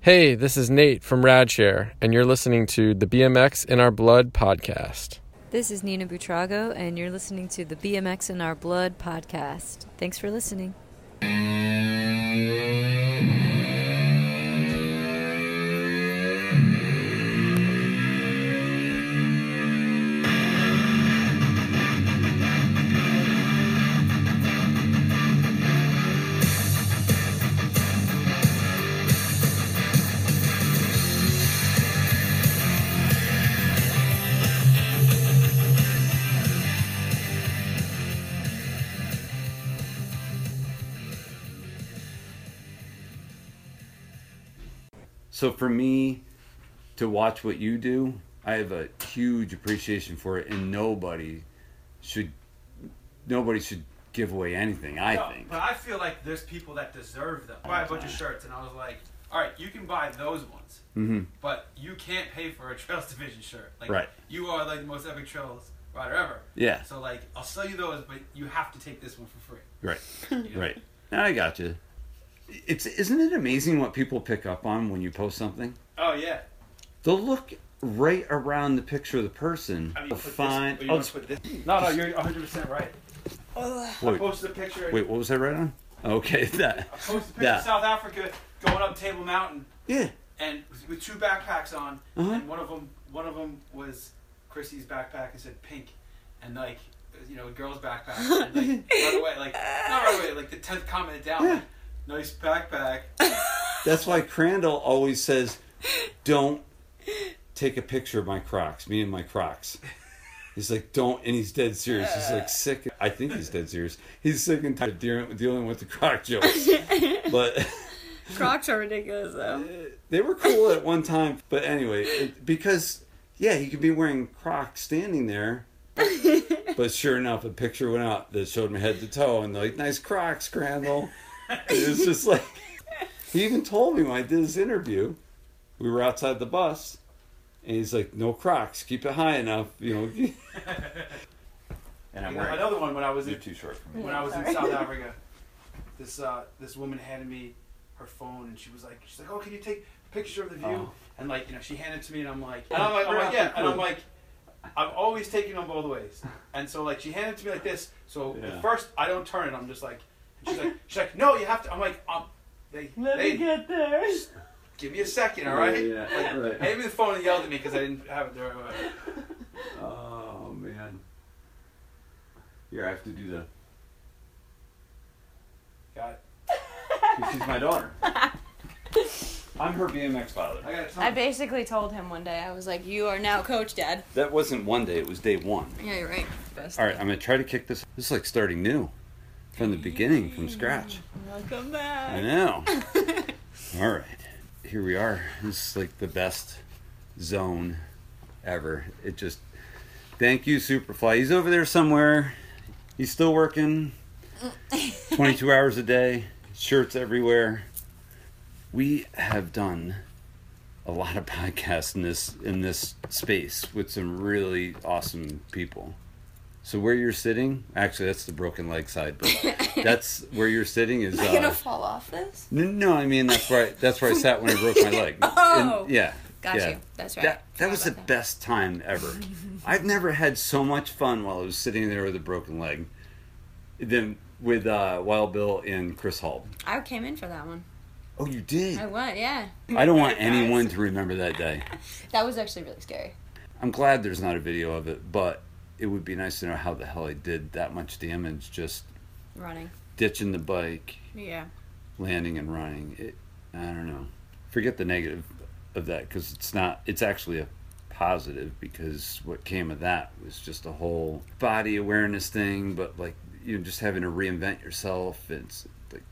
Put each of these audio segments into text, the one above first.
Hey, this is Nate from Radshare, and you're listening to the BMX in Our Blood podcast. This is Nina Buitrago, and you're listening to the BMX in Our Blood podcast. Thanks for listening. So for me to watch what you do, I have a huge appreciation for it, and nobody should nobody should give away anything. I No, think. But I feel like there's people that deserve them. Buy a bunch of shirts, and I was like, all right, you can buy those ones, hmm but you can't pay for a Trails Division shirt. Like, Right. You are like the most epic Trails rider ever. Yeah. So like, I'll sell you those, but you have to take this one for free. Right. You know? Right. I got you. It's isn't it amazing what people pick up on when you post something? Oh yeah. They'll look right around the picture of the person. I mean, They'll find. This, oh, put this. No, no, you're 100 percent right. I wait, posted a picture. wait, what was that right on? Okay, that. I posted a picture that. of South Africa going up Table Mountain, Yeah. and with two backpacks on, Uh-huh. and one of them, one of them was Chrissy's backpack and said pink, and like, you know, a girl's backpack. And, like, right away, like not right away, like the tenth comment down, Yeah. like, nice backpack. That's why Crandall always says, "Don't take a picture of my Crocs, me and my Crocs." He's like, "Don't," and he's dead serious. He's like sick. I think he's dead serious. He's sick and tired of dealing, dealing with the Croc jokes. But Crocs are ridiculous, though. they were cool at one time. But anyway, it, because yeah, he could be wearing Crocs standing there. but sure enough, a picture went out that showed him head to toe, and they're like, "Nice Crocs, Crandall." It was just like he even told me when I did his interview, we were outside the bus, and he's like, "No Crocs, keep it high enough," you know. and I'm You know, wearing another one when I was in too short for me. when I was in South Africa, this uh, this woman handed me her phone and she was like, she's like, oh, can you take a picture of the view? Oh. And like, you know, she handed it to me and I'm like, and I'm like, I'm like, yeah, and I'm like, I'm always taking them both ways. And so like, she handed it to me like this. So Yeah. at first I don't turn it. I'm just like, and she's like, she's like, no, you have to. I'm like, um, they, they me get there. give me a second, all right? Yeah, yeah, Like, right. handed me the phone and yelled at me because I didn't have it the right way. Oh man. Here I have to do the. Got it. She's my daughter. I'm her BMX father. I got it. I basically told him one day, I was like, you are now coach, Dad. That wasn't one day; it was day one. Yeah, you're right. Best. All right, I'm gonna try to kick this. This is like starting new, from the beginning, from scratch. Welcome back. I know. All right, here we are. This is like the best zone ever. It just. Thank you, Superfly. He's over there somewhere. He's still working. 22 hours a day, shirts everywhere. We have done a lot of podcasts in this in this space with some really awesome people. So where you're sitting, actually that's the broken leg side, but that's where you're sitting is Am I gonna uh, fall off this? n- no, I mean that's where I, that's where I sat when I broke my leg. Oh. And- yeah. Got yeah. you. That's right. That that was the that. best time ever. I've never had so much fun while I was sitting there with a broken leg than with uh, Wild Bill and Chris Hall. I came in for that one. Oh, you did. I went, yeah. I don't want anyone to remember that day. That was actually really scary. I'm glad there's not a video of it, but it would be nice to know how the hell I did that much damage just Running. ditching the bike, Yeah. landing and running. It, I don't know. Forget the negative of that because it's not. It's actually a positive because what came of that was just a whole body awareness thing. But like you know, just having to reinvent yourself. It's like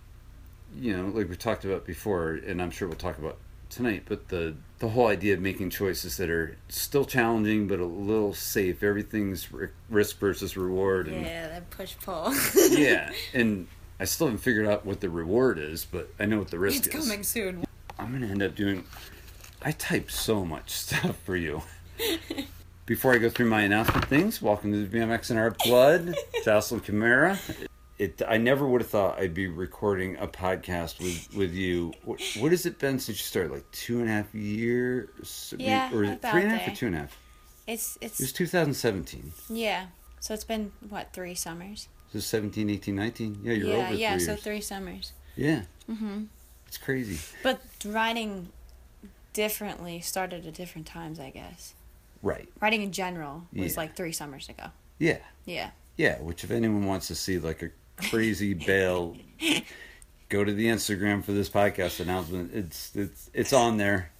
you know, like we talked about before, and I'm sure we'll talk about tonight. But the the whole idea of making choices that are still challenging but a little safe. Everything's risk versus reward. And, Yeah, that push pull. yeah, and I still haven't figured out what the reward is, but I know what the risk it's is. It's coming soon. I'm gonna end up doing. I type so much stuff for you. Before I go through my announcement things, welcome to the BMX in Our Blood, Jocelyn Camarra. It I never would have thought I'd be recording a podcast with with you. What, what has it been since you started? Like two and a half years? Yeah, or about three and a half there. or two and a half? It's it's. It was 2017. yeah. So it's been what three summers? So 17, 18, 19. Yeah, you're yeah, over yeah. three So years. three summers. Yeah, hmm it's crazy. But writing differently started at different times, I guess. Right. Writing in general was Yeah. like three summers ago. Yeah. Yeah. Yeah, which if anyone wants to see like a crazy bail, go to the Instagram for this podcast announcement. It's it's it's on there.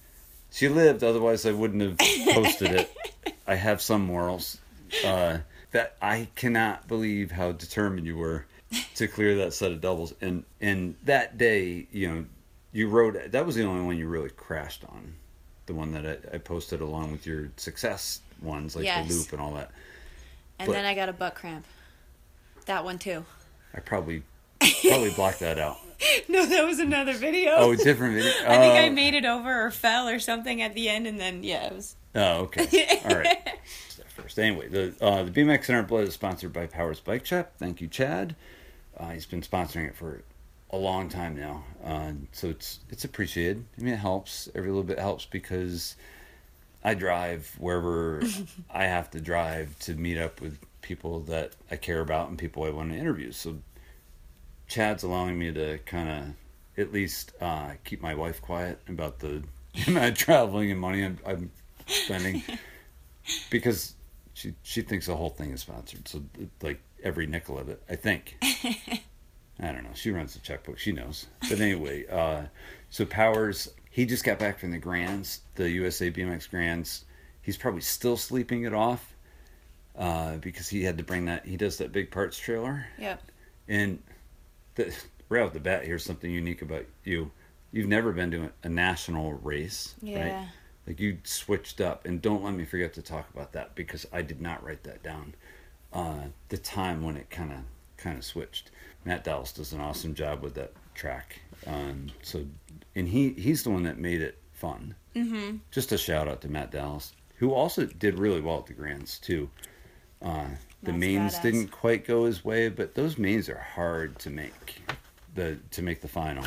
She lived, otherwise I wouldn't have posted it. I have some morals. Uh, that I cannot believe how determined you were to clear that set of doubles, and and that day, you know, you wrote. That was the only one you really crashed on, the one that I, I posted along with your success ones, like Yes. the loop and all that. And But- then I got a butt cramp. That one too. I probably probably blocked that out. No, that was another video. Oh, different video. I think I Oh. made it over or fell or something at the end, and then yeah, it was. Oh, okay. All right. First, anyway, the uh, the BMX in Our Blood is sponsored by Powers Bike Shop. Thank you, Chad. Uh, he's been sponsoring it for a long time now, uh, so it's it's appreciated. I mean, it helps. Every little bit helps because I drive wherever I have to drive to meet up with people that I care about and people I want to interview. So Chad's allowing me to kind of at least uh, keep my wife quiet about the amount of traveling and money I'm, I'm spending because she she thinks the whole thing is sponsored. So like every nickel of it, I think. I don't know. She runs the checkbook. She knows. But anyway, uh, so Powers, he just got back from the Grands, the USA BMX Grands. He's probably still sleeping it off uh, because he had to bring that. He does that big parts trailer. Yep. And the, right off the bat, here's something unique about you. You've never been to a, national race, Yeah. right? Like you switched up, and don't let me forget to talk about that because I did not write that down. Uh, the time when it kind of kind of switched. Matt Dallas does an awesome job with that track. Um, so, and he he's the one that made it fun. Mm-hmm. Just a shout out to Matt Dallas, who also did really well at the Grands too. Uh, the That's mains badass. didn't quite go his way, but those mains are hard to make. The to make the final,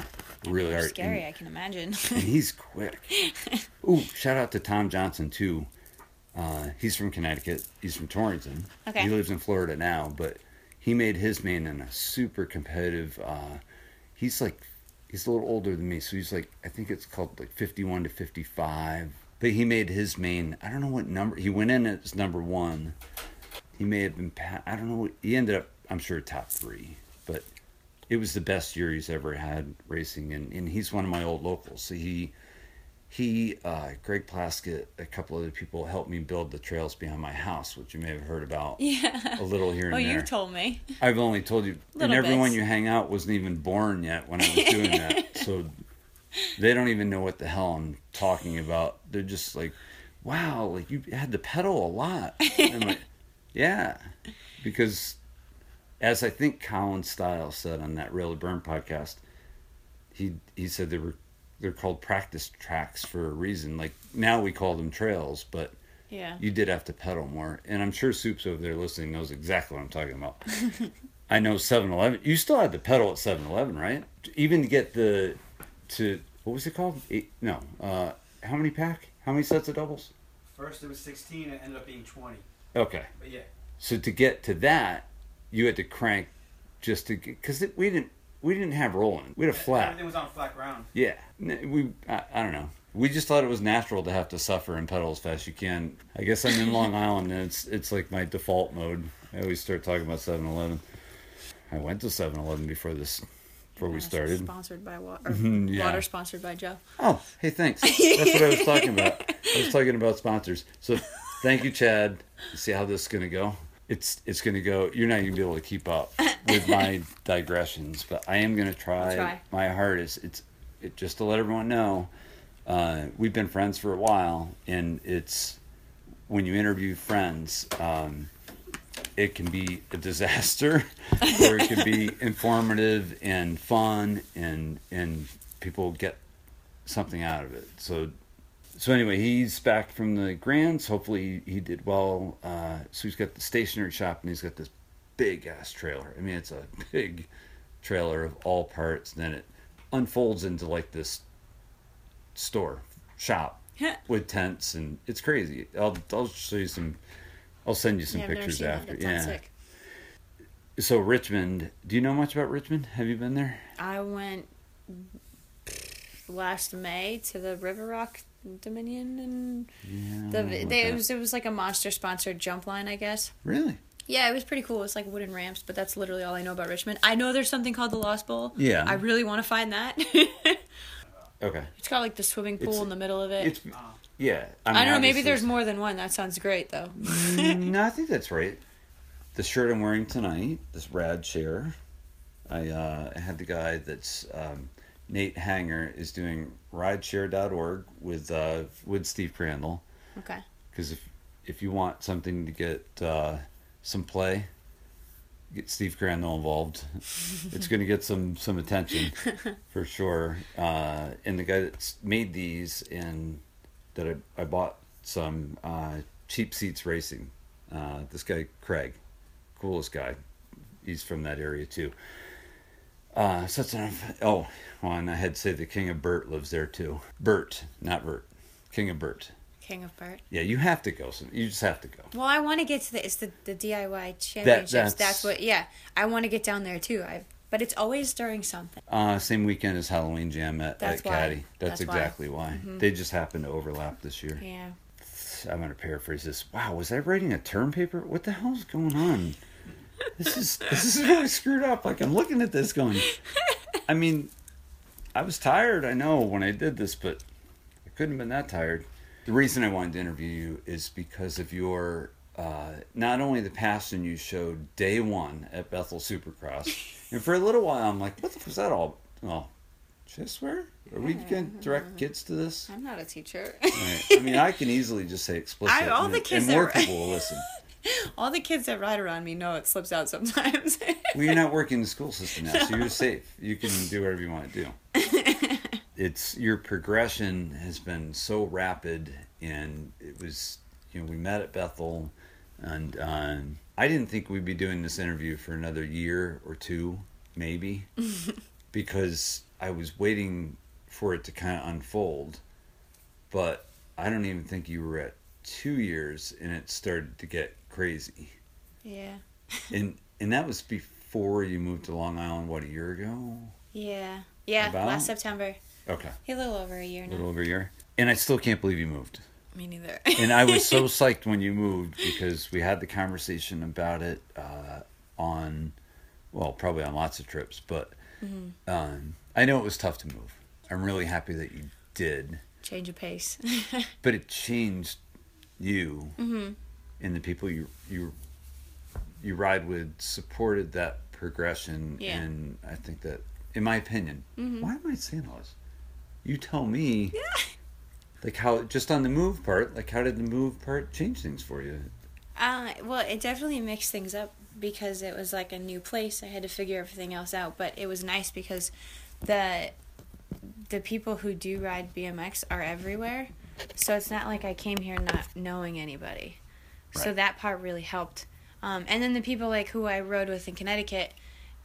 really hard. Scary, And, I can imagine. and he's quick. Ooh, shout out to Tom Johnson too. Uh, he's from Connecticut. He's from Torrington. Okay. He lives in Florida now, but he made his main in a super competitive. Uh, he's like he's a little older than me, so he's like I think it's called like fifty-one to fifty-five. But he made his main. I don't know what number he went in as number one. He may have been. I don't know. He ended up. I'm sure top three, but it was the best year he's ever had racing, and, and he's one of my old locals. So he he uh, Greg Plaskett, a couple other people helped me build the trails behind my house, which you may have heard about yeah. a little here and Oh, there. you told me. I've only told you, and Little everyone bits. you hang out wasn't even born yet when I was doing that. So they don't even know what the hell I'm talking about. They're just like, "Wow, like you had to pedal a lot." I'm like, "Yeah," because as I think Colin Stiles said on that Really Burn podcast, he he said they were they're called practice tracks for a reason. Like now we call them trails, but Yeah. you did have to pedal more. And I'm sure Soups over there listening knows exactly what I'm talking about. I know 7 Eleven. You still had to pedal at 7 Eleven, right? Even to get the, to, what was it called? Eight, no. Uh, how many pack? How many sets of doubles? First it was 16, it ended up being 20. Okay. But yeah, So to get to that, you had to crank just to, because we didn't, we didn't have rolling. We had a flat. everything was on flat ground. Yeah, we. I, I don't know. We just thought it was natural to have to suffer and pedal as fast as you can. I guess I'm in Long Island, and it's it's like my default mode. I always start talking about 7-Eleven. I went to 7-Eleven before this, before we started. Sponsored by water. Mhm, yeah. Water sponsored by Joe. Oh, hey, thanks. That's what I was talking about. I was talking about sponsors. So, thank you, Chad. See how this is gonna go. It's it's gonna go. You're not gonna be able to keep up with my digressions, but I am gonna try, Try. my hardest. It's it, just to let everyone know. Uh, we've been friends for a while, and it's when you interview friends. Um, it can be a disaster, or it can be informative and fun, and and people get something out of it. So, so anyway, he's back from the Grands. Hopefully, he did well. Uh, so he's got the stationary shop, and he's got this big ass trailer. I mean, it's a big trailer of all parts. Then it unfolds into like this store shop with tents, and it's crazy. I'll I'll show you some. I'll send you some Yeah, pictures after. Yeah. sick. So Richmond, do you know much about Richmond? Have you been there? I went last May to the River Rock Dominion and Yeah. the I they, it was it was like a monster sponsored jump line, I guess. really. Yeah, it was pretty cool. It's like wooden ramps, but that's literally all I know about Richmond. I know there's something called the Lost Bowl. Yeah. I really want to find that. Okay. it's got like the swimming pool It's- in the middle of it. It's yeah. I, mean, don't know. Maybe there's more than one. That sounds great though. Mm, no, I think that's right. The shirt I'm wearing tonight, this Radshare. I uh, had the guy that's um, Nate Hanger is doing Radshare.org with uh, with Steve Crandall Okay. because if if you want something to get uh, some play, get Steve Crandall involved. it's going to get some some attention for sure. Uh, and the guy that's made these and that I, I bought some uh, cheap seats racing. Uh, this guy Craig, coolest guy. He's from that area too. Uh, such an oh, well, and I had to say the King of Bert lives there too. Bert, not Bert. King of Bert. King of Bert. Yeah, you have to go. So you just have to go. Well, I want to get to the it's the, the DIY championships. that's- that's... what. Yeah, I want to get down there too. I but it's always during something. Uh, same weekend as Halloween Jam at, That's at why. Caddy. That's, That's why. exactly why. They just happened to overlap this year. Yeah. I'm going to paraphrase this. Wow, was I writing a term paper? What the hell's going on? This is this is really screwed up. Like I'm looking at this going. I mean, I was tired. I know when I did this, but I couldn't have been that tired. The reason I wanted to interview you is because of your uh, not only the passion you showed day one at Bethel Supercross, and for a little while I'm like, what the was that all? Well, should I swear? Are we going to direct kids to this? I'm not a teacher. Right. I mean, I can easily just say explicit, I- all and, the kids and more that- people will listen. All the kids that ride around me know it slips out sometimes. Well, you're not working in the school system now, so you're safe. You can do whatever you want to do. it's your progression has been so rapid, and it was you know we met at Bethel, and um, I didn't think we'd be doing this interview for another year or two, maybe, because I was waiting for it to kind of unfold, but I don't even think you were at two years, and it started to get crazy yeah. and and that was before you moved to Long Island. What a year ago? Yeah. Yeah. About? Last September. Okay, A little over a year a little over a year. And I still can't believe you moved. Me neither. And I was so psyched when you moved because we had the conversation about it uh, on, well, probably on lots of trips. But um, I know it was tough to move. I'm really happy that you did. Change of pace. But it changed you Mm-hmm. And the people you you you ride with supported that progression Yeah. Mm-hmm. and I think that in my opinion why am I saying all this you tell me yeah. like how just on the move part like how did the move part change things for you Uh, well, it definitely mixed things up because it was like a new place. I had to figure everything else out, but it was nice because the the people who do ride BMX are everywhere. So it's not like I came here not knowing anybody. So that part really helped. Um, and then the people like who I rode with in Connecticut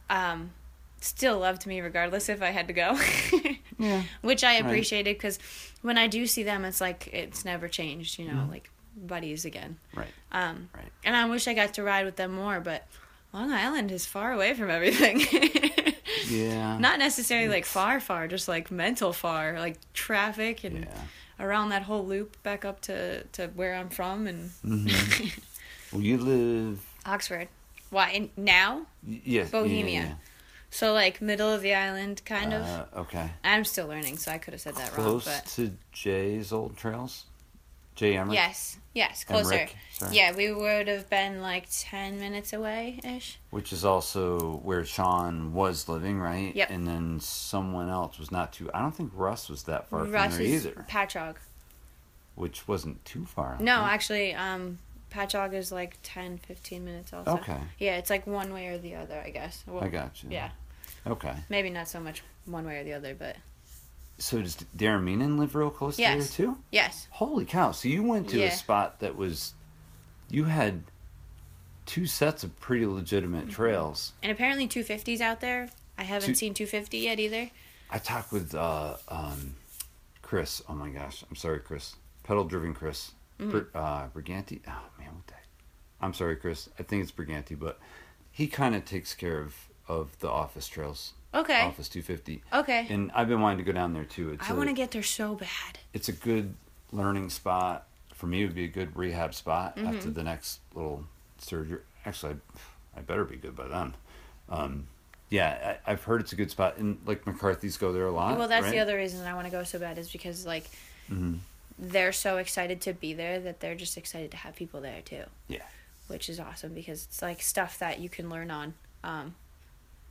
um, still loved me regardless if I had to go. yeah Which I appreciated because when I do see them, it's like it's never changed, you know, like buddies again. right Um, Right. And I wish I got to ride with them more, but Long Island is far away from everything. yeah Not necessarily like far, far, just like mental far, like traffic and yeah around that whole loop back up to, to where I'm from and hmm well you live Oxford. Why? In, now? yes Bohemia, So like middle of the island, yeah, kind of. uh, okay I'm still learning, so I could have said that wrong. close But to Jay's old trails Jay Emmerich yes, yes, closer. Emmerich. Yeah, we would have been like ten minutes away ish. Which is also where Sean was living, right? Yep. And then someone else was not too. I don't think Russ was that far Russ from there either, Patchogue. which wasn't too far. No, think. actually, um, Patchogue is like 10, 15 minutes also. Okay, Yeah, it's like one way or the other, I guess. Well, I got you. Yeah, Okay. maybe not so much one way or the other, but So does Darren Meenan live real close Yes. to there too? yes. Holy cow! So you went to Yeah. a spot that was, you had two sets of pretty Mm-hmm. legitimate trails. And apparently 250's out there. I haven't Two- seen 250 yet either. I talked with uh, um, Chris. Oh my gosh, I'm sorry, Chris. Pedal driven Chris. Mm-hmm. Br- uh, Briganti. Oh man, what the? heck? I'm sorry, Chris. I think it's Briganti, but he kind of takes care of of the office trails. Okay. Office 250. Okay. And I've been wanting to go down there too. It's I want to get there so bad. It's a good learning spot. For me, it would be a good rehab spot Mm-hmm. after the next little surgery. Actually, I, I better be good by then. Um, yeah, I, I've heard it's a good spot, and like McCarthy's go there a lot. Well, that's right? the other reason I want to go so bad is because like Mhm. they're so excited to be there that they're just excited to have people there too. Yeah. Which is awesome because it's like stuff that you can learn on, um,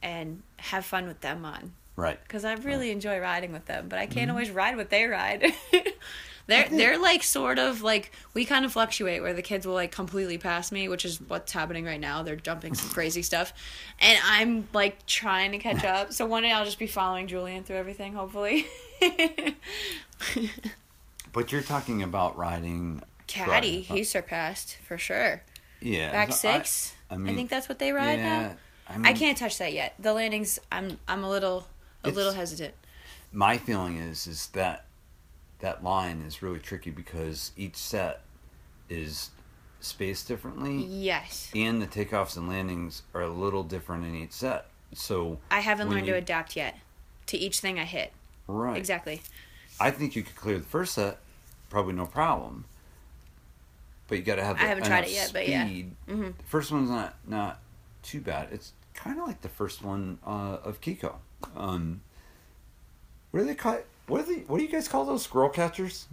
and have fun with them on. Right. Because I really enjoy riding with them, but I can't Mm-hmm. always ride what they ride. they're they're like sort of like we kind of fluctuate where the kids will like completely pass me, which is what's happening right now. They're jumping some crazy stuff, and I'm like trying to catch up. So one day I'll just be following Julian through everything, hopefully. But you're talking about riding. Caddy, he surpassed for sure. yeah. Back so I- six. I, I, mean, think that's what they ride yeah, now. I, mean, I can't touch that yet. The landings, I'm I'm a little a little hesitant. My feeling is is that that line is really tricky because each set is spaced differently, Yes, and the takeoffs and landings are a little different in each set. So I haven't learned you- to adapt yet to each thing I hit. right, Exactly. I think you could clear the first set, probably no problem. But you got to have. I haven't tried it yet, but yeah. speed. Mhm. The first one's not not too bad. It's kind of like the first one uh, of Kiko. Um, what do they call? It? What do they? What do you guys call those squirrel catchers?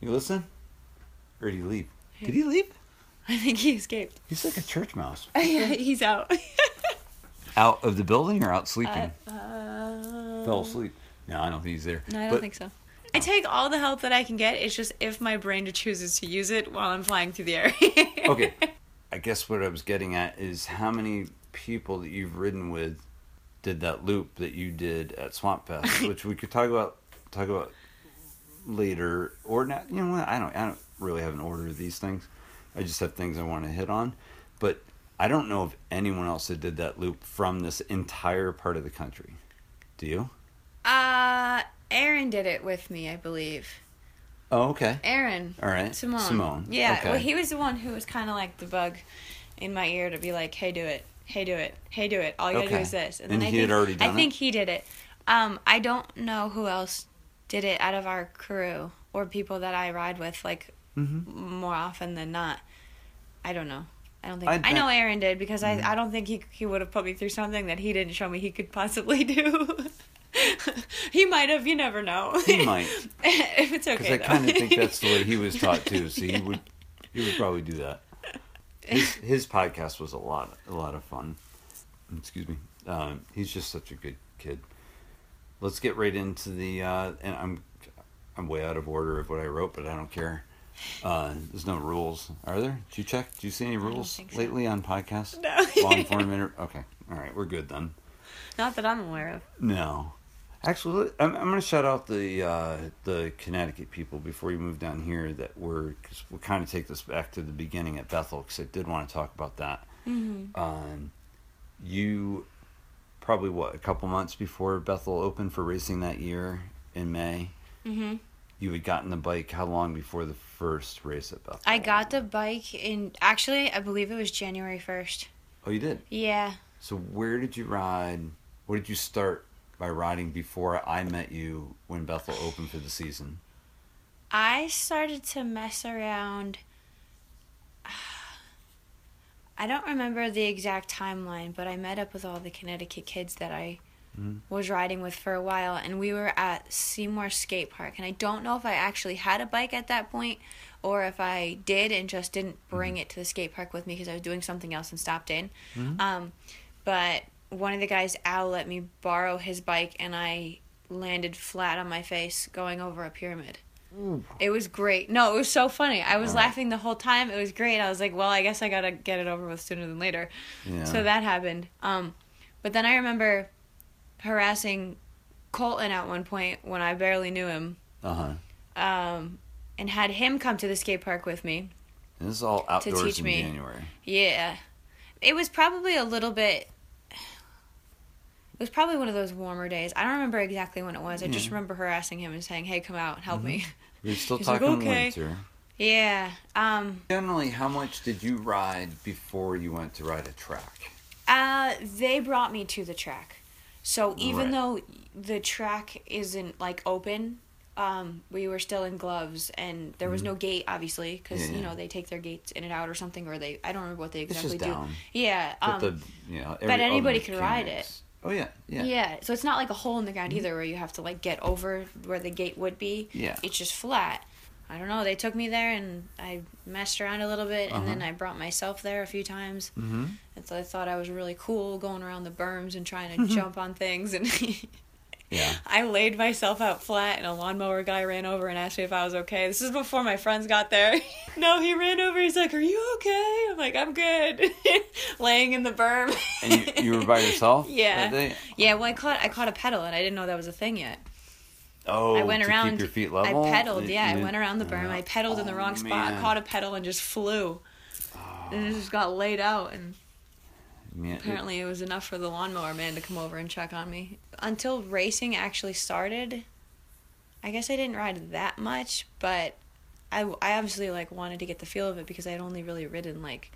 You listen, or did he leave? Did he leave? I think he escaped. He's like a church mouse. yeah, he's out. Out of the building or out sleeping? Uh, Fell asleep. No, I don't think he's there. No, I don't But- think so. I take all the help that I can get. It's just if my brain chooses to use it while I'm flying through the air. okay. I guess what I was getting at is how many people that you've ridden with did that loop that you did at Swamp Fest, which we could talk about talk about later or not. You know what? I don't. I don't really have an order of these things. I just have things I want to hit on, but I don't know of anyone else that did that loop from this entire part of the country. Do you? Uh, Aaron did it with me, I believe. Oh, okay. Aaron. All right. Simone. Simone. Yeah. Okay. Well, he was the one who was kind of like the bug in my ear to be like, "Hey, do it. Hey, do it. Hey, do it. All you gotta do Okay. is this." And I he think, had already done I think it? he did it. Um, I don't know who else did it out of our crew or people that I ride with, like Mhm. more often than not. I don't know. I don't think I'd I know Mm-hmm. Aaron did because I I don't think he he would have put me through something that he didn't show me he could possibly do. he might have. You never know. He might. if it's okay. Because I kind of think that's the way he was taught too. So he would, he would probably do that. His his podcast was a lot a lot of fun. Excuse me. Um, he's just such a good kid. Let's get right into the uh, and I'm I'm way out of order of what I wrote, but I don't care. Uh, there's no rules, are there? Did you check? Do you see any rules so. lately on podcasts? No. Long form inter- Okay, all right, we're good then. Not that I'm aware of. No. Actually, I'm, I'm going to shout out the uh, the Connecticut people before you move down here that were, because we'll kind of take this back to the beginning at Bethel, because I did want to talk about that. Mm-hmm. Um, you probably, what, a couple months before Bethel opened for racing that year in May, Mm-hmm. you had gotten the bike how long before the first race at Bethel? I got the bike in actually I believe it was January first. Oh, you did? Yeah. So where did you ride? Where did you start by riding before I met you when Bethel opened for the season? I started to mess around. I don't remember the exact timeline, but I met up with all the Connecticut kids that I Mhm. was riding with for a while, and we were at Seymour Skate Park. And I don't know if I actually had a bike at that point, or if I did and just didn't bring it to the skate park with me because I was doing something else and stopped in. Mhm. Um, but one of the guys, Al, let me borrow his bike, and I landed flat on my face going over a pyramid. It was great. No, it was so funny. I was laughing the whole time. It was great. I was like, well, I guess I gotta get it over with sooner than later. Yeah. So that happened. Um, but then I remember harassing Colton at one point when I barely knew him, Uh huh. um, and had him come to the skate park with me. And this is all outdoors teach in me. January. Yeah. It was probably a little bit. It was probably one of those warmer days. I don't remember exactly when it was. I just Yeah. remember harassing him and saying, "Hey, come out, help me." We're still He's like, talking "Okay." winter. Yeah. Um. Generally, how much did you ride before you went to ride a track? Uh. They brought me to the track, so even Right. though the track isn't like open, um, we were still in gloves, and there was no gate, obviously, because Mm-hmm. Yeah, you know they take their gates in and out or something, or they I don't remember what they It's exactly just do. down. Yeah. But Um. the, you know, every, but all the anybody can ride mechanics. Oh yeah, yeah. Yeah. so it's not like a hole in the ground either where you have to like get over where the gate would be. Yeah. It's just flat. I don't know. They took me there and I messed around a little bit and then Uh-huh. I brought myself there a few times. Mm-hmm. And so I thought I was really cool going around the berms and trying to jump on things and Yeah. I laid myself out flat and a lawnmower guy ran over and asked me if I was okay. This is before my friends got there. no, he ran over. He's like, "Are you okay?" I'm like, "I'm good." Laying in the berm. And you, you were by yourself? Yeah. Yeah, well, I caught I caught a pedal and I didn't know that was a thing yet. Oh, I went to around. keep your feet level. I pedaled. Yeah, I went around the berm. I pedaled in the Oh, wrong spot, man. caught a pedal, and just flew. And it just got laid out. And Man, apparently, it was enough for the lawnmower man to come over and check on me. Until racing actually started, I guess I didn't ride that much, but I, I obviously like wanted to get the feel of it because I had only really ridden like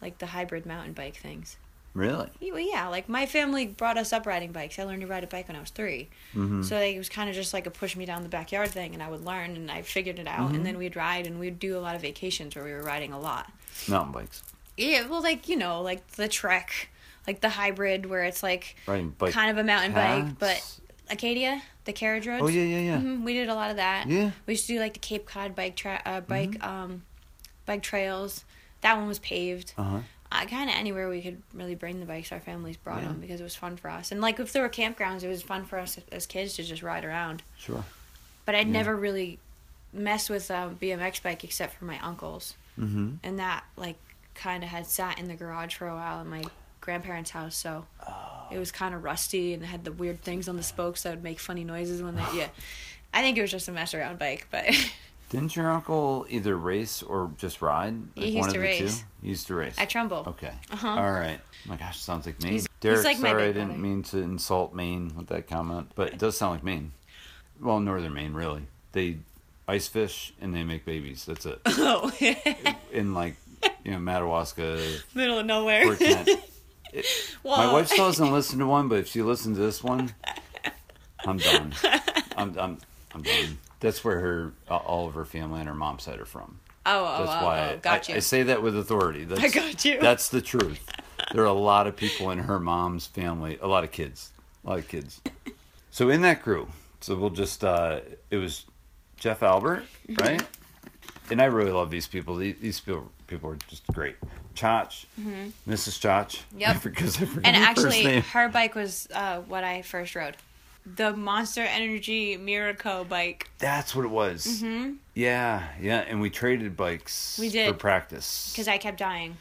like the hybrid mountain bike things. really? Yeah, Well, yeah, like my family brought us up riding bikes. I learned to ride a bike when I was 3 Mm-hmm. So like, it was kind of just like a push me down the backyard thing, and I would learn, and I figured it out, Mm-hmm. and then we'd ride, and we'd do a lot of vacations where we were riding a lot. Mountain bikes. Yeah, well, like you know, like the Trek, like the hybrid, where it's like Riding bike. kind of a mountain bike, but. Acadia, the carriage roads. Oh yeah, yeah, yeah. hmm we did a lot of that. Yeah. We used to do like the Cape Cod bike tra- uh, bike um, bike trails. That one was paved. Uh huh. Uh, kind of anywhere we could really bring the bikes, our families brought Yeah. them because it was fun for us. And like if there were campgrounds, it was fun for us as kids to just ride around. Sure. But I'd Yeah. never really messed with a BMX bike except for my uncle's, Mm-hmm. and that like kind of had sat in the garage for a while in my grandparents' house, so it was kind of rusty and it had the weird things on the spokes that would make funny noises when they yeah. I think it was just a mess around bike, but Didn't your uncle either race or just ride? He used one to of the race. two? He used to race. at Trumbull. Okay. Uh-huh. All right. Oh my gosh, sounds like Maine. He's- he's Derek, like my sorry, I didn't brother. mean to insult Maine with that comment, but it does sound like Maine. Well, northern Maine, really. They ice fish and they make babies. That's it. Oh, In like, you know, Madawaska, middle of nowhere. It- my wife still doesn't listen to one, but if she listens to this one, I'm done. I'm, I'm, I'm done. That's where her all of her family and her mom's side are from. Oh, oh, That's oh, why oh, I, got I, you. I say that with authority. That's, got you. That's the truth. There are a lot of people in her mom's family, a lot of kids, a lot of kids. So in that crew, so we'll just uh, it was Jeff Albert, right? And I really love these people. These, these people people are just great. Chach, Mrs. Chach. Mm-hmm. Yep. Because I forgot and actually, her bike was uh, what I first rode. The Monster Energy Miracle bike. That's what it was. Mm-hmm. Yeah, yeah. And we traded bikes We did. for practice. Because I kept dying.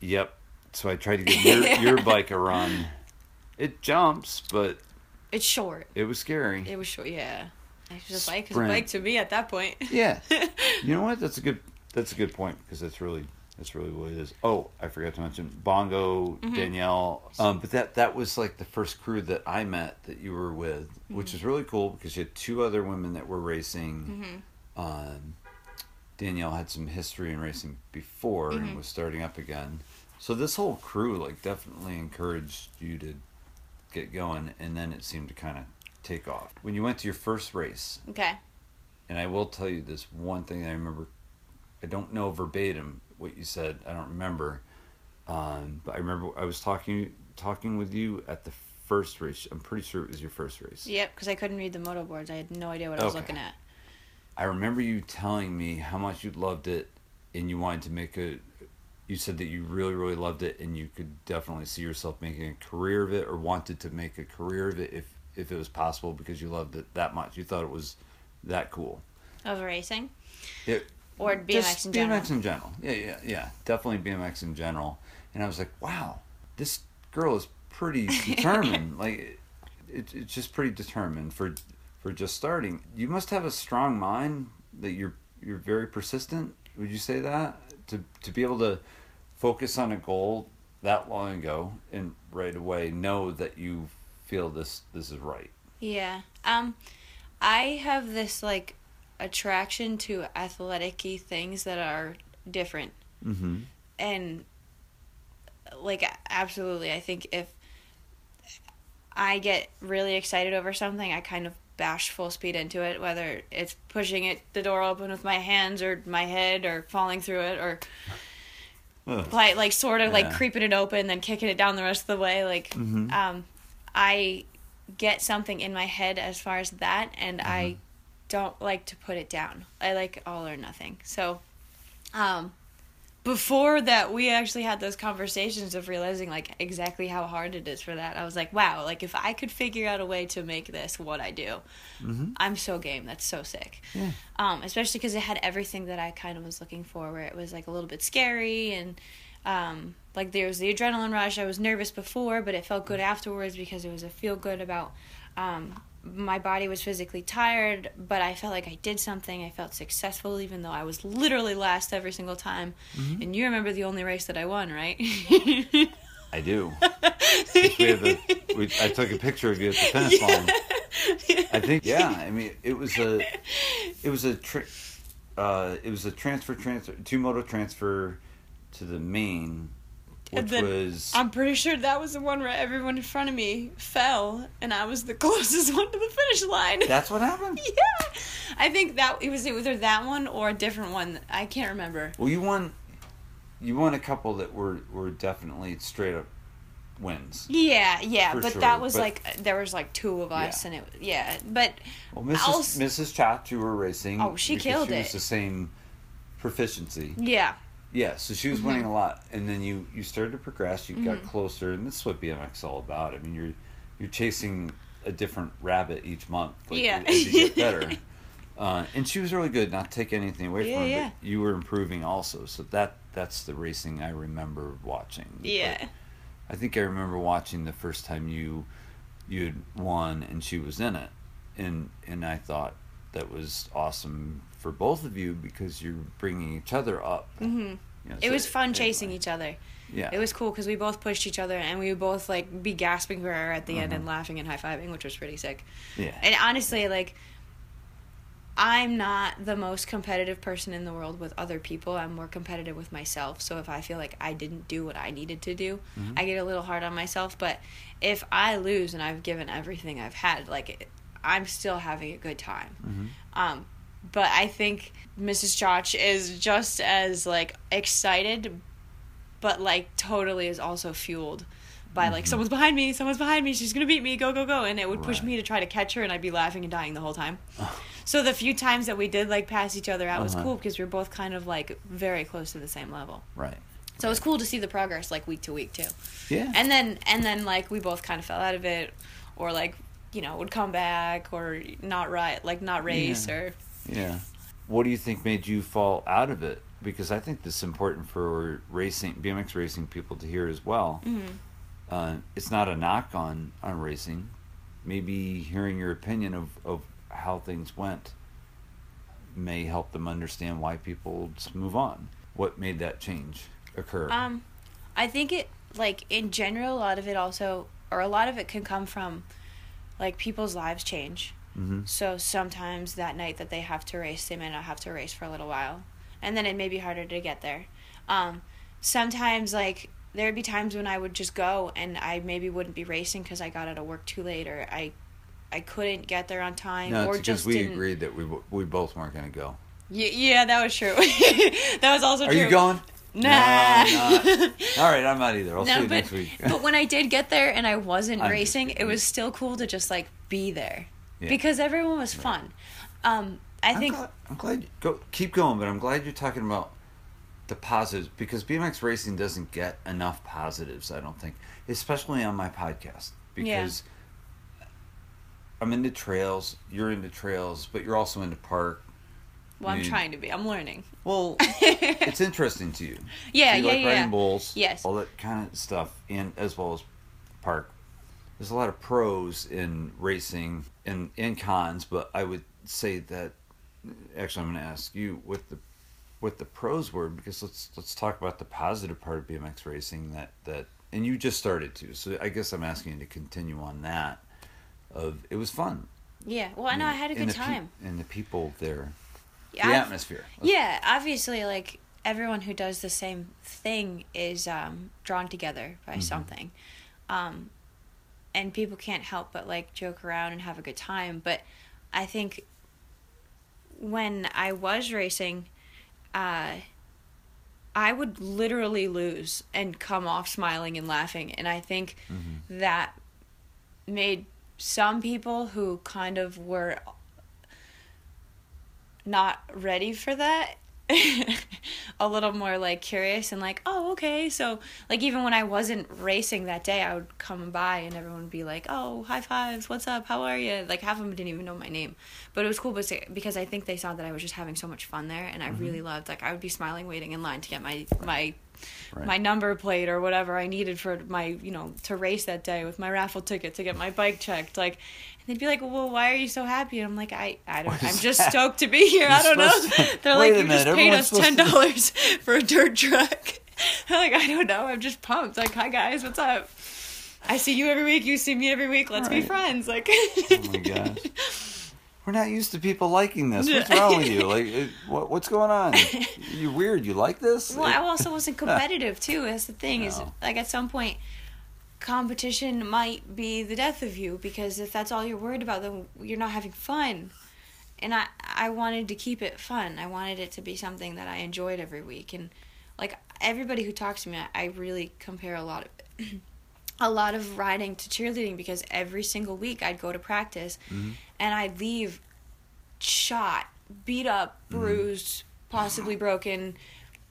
Yep. So I tried to give your, your bike a run. It jumps, but It's short. it was scary. It was short, yeah. It was a bike. It was a bike to me at that point. Yeah. you know what? That's a good. That's a good point because that's really that's really what it is. Oh, I forgot to mention Bongo Mm-hmm. Danielle. Um, but that that was like the first crew that I met that you were with, which Mm-hmm. is really cool because you had two other women that were racing. Mm-hmm. Um, Danielle had some history in racing before Mm-hmm. and was starting up again. So this whole crew like definitely encouraged you to get going, and then it seemed to kind of take off. When you went to your first race, Okay. and I will tell you this one thing that I remember. I don't know verbatim what you said. I don't remember. Um, but I remember I was talking talking with you at the first race. I'm pretty sure it was your first race. Yep, because I couldn't read the moto boards. I had no idea what I was looking at. I remember you telling me how much you loved it, and you wanted to make a. You said that you really, really loved it, and you could definitely see yourself making a career of it, or wanted to make a career of it if if it was possible because you loved it that much. You thought it was that cool. Of racing? It, Or BMX just in general? BMX in general. Yeah, yeah, yeah. Definitely BMX in general. And I was like, wow, this girl is pretty determined. like, it, it's just pretty determined for for just starting. You must have a strong mind that you're you're very persistent. Would you say that to to be able to focus on a goal that long ago and right away know that you feel this this is right? Yeah. Um, I have this like attraction to athletic things that are different. Mm-hmm. And like absolutely, I think if I get really excited over something, I kind of bash full speed into it, whether it's pushing it the door open with my hands or my head or falling through it or like like sort of like creeping it open then kicking it down the rest of the way like Mhm. um i get something in my head as far as that and i Mm-hmm. Don't like to put it down i like all or nothing so um before that we actually had those conversations of realizing like exactly how hard it is for that i was like wow like if i could figure out a way to make this what i do Mhm. i'm so game that's so sick Yeah. um, especially because it had everything that I kind of was looking for, where it was like a little bit scary and um, like there was the adrenaline rush. I was nervous before, but it felt good afterwards because it was a feel good about. Um, my body was physically tired, but I felt like I did something. I felt successful, even though I was literally last every single time. And you remember the only race that I won, right? I do. we have a, we, I took a picture of you at the finish line. I think yeah. I mean, it was a it was a tri- uh, it was a transfer transfer two moto transfer to the main, which was I'm pretty sure that was the one where everyone in front of me fell, and I was the closest one to the finish line. that's what happened. yeah, I think that it was either that one or a different one. I can't remember. Well, you won. You won a couple that were were definitely straight up wins. Yeah, yeah, but sure, that was but- like there was like two of us, Yeah. and it was, yeah, but Well, Mrs. Mrs. Chat, you were racing. Oh, she killed she it. was the same proficiency. yeah, Yeah, so she was winning a lot, and then you you started to progress. You got Mm-hmm. closer, and this is what BMX is all about. I mean, you're you're chasing a different rabbit each month. Like, Yeah. as you get better. Uh, and she was really good. Not take anything away Yeah, from her, yeah. but you were improving also. So that that's the racing I remember watching. yeah, But I think I remember watching the first time you you had won and she was in it, and and I thought that was awesome for both of you because you're bringing each other up. hmm You know, it so was fun anyway. chasing each other. Yeah, It was cool because we both pushed each other, and we would both like be gasping for air at the end and Mhm. laughing and high fiving, which was pretty sick. yeah. And honestly, like, I'm not the most competitive person in the world with other people. I'm more competitive with myself. So if I feel like I didn't do what I needed to do, Mhm. I get a little hard on myself. But if I lose and I've given everything I've had, like, I'm still having a good time. Mhm. Um, but I think Mrs. Chotch is just as like excited, but like totally is also fueled by like Mhm. someone's behind me, someone's behind me, she's gonna beat me, go go go, and it would push me to try to catch her, and I'd be laughing and dying the whole time. so the few times that we did like pass each other out was Uh-huh. cool because we were both kind of like very close to the same level. Right. So it was cool to see the progress like week to week too. Yeah. And then and then like we both kind of fell out of it, or like you know would come back or not right like not race Yeah. or yeah. What do you think made you fall out of it? Because I think this is important for racing, BMX racing people to hear as well. Mhm. Uh, it's not a knock on on racing. Maybe hearing your opinion of of how things went may help them understand why people move on. What made that change occur? Um, I think it like in general, a lot of it also, or a lot of it can come from like people's lives change. Mm-hmm. So sometimes that night that they have to race, they may not have to race for a little while, and then it may be harder to get there. Um, sometimes like there'd be times when I would just go and I maybe wouldn't be racing because I got out of work too late or I. I couldn't get there on time, No, or because just we didn't. agreed that we we both weren't going to go. Yeah, yeah, that was true. that was also Are true. you going? Nah. No. All right, I'm not either. I'll see No, you but, next week. but when I did get there and I wasn't I'm racing, it was still cool to just like be there Yeah. because everyone was fun. Um, I I'm think glad, I'm glad you go keep going, but I'm glad you're talking about the positives because BMX racing doesn't get enough positives. I don't think, especially on my podcast, Yeah. because I'm into trails. You're into trails, but you're also into park. well, I'm you- trying to be. I'm learning. Well, it's interesting to you. yeah, you yeah, like yeah. riding bulls, Yes. all that kind of stuff, and as well as park. There's a lot of pros in racing and and cons, but I would say that actually I'm going to ask you with the what the pros were because let's let's talk about the positive part of BMX racing that that and you just started to. So I guess I'm asking you to continue on that. Of it was fun. Yeah. Well, I know I had a And good pe- time. and the people there, the I've- atmosphere. Let's- Yeah, obviously, like everyone who does the same thing is um, drawn together by Mm-hmm. something, um, and people can't help but like joke around and have a good time. But I think when I was racing, uh, I would literally lose and come off smiling and laughing, and I think Mm-hmm. that made some people who kind of were not ready for that a little more like curious and like oh okay so like even when i wasn't racing that day i would come by and everyone would be like oh high fives what's up how are you like half of them didn't even know my name but it was cool because i think they saw that i was just having so much fun there and i mm-hmm. really loved like i would be smiling waiting in line to get my my Right. my number plate or whatever I needed for my, you know, to race that day with my raffle ticket to get my bike checked. Like, they'd be like, "Well, why are you so happy?" And I'm like, "I, I don't. I'm just that? stoked to be here. I You're don't know." to- They're Wait like, "You just paid everyone's us ten dollars for a dirt truck." I'm like, "I don't know. I'm just pumped. Like, hi guys, what's up?" I see you every week. You see me every week. Let's be friends. Like, Oh my gosh. We're not used to people liking this. What's wrong with you? Like, it, what, what's going on? You're weird. You like this? Well, I also wasn't competitive too. That's the thing is, like at some point, competition might be the death of you because if that's all you're worried about, then you're not having fun. And I, I wanted to keep it fun. I wanted it to be something that I enjoyed every week. And like everybody who talks to me, I, I really compare a lot of, a lot of riding to cheerleading because every single week I'd go to practice, mm-hmm. and I'd leave, shot, beat up, mm-hmm. bruised, possibly broken,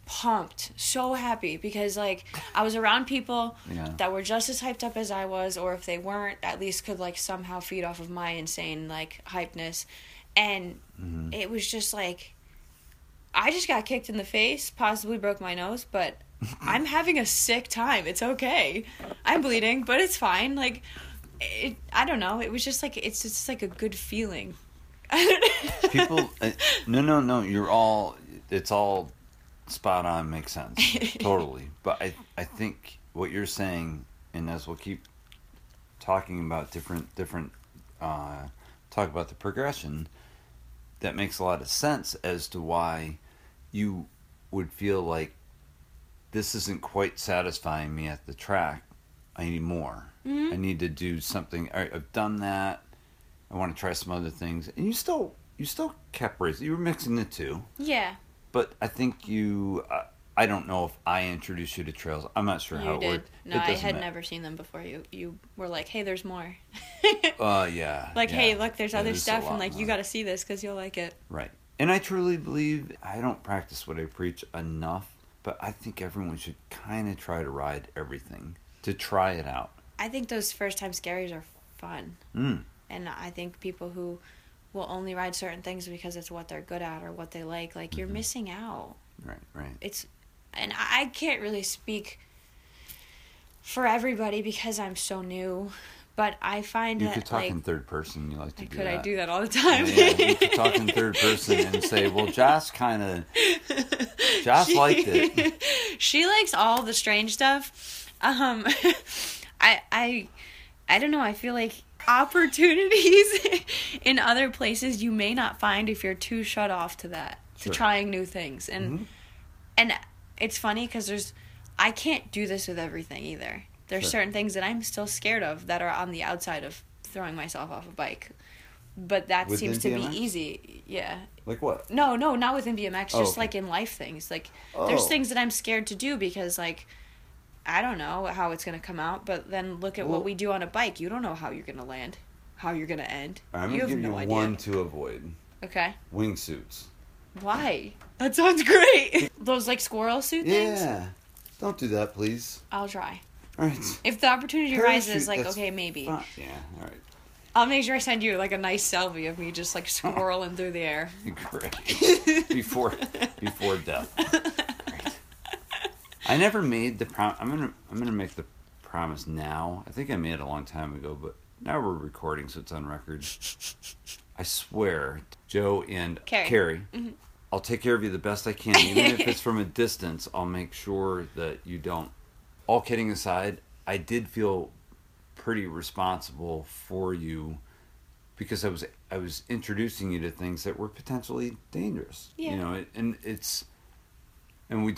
pumped, so happy because like I was around people Yeah. that were just as hyped up as I was, or if they weren't, at least could like somehow feed off of my insane like hypeness, and it was just like I just got kicked in the face, possibly broke my nose, but I'm having a sick time. It's okay. I'm bleeding, but it's fine. Like it, I don't know. It was just like it's just like a good feeling. people uh, no no no you're all it's all spot on makes sense. Totally. But i i think what you're saying and as we'll keep talking about different different uh talk about the progression that makes a lot of sense as to why you would feel like this isn't quite satisfying me at the track i need more i need to do something. Right, i've done that. I want to try some other things, and you still you still kept racing. You were mixing the two, yeah, but I think you. Uh, I don't know if I introduced you to trails. I'm not sure how you it did. worked. No, It I had matter. never seen them before. You you were like, hey, there's more. Uh, yeah. like, yeah. hey, look, there's Yeah, other a stuff, and like, you got to see this because you'll like it. Right. And I truly believe I don't practice what I preach enough, but I think everyone should kind of try to ride everything to try it out. I think those first time scaries are fun. Mm. and I think people who will only ride certain things because it's what they're good at or what they like, like Mm-hmm. you're missing out. Right. Right. It's, and I can't really speak for everybody because I'm so new, but I find You that could talk like in third person. You like to I do could that. I do that all the time. yeah, you could talk in third person and say, "Well, Josh kind of, Josh liked it." she likes all the strange stuff. Um, I I I don't know. I feel like opportunities in other places you may not find if you're too shut off to that Sure. to trying new things and Mhm. and it's funny because there's I can't do this with everything either. There's Sure. certain things that I'm still scared of that are on the outside of throwing myself off a bike. But that Within seems to BMX? be easy. Yeah. Like what? No, no, not within BMX. Oh, just okay. like in life things. Like there's Oh. things that I'm scared to do because like I don't know how it's gonna come out. But then look at Well- what we do on a bike. You don't know how you're gonna land, how you're gonna end. I'm you gonna have give no you idea. one to avoid: Okay. wingsuits. Why? That sounds great. Those like squirrel suit things. Yeah. Don't do that, please. I'll try. All right. If the opportunity Parachute, arises, like okay, maybe. Yeah. All right. I'll make sure I send you like a nice selfie of me just like swirling through the air. Great. before before death. I never made the prom. I'm gonna I'm gonna make the promise now. I think I made it a long time ago, but now we're recording, so it's on record. I swear, Joe and Carrie. Carrie, mm-hmm. I'll take care of you the best I can, even if it's from a distance. I'll make sure that you don't. All kidding aside, I did feel pretty responsible for you because I was I was introducing you to things that were potentially dangerous. Yeah. You know, it, and it's and we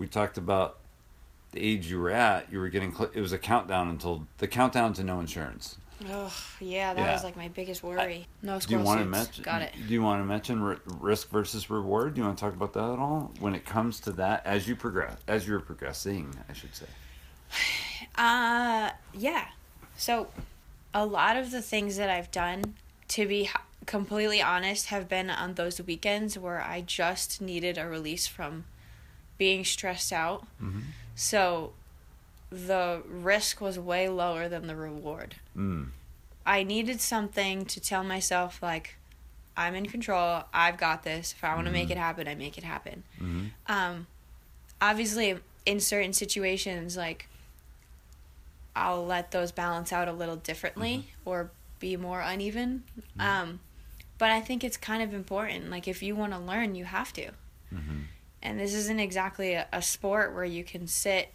we talked about the age you were at. You were getting cl- it was a countdown until the countdown to no insurance. Oh, yeah, that Yeah. was like my biggest worry. no Do you want to mention? Got it. Do you want to mention ri- risk versus reward? Do you want to talk about that at all when it comes to that as you progress, as you're progressing, I should say. Uh, yeah. So, a lot of the things that I've done, to be completely honest, have been on those weekends where I just needed a release from being stressed out. So, the risk was way lower than the reward. Mm. I needed something to tell myself, like, I'm in control. I've got this. If I want to make it happen, I make it happen. hmm Um, obviously, in certain situations, like I'll let those balance out a little differently or be more uneven. Um, but I think it's kind of important. Like if you want to learn, you have to. And this isn't exactly a, a sport where you can sit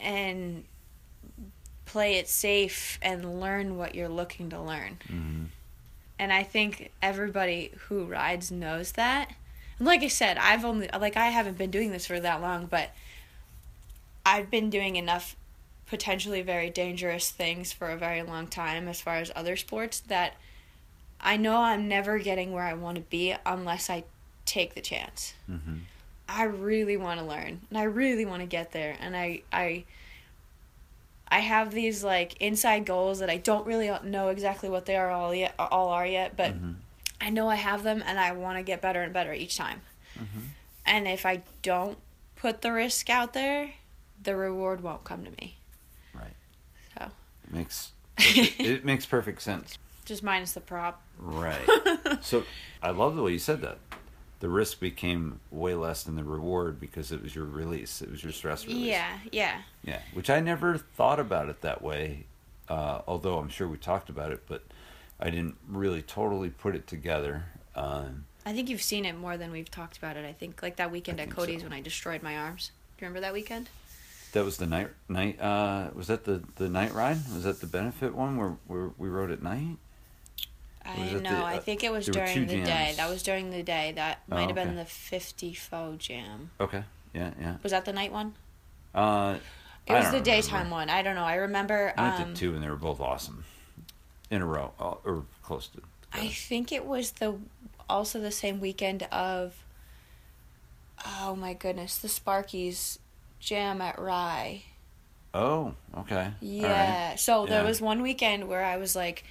and play it safe and learn what you're looking to learn. hmm And I think everybody who rides knows that. And like I said, I've only like I haven't been doing this for that long, but I've been doing enough potentially very dangerous things for a very long time as far as other sports that I know I'm never getting where I want to be unless I take the chance. hmm I really want to learn and I really want to get there and I I I have these like inside goals that I don't really know exactly what they are all yet all are yet but Mhm. I know I have them and I want to get better and better each time. Mhm. And if I don't put the risk out there, the reward won't come to me. Right. So, It makes perfect, it makes perfect sense. just minus the prop. Right. so I love the way you said that. The risk became way less than the reward because it was your release. It was your stress release. Yeah, yeah. Yeah. Which I never thought about it that way. Uh, although I'm sure we talked about it, but I didn't really totally put it together. Um, I think you've seen it more than we've talked about it. I think like that weekend I at Cody's so. when I destroyed my arms. Do you remember that weekend? that was the night night. Uh, was that the the night ride? Was that the benefit one where, where we rode at night? I know. the, I uh, think it was during the day. That was during the day. That Oh, might have been the 50 faux jam. Okay. Yeah. Yeah. Was that the night one? Uh, It I was the daytime one. I don't know. I remember. I went Um, to two and they were both awesome. In a row, uh, or close to. I think it was the also the same weekend of. Oh my goodness, the Sparkies jam at Rye. Oh, okay. All right. Yeah. So there was one weekend where I was like,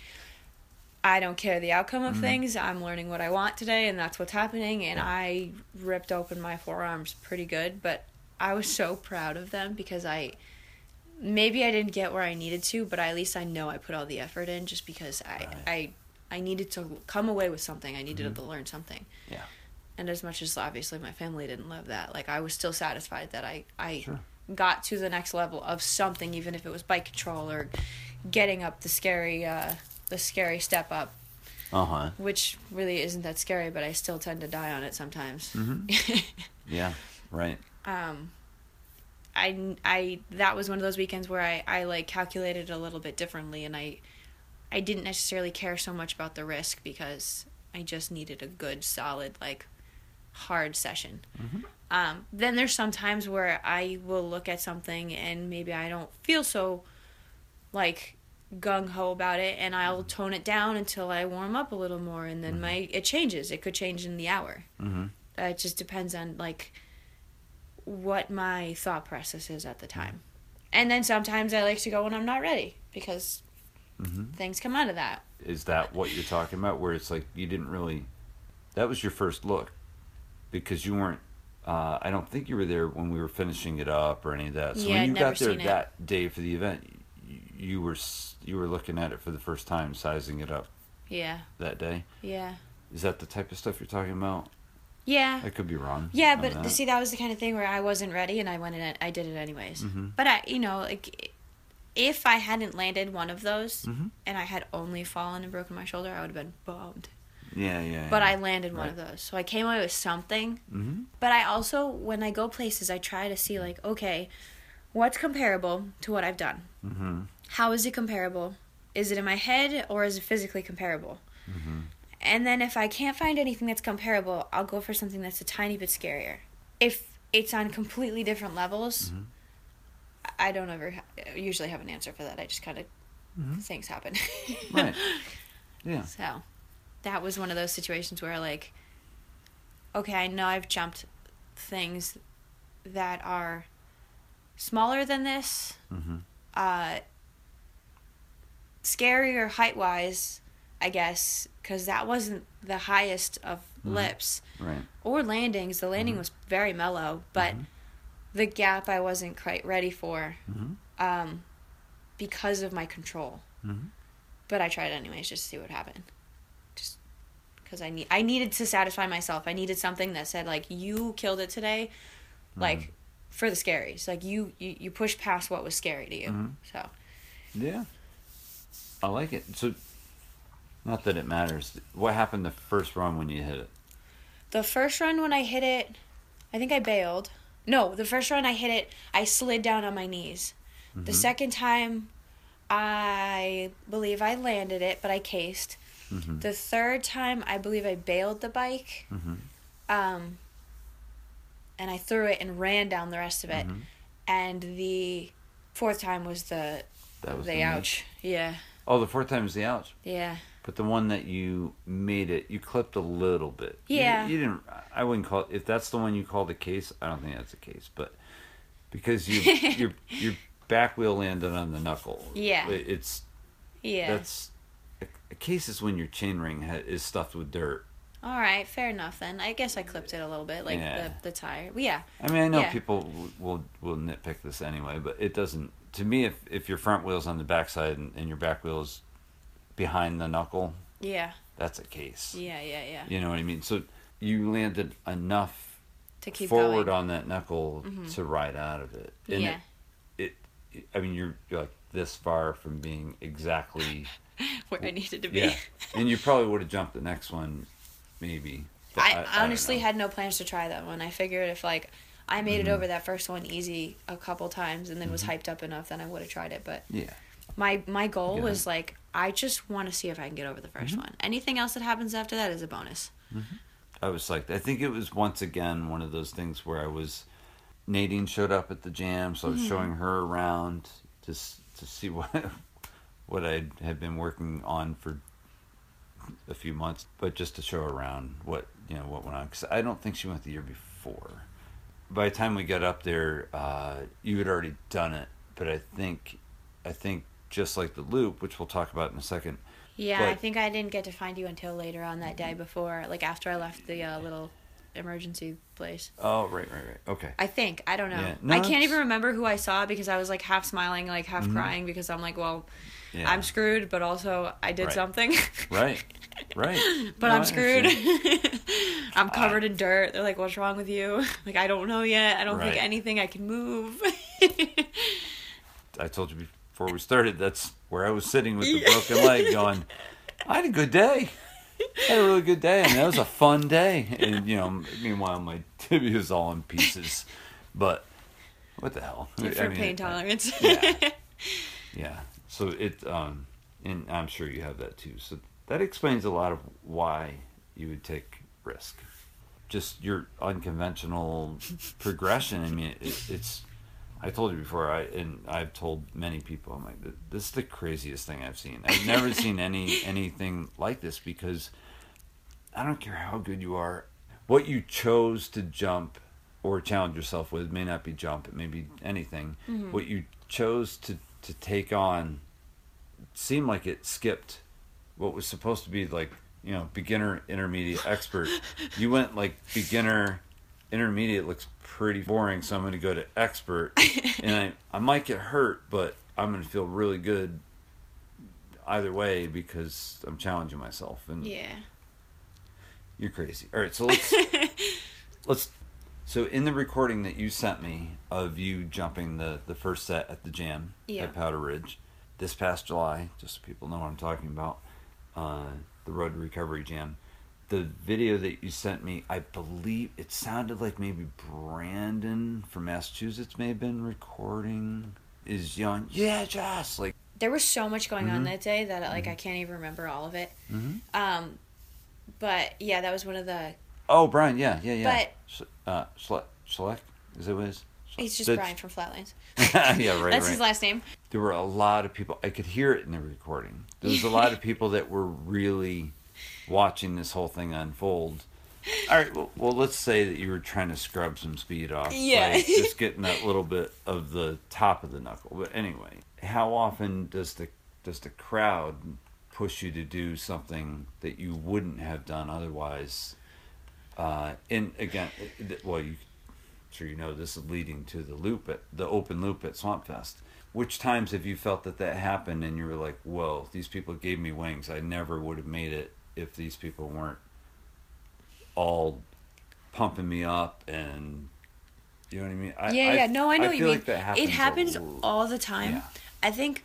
I don't care the outcome of Mhm. things. I'm learning what I want today, and that's what's happening. And Yeah. I ripped open my forearms pretty good, but I was so proud of them because I. Maybe I didn't get where I needed to, but at least I know I put all the effort in just because I Right. I I needed to come away with something. I needed Mhm. to learn something. Yeah. And as much as obviously my family didn't love that, like I was still satisfied that I I Sure. got to the next level of something, even if it was bike control or getting up the scary uh, the scary step up, Uh huh. which really isn't that scary, but I still tend to die on it sometimes. hmm Yeah. Right. um, I I that was one of those weekends where I I like calculated a little bit differently, and I I didn't necessarily care so much about the risk because I just needed a good solid like hard session. Mhm. Um, then there's some times where I will look at something and maybe I don't feel so like gung ho about it, and I'll tone it down until I warm up a little more, and then my it changes. It could change in the hour. Mm-hmm. Uh, it just depends on like what my thought process is at the time. And then sometimes I like to go when I'm not ready because Mm-hmm. things come out of that. Is that what you're talking about? Where it's like you didn't really. That was your first look, because you weren't. Uh, I don't think you were there when we were finishing it up or any of that. So Yeah, when you got there that day for the event, you, were you were looking at it for the first time, sizing it up Yeah, that day. yeah, Is that the type of stuff you're talking about? yeah, I could be wrong. yeah. But that. see, that was the kind of thing where I wasn't ready, and I went in. it- I did it anyways. Mhm. But I, you know, like if I hadn't landed one of those Mhm. and I had only fallen and broken my shoulder, I would have been bummed. Yeah, yeah. but yeah. I landed one of those. So I came away with something. Mm-hmm. But I also, when I go places, I try to see like, okay, what's comparable to what I've done? Mm-hmm. How is it comparable? Is it in my head or is it physically comparable? Mm-hmm. And then if I can't find anything that's comparable, I'll go for something that's a tiny bit scarier. If it's on completely different levels, Mhm. I don't ever ha- usually have an answer for that. I just kind of Mhm. things happen. Right. Yeah. So that was one of those situations where like okay, I know I've jumped things that are smaller than this, Mm-hmm. uh scarier height wise, I guess, cuz that wasn't the highest of Mhm. lips Right. or landings. The landing Mhm. was very mellow, but Mhm. the gap I wasn't quite ready for Mm-hmm. um because of my control. Mm-hmm. but I tried anyways just to see what happened. Just because I need I needed to satisfy myself. I needed something that said like you killed it today, like for the scaries. Like you you you pushed past what was scary to you. So Yeah. I like it. So, not that it matters. What happened the first run when you hit it? the first run when I hit it, I think I bailed. No, the first run I hit it, I slid down on my knees. The Mhm. second time, I believe I landed it, but I cased. Mm-hmm. The third time, I believe I bailed the bike. Mm-hmm. um, and I threw it and ran down the rest of it. Mhm. And the fourth time was the That was the the ouch. Yeah, Oh, the fourth time was the ouch. yeah, But the one that you made it, you clipped a little bit. Yeah. You, didn't. I wouldn't call it. If that's the one you called a case, I don't think that's a case. But because you your your back wheel landed on the knuckle. Yeah. It- it's yeah. that's a, a case is when your chain ring ha- is stuffed with dirt. All right, fair enough then. I guess I clipped it a little bit, like Yeah. the the tire. Yeah, I mean, I know Yeah. people will will nitpick this anyway, but it doesn't. To me, if if your front wheel's on the backside and, and your back wheel's behind the knuckle, yeah, that's a case. yeah, yeah, yeah. You know what I mean? So you landed enough To keep forward going. on that knuckle Mhm. to ride out of it. And yeah, It, it, I mean, you're, you're like this far from being exactly. where I needed to be. Yeah. and you probably would have jumped the next one, maybe. I, don't honestly had no plans to try that one. I figured if like I made Mhm. it over that first one easy a couple times and then was Mm-hmm. hyped up enough, then I would have tried it. But Yeah. my my goal Yeah. was like I just want to see if I can get over the 1st Mhm. one. Anything else that happens after that is a bonus. I was like, I think it was once again one of those things where I was. Nadine showed up at the jam, so I was showing her around to to see what what I had been working on for a few months, but just to show around what you know what went on. Because I don't think she went the year before. By the time we got up there, uh, you had already done it, but I think I think just like the loop, which we'll talk about in a second. Yeah, I think I didn't get to find you until later on that day before, like after I left the uh, little emergency place. Oh, right, right, right. Okay. I think I don't know. Yeah. No, I can't it's- even remember who I saw because I was like half smiling, like half Mhm. crying because I'm like, well, Yeah. I'm screwed, but also I did Right. something. Right. Right. but No, I'm screwed. I'm covered in dirt. They're like, "What's wrong with you?" Like, I don't know yet. I don't Right. think anything I can move. I told you before we started, that's where I was sitting with the broken leg going, I had a good day. I had a really good day. I mean, that was a fun day. And, you know, meanwhile, my tibia is all in pieces. But what the hell? I Different mean, pain tolerance. yeah. Yeah. So it, um, and I'm sure you have that too. So that explains a lot of why you would take risk. Just your unconventional progression. I mean, it, it's. I told you before, I and I've told many people. I'm like, this is the craziest thing I've seen. I've never seen any anything like this because I don't care how good you are, what you chose to jump or challenge yourself with may not be jump. It may be anything. Mm-hmm. What you chose to to take on seemed like it skipped what was supposed to be like you know beginner intermediate expert you went like beginner intermediate looks pretty boring so i'm going to go to expert and I, I might get hurt but i'm going to feel really good either way because i'm challenging myself and yeah. you're crazy all right so let's let's so in the recording that you sent me of you jumping the the first set at the jam Yeah. at powder ridge this past july just so people know what i'm talking about uh, the road to recovery jam the video that you sent me, I believe it sounded like maybe Brandon from Massachusetts may have been recording. Is young, yeah, Joss, like, there was so much going on Mhm. that day that like I can't even remember all of it. Mhm. Um, but yeah, that was one of the. oh, Brian, yeah, yeah, yeah. But- uh, Schleck, Schleck, is it is? He's just That's- Brian from Flatlands. yeah, right, That's right. his last name. there were a lot of people i could hear it in the recording there was a lot of people that were really watching this whole thing unfold all right well, well let's say that you were trying to scrub some speed off Yeah. by just getting that little bit of the top of the knuckle but anyway how often does the does the crowd push you to do something that you wouldn't have done otherwise uh and again well you sure you know this is leading to the loop at the open loop at Swamp Fest. Which times have you felt that that happened and you were like, "Whoa, these people gave me wings. I never would have made it if these people weren't all pumping me up and you know what I mean?" I, yeah, yeah. No, I know what you mean. like happens it happens all the time. Yeah. I think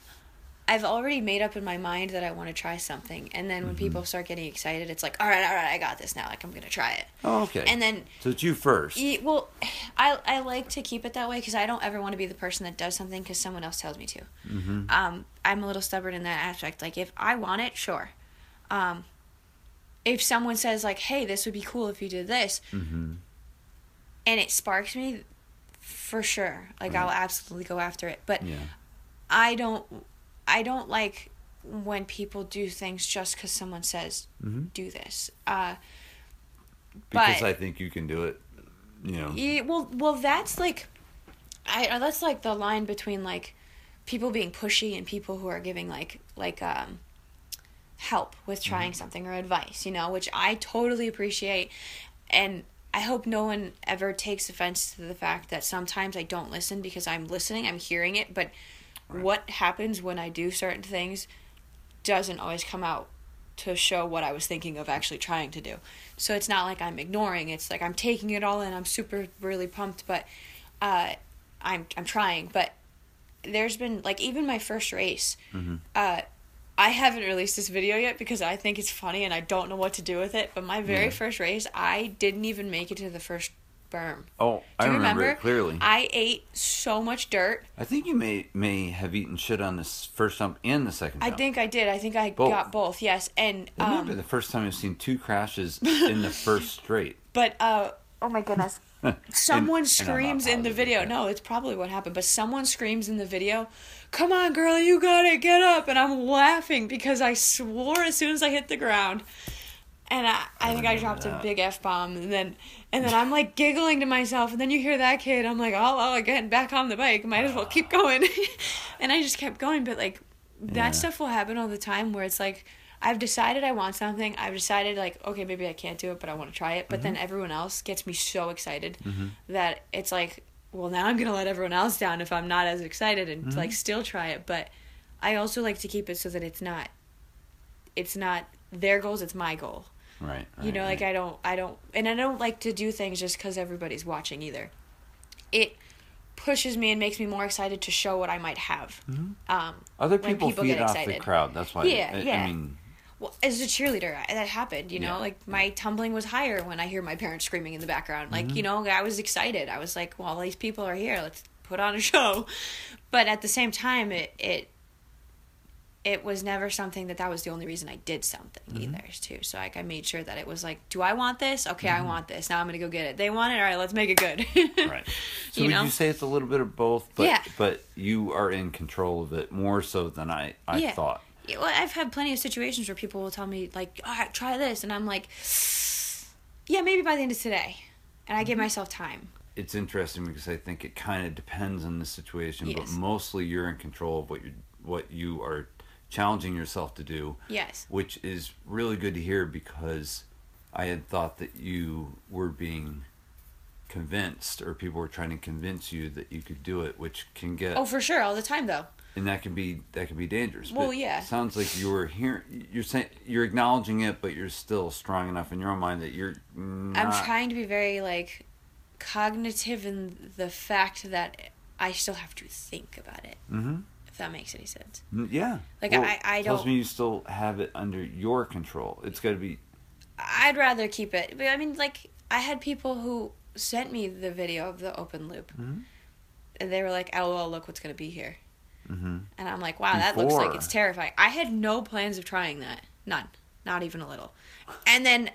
I've already made up in my mind that I want to try something, and then when Mm-hmm. people start getting excited, it's like, all right, all right, I got this now. Like I'm gonna try it. Oh, okay. And then so it's you first. Well, I I like to keep it that way because I don't ever want to be the person that does something because someone else tells me to. Mm-hmm. Um, I'm a little stubborn in that aspect. Like if I want it, sure. Um, if someone says like, "Hey, this would be cool if you did this," Mm-hmm. and it sparks me, for sure. Like I'll absolutely go after it. But Yeah. I don't, I don't like when people do things just because someone says Mm-hmm. do this. Uh, Because but- I think you can do it. You know. Yeah, well, well, that's like, I uh, that's like the line between like people being pushy and people who are giving like like um help with trying something or advice, you know, which I totally appreciate, and I hope no one ever takes offense to the fact that sometimes I don't listen because I'm listening, I'm hearing it, but what happens when I do certain things doesn't always come out to show what I was thinking of actually trying to do. So it's not like I'm ignoring. It's like I'm taking it all in. I'm super really pumped, but uh, I'm I'm trying. But there's been like even my first race. Uh, I haven't released this video yet because I think it's funny and I don't know what to do with it. But my very Yeah. first race, I didn't even make it to the first berm. Oh, I Do you remember, remember? clearly. I ate so much dirt. I think you may may have eaten shit on this first jump and the second I think I did. I think I Both. got both. Yes, and I remember um, the first time I've seen two crashes in the first straight. But uh oh my goodness. Someone And- and screams in the video. No, it's probably what happened, but someone screams in the video, "Come on, girl, you got it. Get up." And I'm laughing because I swore as soon as I hit the ground. And I, I think I dropped a big f bomb, and then and then I'm like giggling to myself, and then you hear that kid. I'm like, oh, well, again, back on the bike. Might as well keep ah. going, and I just kept going. But like, that Yeah. stuff will happen all the time, where it's like, I've decided I want something. I've decided like, okay, maybe I can't do it, but I want to try it. But then mm-hmm. everyone else gets me so excited mm-hmm. that it's like, well, now I'm gonna let everyone else down if I'm not as excited and mm-hmm. like still try it. But I also like to keep it so that it's not, it's not their goals. It's my goal. Right. You right, know, like. I don't, I don't, and I don't like to do things just because everybody's watching either. It pushes me and makes me more excited to show what I might have. Um, Other people, people feed get off the excited. crowd. That's why. Yeah, I, yeah. I mean, well, as a cheerleader, I- that happened. You know, Yeah, like my tumbling was higher when I hear my parents screaming in the background. Like Mm-hmm. you know, I was excited. I was like, well, these people are here. Let's put on a show. But at the same time, it it it was never something that that was the only reason I did something Mm-hmm. either. Too. So like I made sure that it was like, do I want this? Okay, Mm-hmm. I want this. Now I'm gonna go get it. They want it. All right, let's make it good. right. So You would know? you say it's a little bit of both? But, Yeah. But you are in control of it more so than I, I Yeah. thought. Yeah, well, I've had plenty of situations where people will tell me like, "All right, try this," and I'm like, "Yeah, maybe by the end of today," and I give Mm-hmm. myself time. It's interesting because I think it kind of depends on the situation, but mostly you're in control of what you what you are challenging yourself to do. Yes. which is really good to hear because I had thought that you were being convinced or people were trying to convince you that you could do it, which can get Oh, for sure, all the time though. and that can be that can be dangerous. Well, But yeah. sounds like you're here. You're saying you're acknowledging it, but you're still strong enough in your own mind that you're. Not, I'm trying to be very like cognitive in the fact that I still have to think about it. Mm-hmm. That makes any sense. Yeah. Like, Well, I- I don't- Tells me you still have it under your control. It's got to be. I'd rather keep it. But I mean, like I had people who sent me the video of the open loop, Mhm. and they were like, "LOL, look what's gonna be here." Mm-hmm. And I'm like, wow, that looks like it's terrifying. I had no plans of trying that. None. Not even a little. And then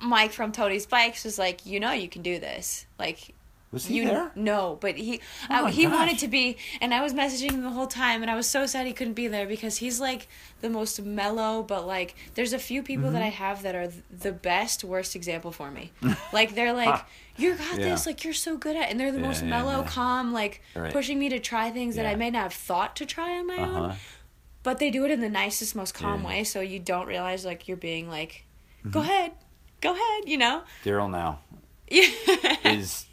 Mike from Tony's Bikes was like, you know, you can do this. Like, Was he you there? No, but he Oh he gosh. wanted to be, and I was messaging him the whole time, and I was so sad he couldn't be there because he's like the most mellow, but like there's a few people Mm-hmm. that I have that are the best worst example for me. like they're like, you got Yeah. this, like you're so good at, and they're the Yeah, most yeah, mellow, calm, like Right. pushing me to try things that I may not have thought to try on my own Uh-huh. but they do it in the nicest, most calm way, so you don't realize like you're being like, Mm-hmm. go ahead, go ahead, you know? Daryl now Yeah. is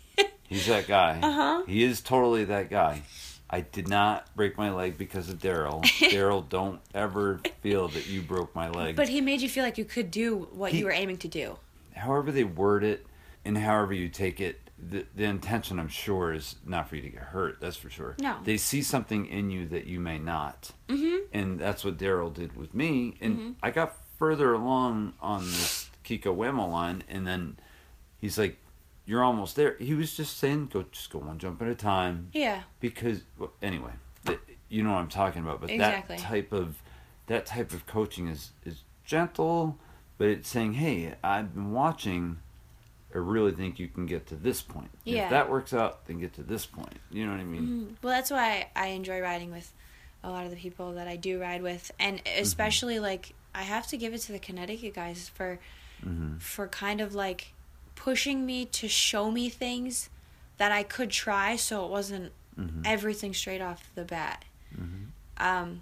he's that guy. Uh-huh. He is totally that guy. I did not break my leg because of Daryl. Daryl, don't ever feel that you broke my leg. but he made you feel like you could do what He- you were aiming to do. however they word it and however you take it, the, the intention, I'm sure, is not for you to get hurt. That's for sure. No. They see something in you that you may not. Mm-hmm. And that's what Daryl did with me. And I got further along on this Kiko Wemo line, and then he's like, You're almost there. He was just saying, Go, just go one jump at a time. Yeah. Because, well, anyway, th- you know what I'm talking about. But Exactly. that type of that type of coaching is is gentle, but it's saying, "Hey, I've been watching. I really think you can get to this point. Yeah. If that works out, then get to this point. You know what I mean? Mhm. Well, that's why I enjoy riding with a lot of the people that I do ride with, and Mm-hmm. especially like I have to give it to the Connecticut guys for Mm-hmm. for kind of like pushing me to show me things that I could try, so it wasn't Mm-hmm. everything straight off the bat. Um,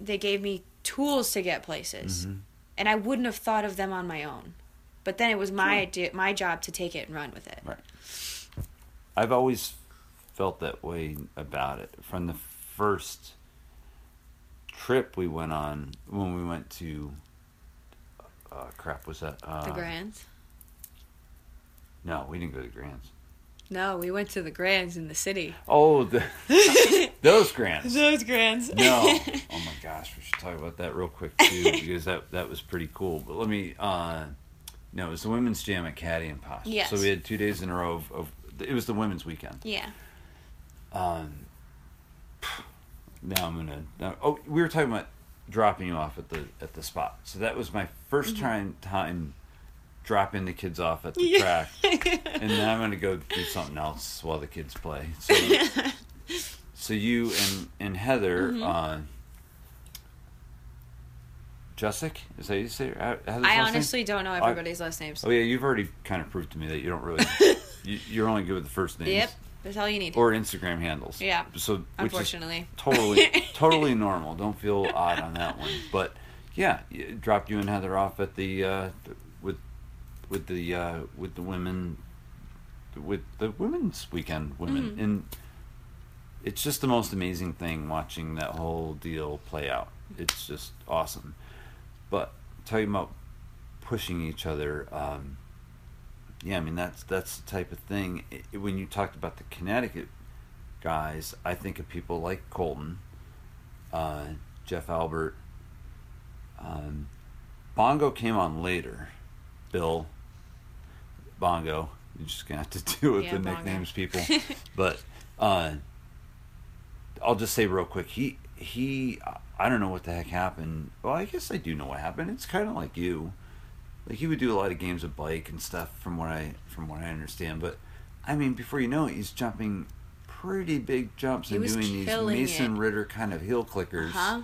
they gave me tools to get places, Mhm. and I wouldn't have thought of them on my own. But then it was my idea, my job to take it and run with it. Right. I've always felt that way about it from the first trip we went on when we went to. Uh, crap, was that uh, The Grands. No, we didn't go to Grants. No, we went to the Grands in the city. Oh, the, those grants. Those Grands. No. Oh my gosh, we should talk about that real quick too because that that was pretty cool. But let me. uh No, it was the women's jam at Caddy and Posh. Yes. So we had two days in a row of, of it was the women's weekend. yeah. Um. Now I'm gonna. Now, oh, we were talking about dropping you off at the at the spot. So that was my 1st time time dropping the kids off at the Yeah. track, and then I'm gonna go do something else while the kids play. So. So you and and Heather, Mm-hmm. uh, Jessic, is that you say? I last name? honestly don't know everybody's last names. Oh yeah, you've already kind of proved to me that you don't really. you, you're only good with the first names. Yep. That's all you need. Or Instagram handles. Yeah. So which unfortunately. is totally totally normal. Don't feel odd on that one. But yeah, dropped you and Heather off at the uh, with with the uh, with the women with the women's weekend women Mm-hmm. and it's just the most amazing thing watching that whole deal play out. It's just awesome. But talking about pushing each other, um, yeah, I mean that's that's the type of thing. I when you talked about the Connecticut guys, I think of people like Colton, uh, Jeff Albert. Um, Bongo came on later. Bill, Bongo. You're just gonna have to deal with Yeah, the Bongo. nicknames, people. but uh, I'll just say real quick. He he. I don't know what the heck happened. Well, I guess I do know what happened. It's kind of like you. Like he would do a lot of games of bike and stuff, from what I from what I understand. But I mean, before you know it, he's jumping pretty big jumps He and doing these Mason it. Ritter kind of heel clickers Huh?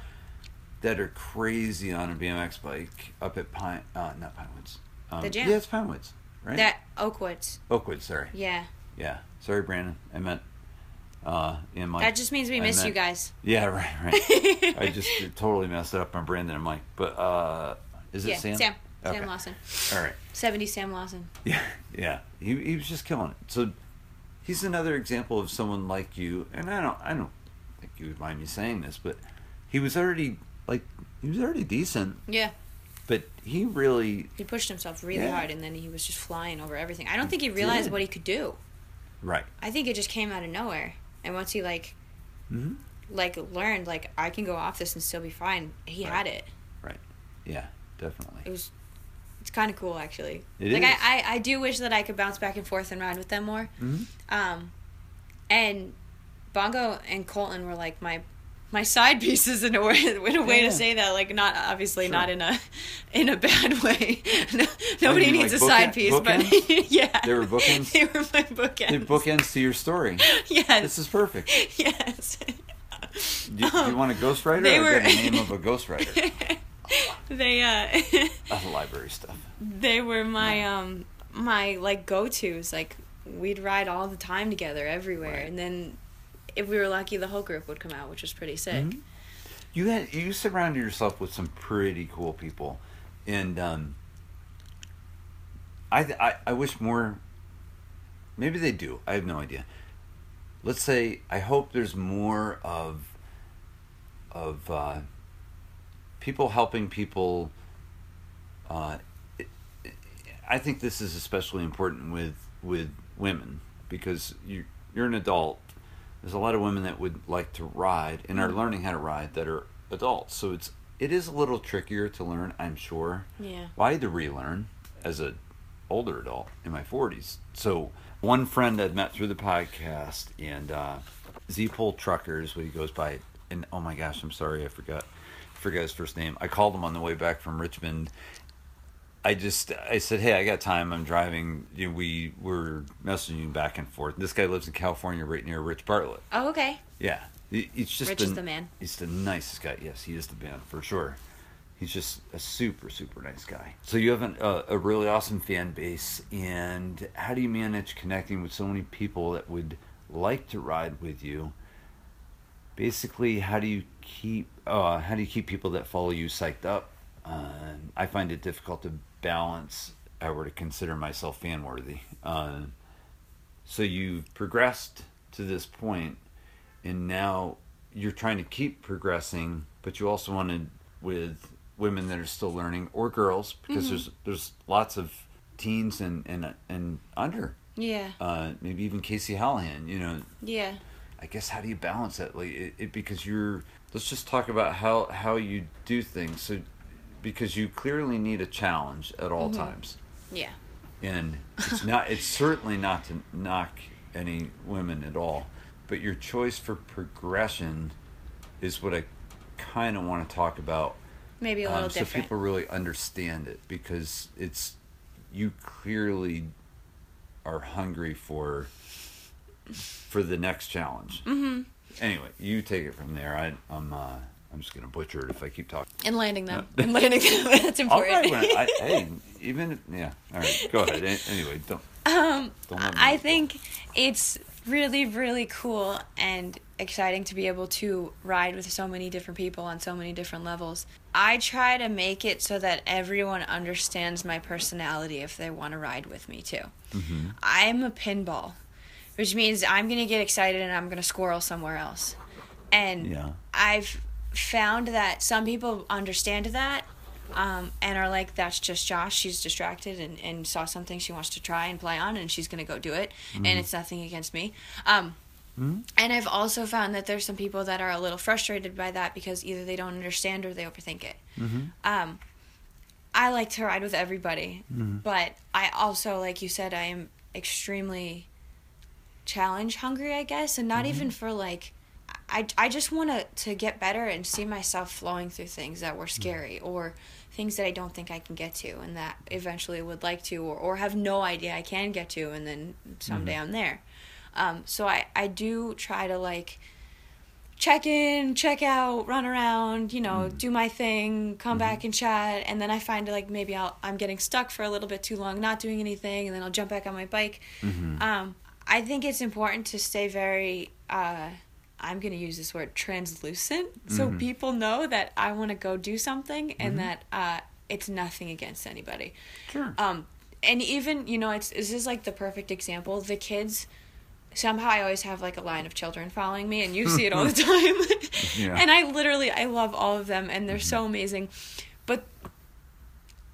that are crazy on a BMX bike up at Pine, uh, not Pinewoods. Um, The jam. Yeah, it's Pinewoods, right? That Oakwoods. Oakwood, sorry. Yeah. Yeah, sorry, Brandon. I meant uh, in my. that just means we I miss you guys. Yeah, right, right. I just totally messed it up on Brandon and Mike. But uh, is it yeah. Sam? Sam. Okay. Sam Lawson. All right. 70 Sam Lawson. Yeah, yeah. He he was just killing it. So he's another example of someone like you. And I don't I don't think you would mind me saying this, but he was already like he was already decent, Yeah. but he really He pushed himself really Yeah. hard and then he was just flying over everything. I don't think he realized did. what he could do. right. I think it just came out of nowhere. And once he like Mhm. like learned like I can go off this and still be fine, he Right. had it. Right. Yeah. definitely. it was kind of cool actually. It like is. I, I I do wish that I could bounce back and forth and ride with them more. Mhm. Um, and Bongo and Colton were like my my side pieces in a way in a way Yeah. to say that like not obviously Sure. not in a in a bad way. No, nobody mean, needs like a side bookend- piece, bookends? but yeah, They were bookends? They were my bookends. The bookends to your story. Yes. This is perfect. yes. Do, do you want a ghostwriter they or were- get the name of a ghostwriter? they uh That's library stuff. they were my um my like go tos like we'd ride all the time together everywhere Right. and then if we were lucky the whole group would come out which was pretty sick Mhm. You had you surrounded yourself with some pretty cool people, and um, I, I I wish more. Maybe they do. I have no idea. Let's say I hope there's more of of uh, people helping people. Uh, it- it- I think this is especially important with with women because you you're an adult. There's a lot of women that would like to ride and are learning how to ride that are adults. So it's it is a little trickier to learn, I'm sure. yeah Well, I had to relearn as a older adult in my 40s. So one friend I'd met through the podcast and uh, Z Pole Trucker is what he goes by. And oh my gosh, I'm sorry, I forgot forgot his first name. I called him on the way back from Richmond. I just I said, hey, I got time. I'm driving. You know, we were messaging back and forth. This guy lives in California, right near Rich Bartlett. oh okay Yeah, he's just Rich is the man. He's the nicest guy. Yes, he is the man for sure. He's just a super super nice guy. So you have an, uh, a really awesome fan base, and how do you manage connecting with so many people that would like to ride with you? Basically, how do you keep uh, how do you keep people that follow you psyched up? Uh, I find it difficult to balance. I were to consider myself fan worthy. Uh, so you've progressed to this point, and now you're trying to keep progressing, but you also wanted with women that are still learning or girls because there's there's lots of teens and and and under yeah uh, maybe even Casey Hallahan. You know, yeah I guess how do you balance that? Like it, it because you're. Let's just talk about how how you do things. So because you clearly need a challenge at all times yeah and it's not it's certainly not to knock any women at all but your choice for progression is what i kind of want to talk about maybe a little um, so different people really understand it because it's you clearly are hungry for for the next challenge mm-hmm. anyway you take it from there I, i'm uh, i'm just gonna butcher it if i keep talking and landing them and landing them that's important when I, hey, even if- yeah. All right, go ahead. Anyway, don't. Um, Don't I think it's really, really cool and exciting to be able to ride with so many different people on so many different levels. I try to make it so that everyone understands my personality if they want to ride with me too. Mm-hmm. I'm a pinball, which means I'm going to get excited and I'm going to squirrel somewhere else. And Yeah. I've found that some people understand that um, and are like, that's just Josh. She's distracted and, and saw something she wants to try and play on, and she's going to go do it. And it's nothing against me. Um, And I've also found that there's some people that are a little frustrated by that because either they don't understand or they overthink it. Um, I like to ride with everybody, but I also, like you said, I am extremely challenge hungry, I guess, and not mm-hmm. even for like. I, I just want to to get better and see myself flowing through things that were scary or things that I don't think I can get to and that eventually would like to or, or have no idea I can get to and then someday mm-hmm. I'm there. Um, so I, I do try to like check in, check out, run around, you know, mm-hmm. do my thing, come back and chat, and then I find like maybe I'll I'm getting stuck for a little bit too long, not doing anything, and then I'll jump back on my bike. Um, I think it's important to stay very. Uh, I'm gonna use this word translucent, so people know that I want to go do something, and that uh, it's nothing against anybody. Sure. Um, and even you know, it's this is like the perfect example. The kids somehow I always have like a line of children following me, and you see it all the time. Yeah. And I literally I love all of them, and they're so amazing. But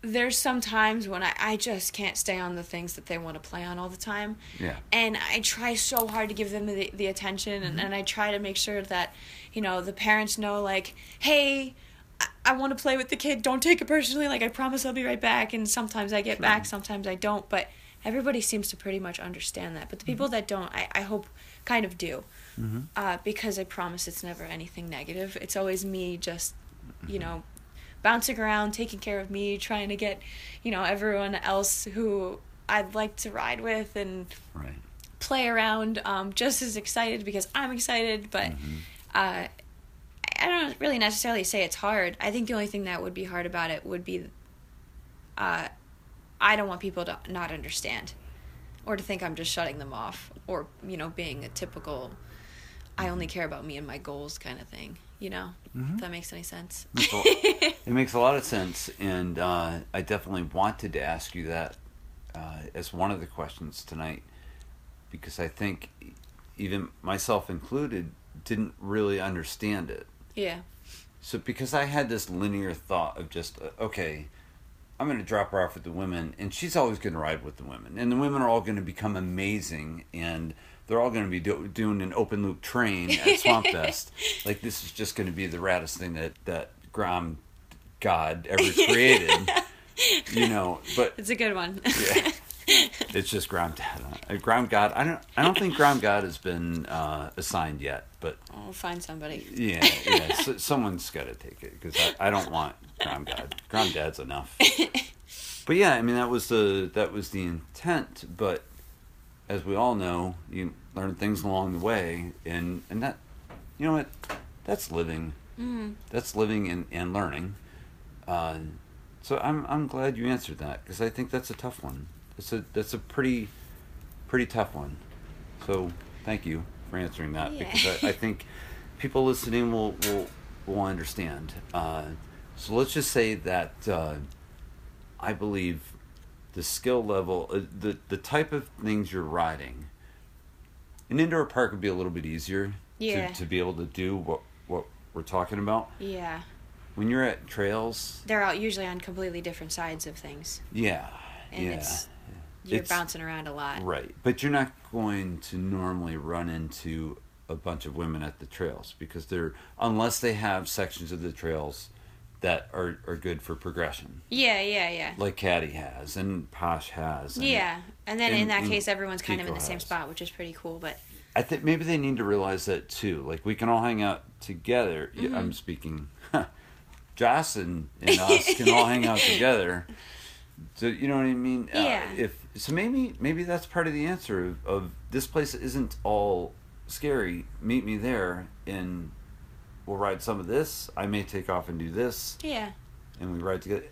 there's some times when I, I just can't stay on the things that they want to play on all the time. Yeah. And I try so hard to give them the, the attention, and, mm-hmm. and I try to make sure that, you know, the parents know, like, hey, I, I want to play with the kid. Don't take it personally. Like I promise I'll be right back. And sometimes I get back, sometimes I don't. But everybody seems to pretty much understand that. But the mm-hmm. people that don't, I, I hope kind of do. Mm-hmm. Uh, because I promise it's never anything negative. It's always me just, you know, bouncing around, taking care of me, trying to get, you know, everyone else who I'd like to ride with and Right. play around um, just as excited because I'm excited, but uh, I don't really necessarily say it's hard. I think the only thing that would be hard about it would be uh, I don't want people to not understand or to think I'm just shutting them off or, you know, being a typical I only care about me and my goals kind of thing, you know? If that makes any sense. It makes a lot of sense, and uh, I definitely wanted to ask you that uh, as one of the questions tonight, because I think even myself included didn't really understand it. yeah. So because I had this linear thought of just uh, okay, I'm going to drop her off with the women, and she's always going to ride with the women, and the women are all going to become amazing, and they're all going to be do- doing an open loop train at Swamp Fest. like this is just going to be the raddest thing that that Grom God ever created. you know, but It's a good one. yeah. It's just Grom Dad. Uh, Grom God. I don't. I don't think Grom God has been uh, assigned yet, but we'll find somebody. yeah, yeah. So, someone's got to take it because I, I don't want Grom God. Grom Dad's enough. But yeah, I mean that was the that was the intent. But as we all know, you learn things along the way, and and that, you know what, that's living. Mm. That's living and, and learning. Uh, so I'm I'm glad you answered that because I think that's a tough one. That's a that's a pretty pretty tough one. So thank you for answering that Yeah. because I, I think people listening will will will understand. Uh, so let's just say that uh, I believe the skill level, uh, the the type of things you're riding. An indoor park would be a little bit easier Yeah. to, to be able to do what what we're talking about. Yeah. When you're at trails, They're out usually on completely different sides of things. yeah, And yeah, it's you're It's- bouncing around a lot. right. But you're not going to normally run into a bunch of women at the trails because they're unless they have sections of the trails that are, are good for progression, Yeah, yeah, yeah. like Caddy has and Posh has. And yeah. And then in that case everyone's kind of in Kiko the same has. spot, which is pretty cool, but I think maybe they need to realize that too. Like we can all hang out together. Mm-hmm. I'm speaking. Joce and, and us can all hang out together. So you know what I mean? Uh, Yeah. if so, maybe maybe that's part of the answer of, of this place isn't all scary. Meet me there, and we'll ride some of this. I may take off and do this, yeah. and we ride together.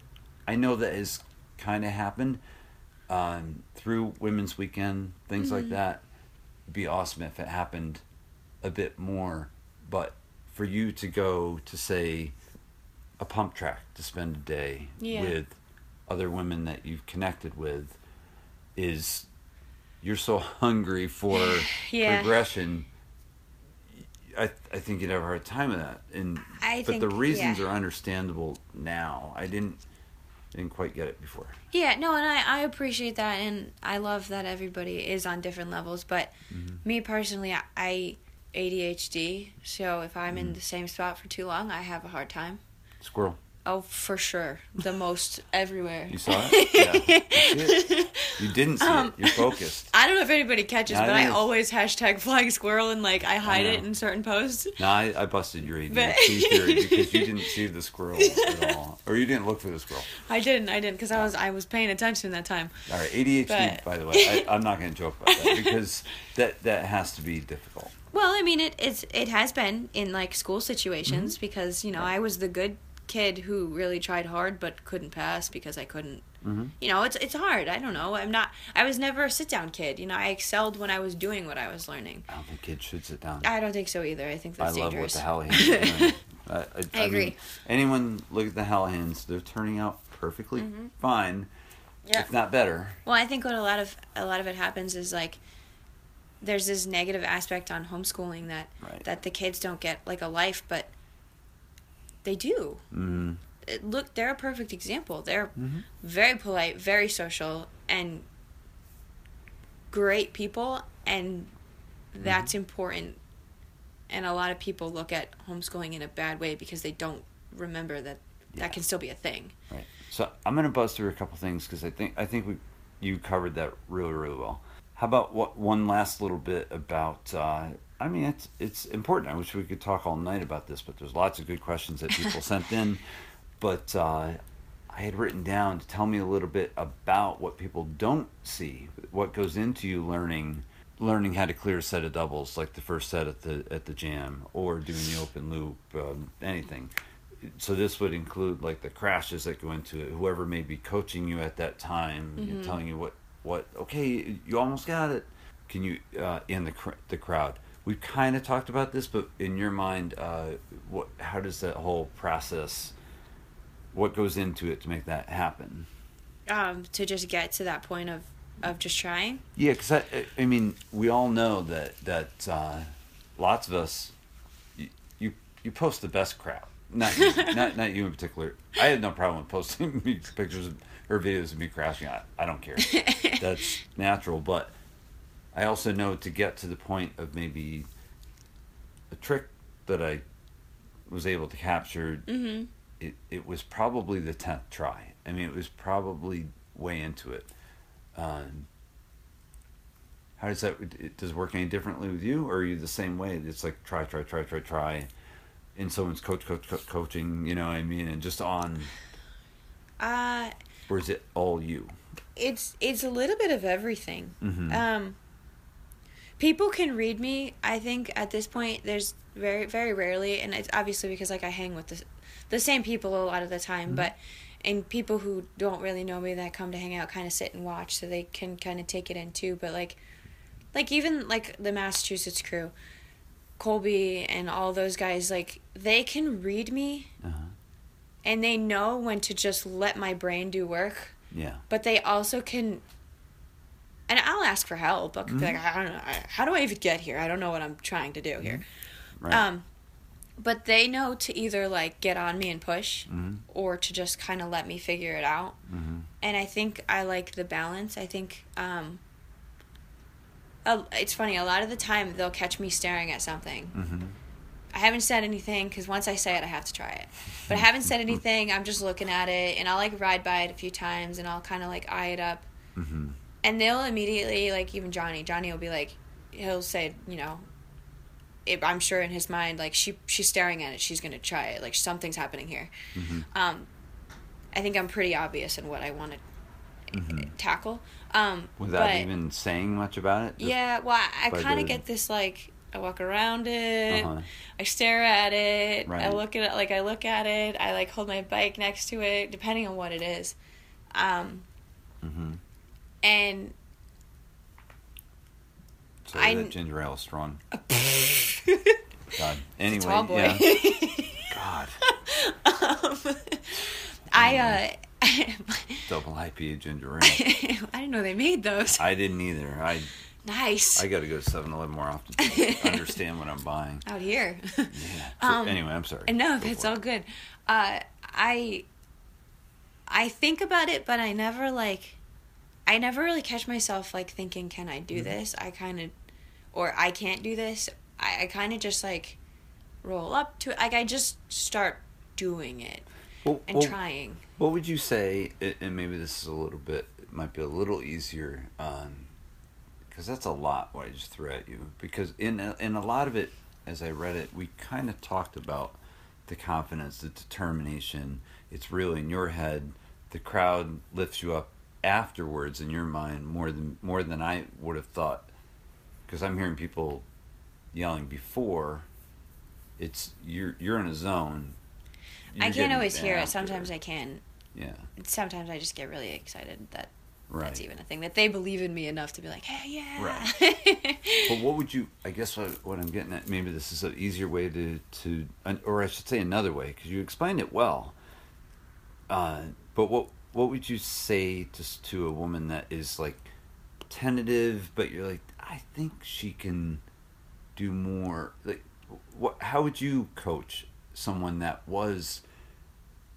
I know that has kind of happened um, through Women's Weekend, things like that. It'd be awesome if it happened a bit more. But for you to go to say a pump track to spend a day Yeah. with other women that you've connected with is you're so hungry for Yeah. progression. I I think you'd have a hard time with that, and I but the reasons yeah. are understandable now. I didn't didn't quite get it before. Yeah, no, and I, I appreciate that, and I love that everybody is on different levels. But mm-hmm. me personally, I, I ADHD, so if I'm in mm-hmm. the same spot for too long, I have a hard time. Squirrel, Oh, for sure, the most everywhere. you saw it? Yeah, you, it? You didn't see Um, it. You're focused. I don't know if anybody catches, I but I think- always hashtag flying squirrel and like I hide it in certain posts. No, I, I busted your ADHD But- theory because you didn't see the squirrel at all, or you didn't look for the squirrel. I didn't, I didn't, because I was I was paying attention that time. All right, ADHD. But- By the way, I, I'm not going to joke about that because that that has to be difficult. Well, I mean, it it's it has been in like school situations because you know I was the good kid who really tried hard but couldn't pass because I couldn't. Mhm. You know, it's it's hard. I don't know. I'm not. I was never a sit down kid. You know, I excelled when I was doing what I was learning. I don't think kids should sit down. I don't think so either. I think that's I that's love dangerous. what the Hallahands are. I, I, I agree. mean, anyone look at the Hallahands? They're turning out perfectly fine, Mm-hmm. Yeah. if not better. Well, I think what a lot of a lot of it happens is like there's this negative aspect on homeschooling that Right. that the kids don't get like a life, but they do. Mm, It- look, they're a perfect example. They're Mhm. very polite, very social, and great people, and that's important. And a lot of people look at homeschooling in a bad way because they don't remember that that can still be a thing. Right. So I'm gonna buzz through a couple things because I think I think we you covered that really really well. How about what one last little bit about? Uh, I mean, it's it's important. I wish we could talk all night about this, but there's lots of good questions that people sent in. But uh, I had written down to tell me a little bit about what people don't see, what goes into you learning learning how to clear a set of doubles, like the first set at the at the jam, or doing the open loop, um, anything. So this would include like the crashes that go into it. Whoever may be coaching you at that time, know, telling you what what okay, you almost got it. Can you uh, in the cr- the crowd? We've kind of talked about this, but in your mind, uh, what how does that whole process? What goes into it to make that happen? Um, to just get to that point of of just trying. Yeah, because I, I mean, we all know that that uh, lots of us, you, you you post the best crap. Not you, not not you in particular. I had no problem with posting pictures of, or videos of me crashing. I, I don't care. That's natural. But I also know to get to the point of maybe a trick that I was able to capture. Mm-hmm. It it was probably the tenth try. I mean, it was probably way into it. Um, how does that? it- Does it work any differently with you, or are you the same way? It's like try, try, try, try, try, and someone's coach, coach, coach coaching. You know what I mean? And just on, Uh, or is it all you? it's it's a little bit of everything. Mhm. Um, people can read me. I think at this point, there's very very rarely, and it's obviously because like I hang with the the same people a lot of the time, but and people who don't really know me that come to hang out kind of sit and watch, so they can kind of take it in too. But like, like even like the Massachusetts crew, Colby and all those guys, like they can read me, Uh-huh. and they know when to just let my brain do work Yeah. but they also can and i'll ask for help i'll be like Mm-hmm. i don't know how do i even get here i don't know what i'm trying to do here Right. um but they know to either like get on me and push Mhm. or to just kind of let me figure it out Mhm. and i think i like the balance i think um a- it's funny a lot of the time they'll catch me staring at something Mhm. I haven't said anything because once I say it, I have to try it. But I haven't said anything. I'm just looking at it, and I'll like ride by it a few times, and I'll kind of like eye it up, Mhm. And they'll immediately like even Johnny. Johnny will be like, he'll say, you know, it, I'm sure in his mind like she she's staring at it. She's gonna try it. Like something's happening here. Mhm. Um, I think I'm pretty obvious in what I want to Mhm. tackle. Um, Without but- even saying much about it. Yeah, well, I, I kind of get this like I walk around it, Uh-huh. I stare at it, I look at it like I look at it, I like hold my bike next to it, depending on what it is, um, Mhm. And So I- that ginger ale is strong. God. Anyway, tall boy. yeah. God. um, I uh, Double IPA ginger ale. I didn't know they made those. I didn't either. I Nice I got to go to 7-Eleven more often to understand what I'm buying. out here. Yeah. So, Um, anyway, I'm sorry. No, that's all good. Uh, I I think about it, but I never like I never really catch myself like thinking, "Can I do Mm-hmm. this?" I kind of or I can't do this. I, I kind of just like roll up to it. Like I just start doing it Well, and well, trying. What would you say? And maybe this is a little bit, it might be a little easier, because that's a lot what I just threw at you. Because in a, in a lot of it, as I read it, we kind of talked about the confidence, the determination. It's really in your head. The crowd lifts you up afterwards in your mind more than more than I would have thought. Because I'm hearing people yelling before. It's you're you're in a zone. I You're can't always hear it. Sometimes I can. Yeah. Sometimes I just get really excited that Right. that's even a thing. That they believe in me enough to be like, "Hey, yeah." Right. But what would you? I guess what, what I'm getting at. Maybe this is an easier way to to, or I should say another way, because you explained it well. Uh, but what what would you say to s- to a woman that is like tentative, but you're like, I think she can do more. Like, what? How would you coach someone that was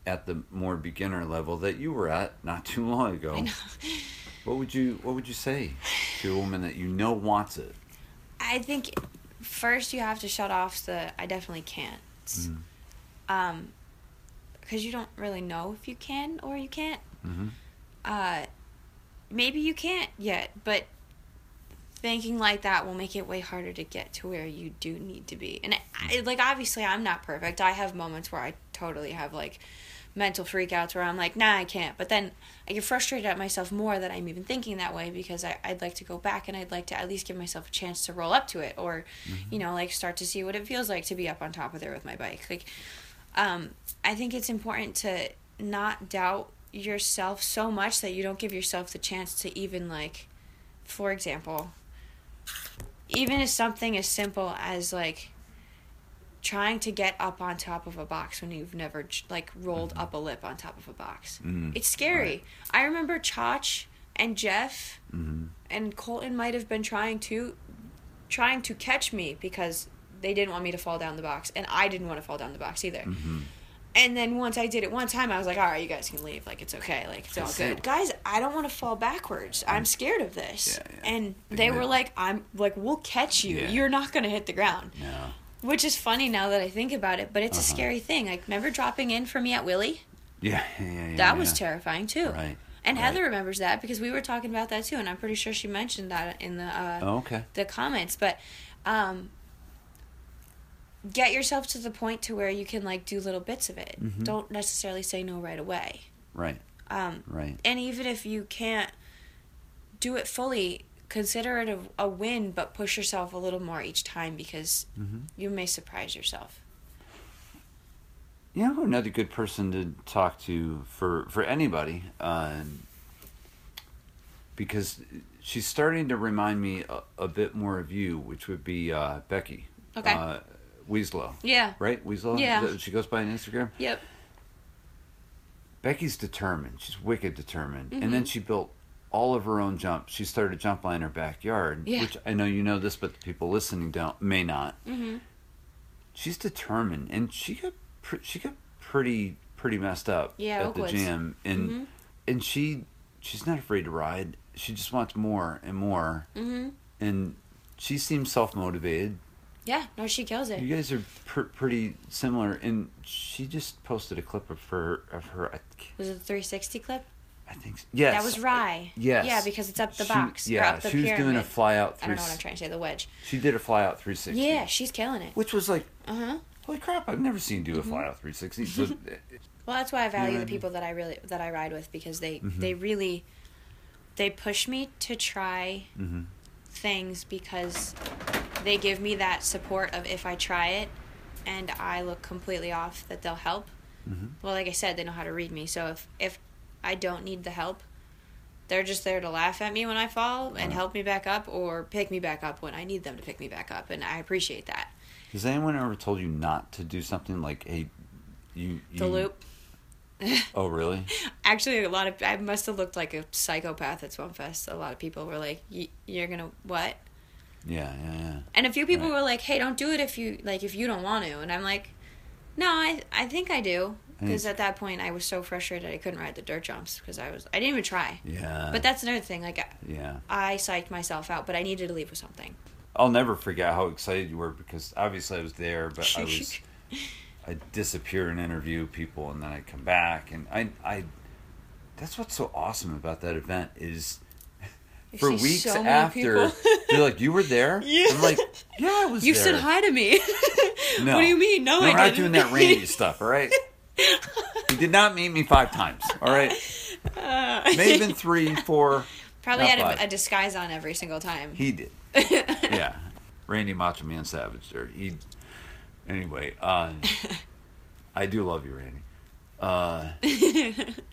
at the more beginner level that you were at not too long ago? What would you What would you say to a woman that you know wants it? I think first you have to shut off the I definitely can't. Um, because you don't really know if you can or you can't. Mm-hmm. Uh, maybe you can't yet, but thinking like that will make it way harder to get to where you do need to be. And I, like obviously I'm not perfect. I have moments where I totally have like mental freakouts where I'm like, nah, I can't. But then I get frustrated at myself more that I'm even thinking that way because I, I'd like to go back and I'd like to at least give myself a chance to roll up to it or, you know, like start to see what it feels like to be up on top of there with my bike. Like, um, I think it's important to not doubt yourself so much that you don't give yourself the chance to even like, for example, even if something as simple as like trying to get up on top of a box when you've never like rolled up a lip on top of a box. Mm. It's scary. I remember Chach and Jeff Mm-hmm. and Colton might have been trying to trying to catch me because they didn't want me to fall down the box and I didn't want to fall down the box either. And then once I did it one time, I was like, "All right, you guys can leave. Like it's okay. Like it's all That's it. good, guys. I don't want to fall backwards. I'm scared of this." Yeah, yeah. And They were like, "I'm like, we'll catch you. You're not gonna hit the ground." Yeah. Which is funny now that I think about it, but it's a Uh-huh. scary thing. Like, remember dropping in for me at Willie? Yeah. Yeah. yeah, yeah That was terrifying too. Right. And right. Heather remembers that because we were talking about that too, and I'm pretty sure she mentioned that in the uh, Oh, okay. the comments. But um, get yourself to the point to where you can like do little bits of it. Mhm. Don't necessarily say no right away. Right. Um, Right. and even if you can't do it fully, consider it a, a win, but push yourself a little more each time because Mm-hmm. you may surprise yourself. You know, another good person to talk to for for anybody, uh, because she's starting to remind me a, a bit more of you, which would be uh, Becky. Okay. Uh, Weaslow, Yeah. right? Weaslow. Yeah. Is that what she goes by on Instagram. Yep. Becky's determined. She's wicked determined. And Mm-hmm. then she built all of her own jumps. She started a jump line in her backyard, Yeah. which I know you know this, but the people listening don't may not. Mm-hmm. She's determined, and she got pr- she got pretty pretty messed up Yeah, at Oakwoods. the gym, and Mhm. and she she's not afraid to ride. She just wants more and more, Mm-hmm. and she seems self motivated. Yeah. No, she kills it. You guys are pr- pretty similar, and she just posted a clip of her of her. I, Was it the 360 clip? I think s- yes, That was Rye. Yes. Yeah, because it's up the She- box. Yeah, up the she was doing a pyramid. fly out I don't know what I'm trying to say. The wedge. She did a fly out three sixty. Yeah, she's killing it. which was like Uh huh. holy crap! I've never seen Mm-hmm. do a fly out three sixty. So Well, that's why I value know the what I mean? people that I really that I ride with because they Mhm. they really they push me to try Mhm. things because they give me that support of if I try it and I look completely off that they'll help. Mhm. Well, like I said, they know how to read me. So if if I don't need the help, they're just there to laugh at me when I fall and help me back up or pick me back up when I need them to pick me back up, and I appreciate that. has anyone ever told you not to do something like a you, you The loop. Oh really? Actually, a lot of I must have looked like a psychopath at Swamp Fest. A lot of people were like, "Y- "You're gonna what?" Yeah, yeah, yeah. And a few people Right. were like, "Hey, don't do it if you like if you don't want to." And I'm like, "No, I I think I do." Because at that point, I was so frustrated I couldn't ride the dirt jumps because I was I didn't even try. Yeah. But that's another thing. Like yeah. I psyched myself out, but I needed to leave with something. I'll never forget how excited you were because obviously I was there, but I was I disappear and interview people, and then I come back, and I I. That's what's so awesome about that event is. You For weeks so after, they're like, "You were there." Yeah. I'm like, "Yeah, I was You there." said hi to me. No. What do you mean? No, No, I we're not didn't. doing that Randy stuff. All right. He did not meet me five times. All right. Uh, May have been three, four. Probably had a, a disguise on every single time. He did. Yeah. Randy Macho Man Savage there. He. Anyway, uh, I do love you, Randy. Uh,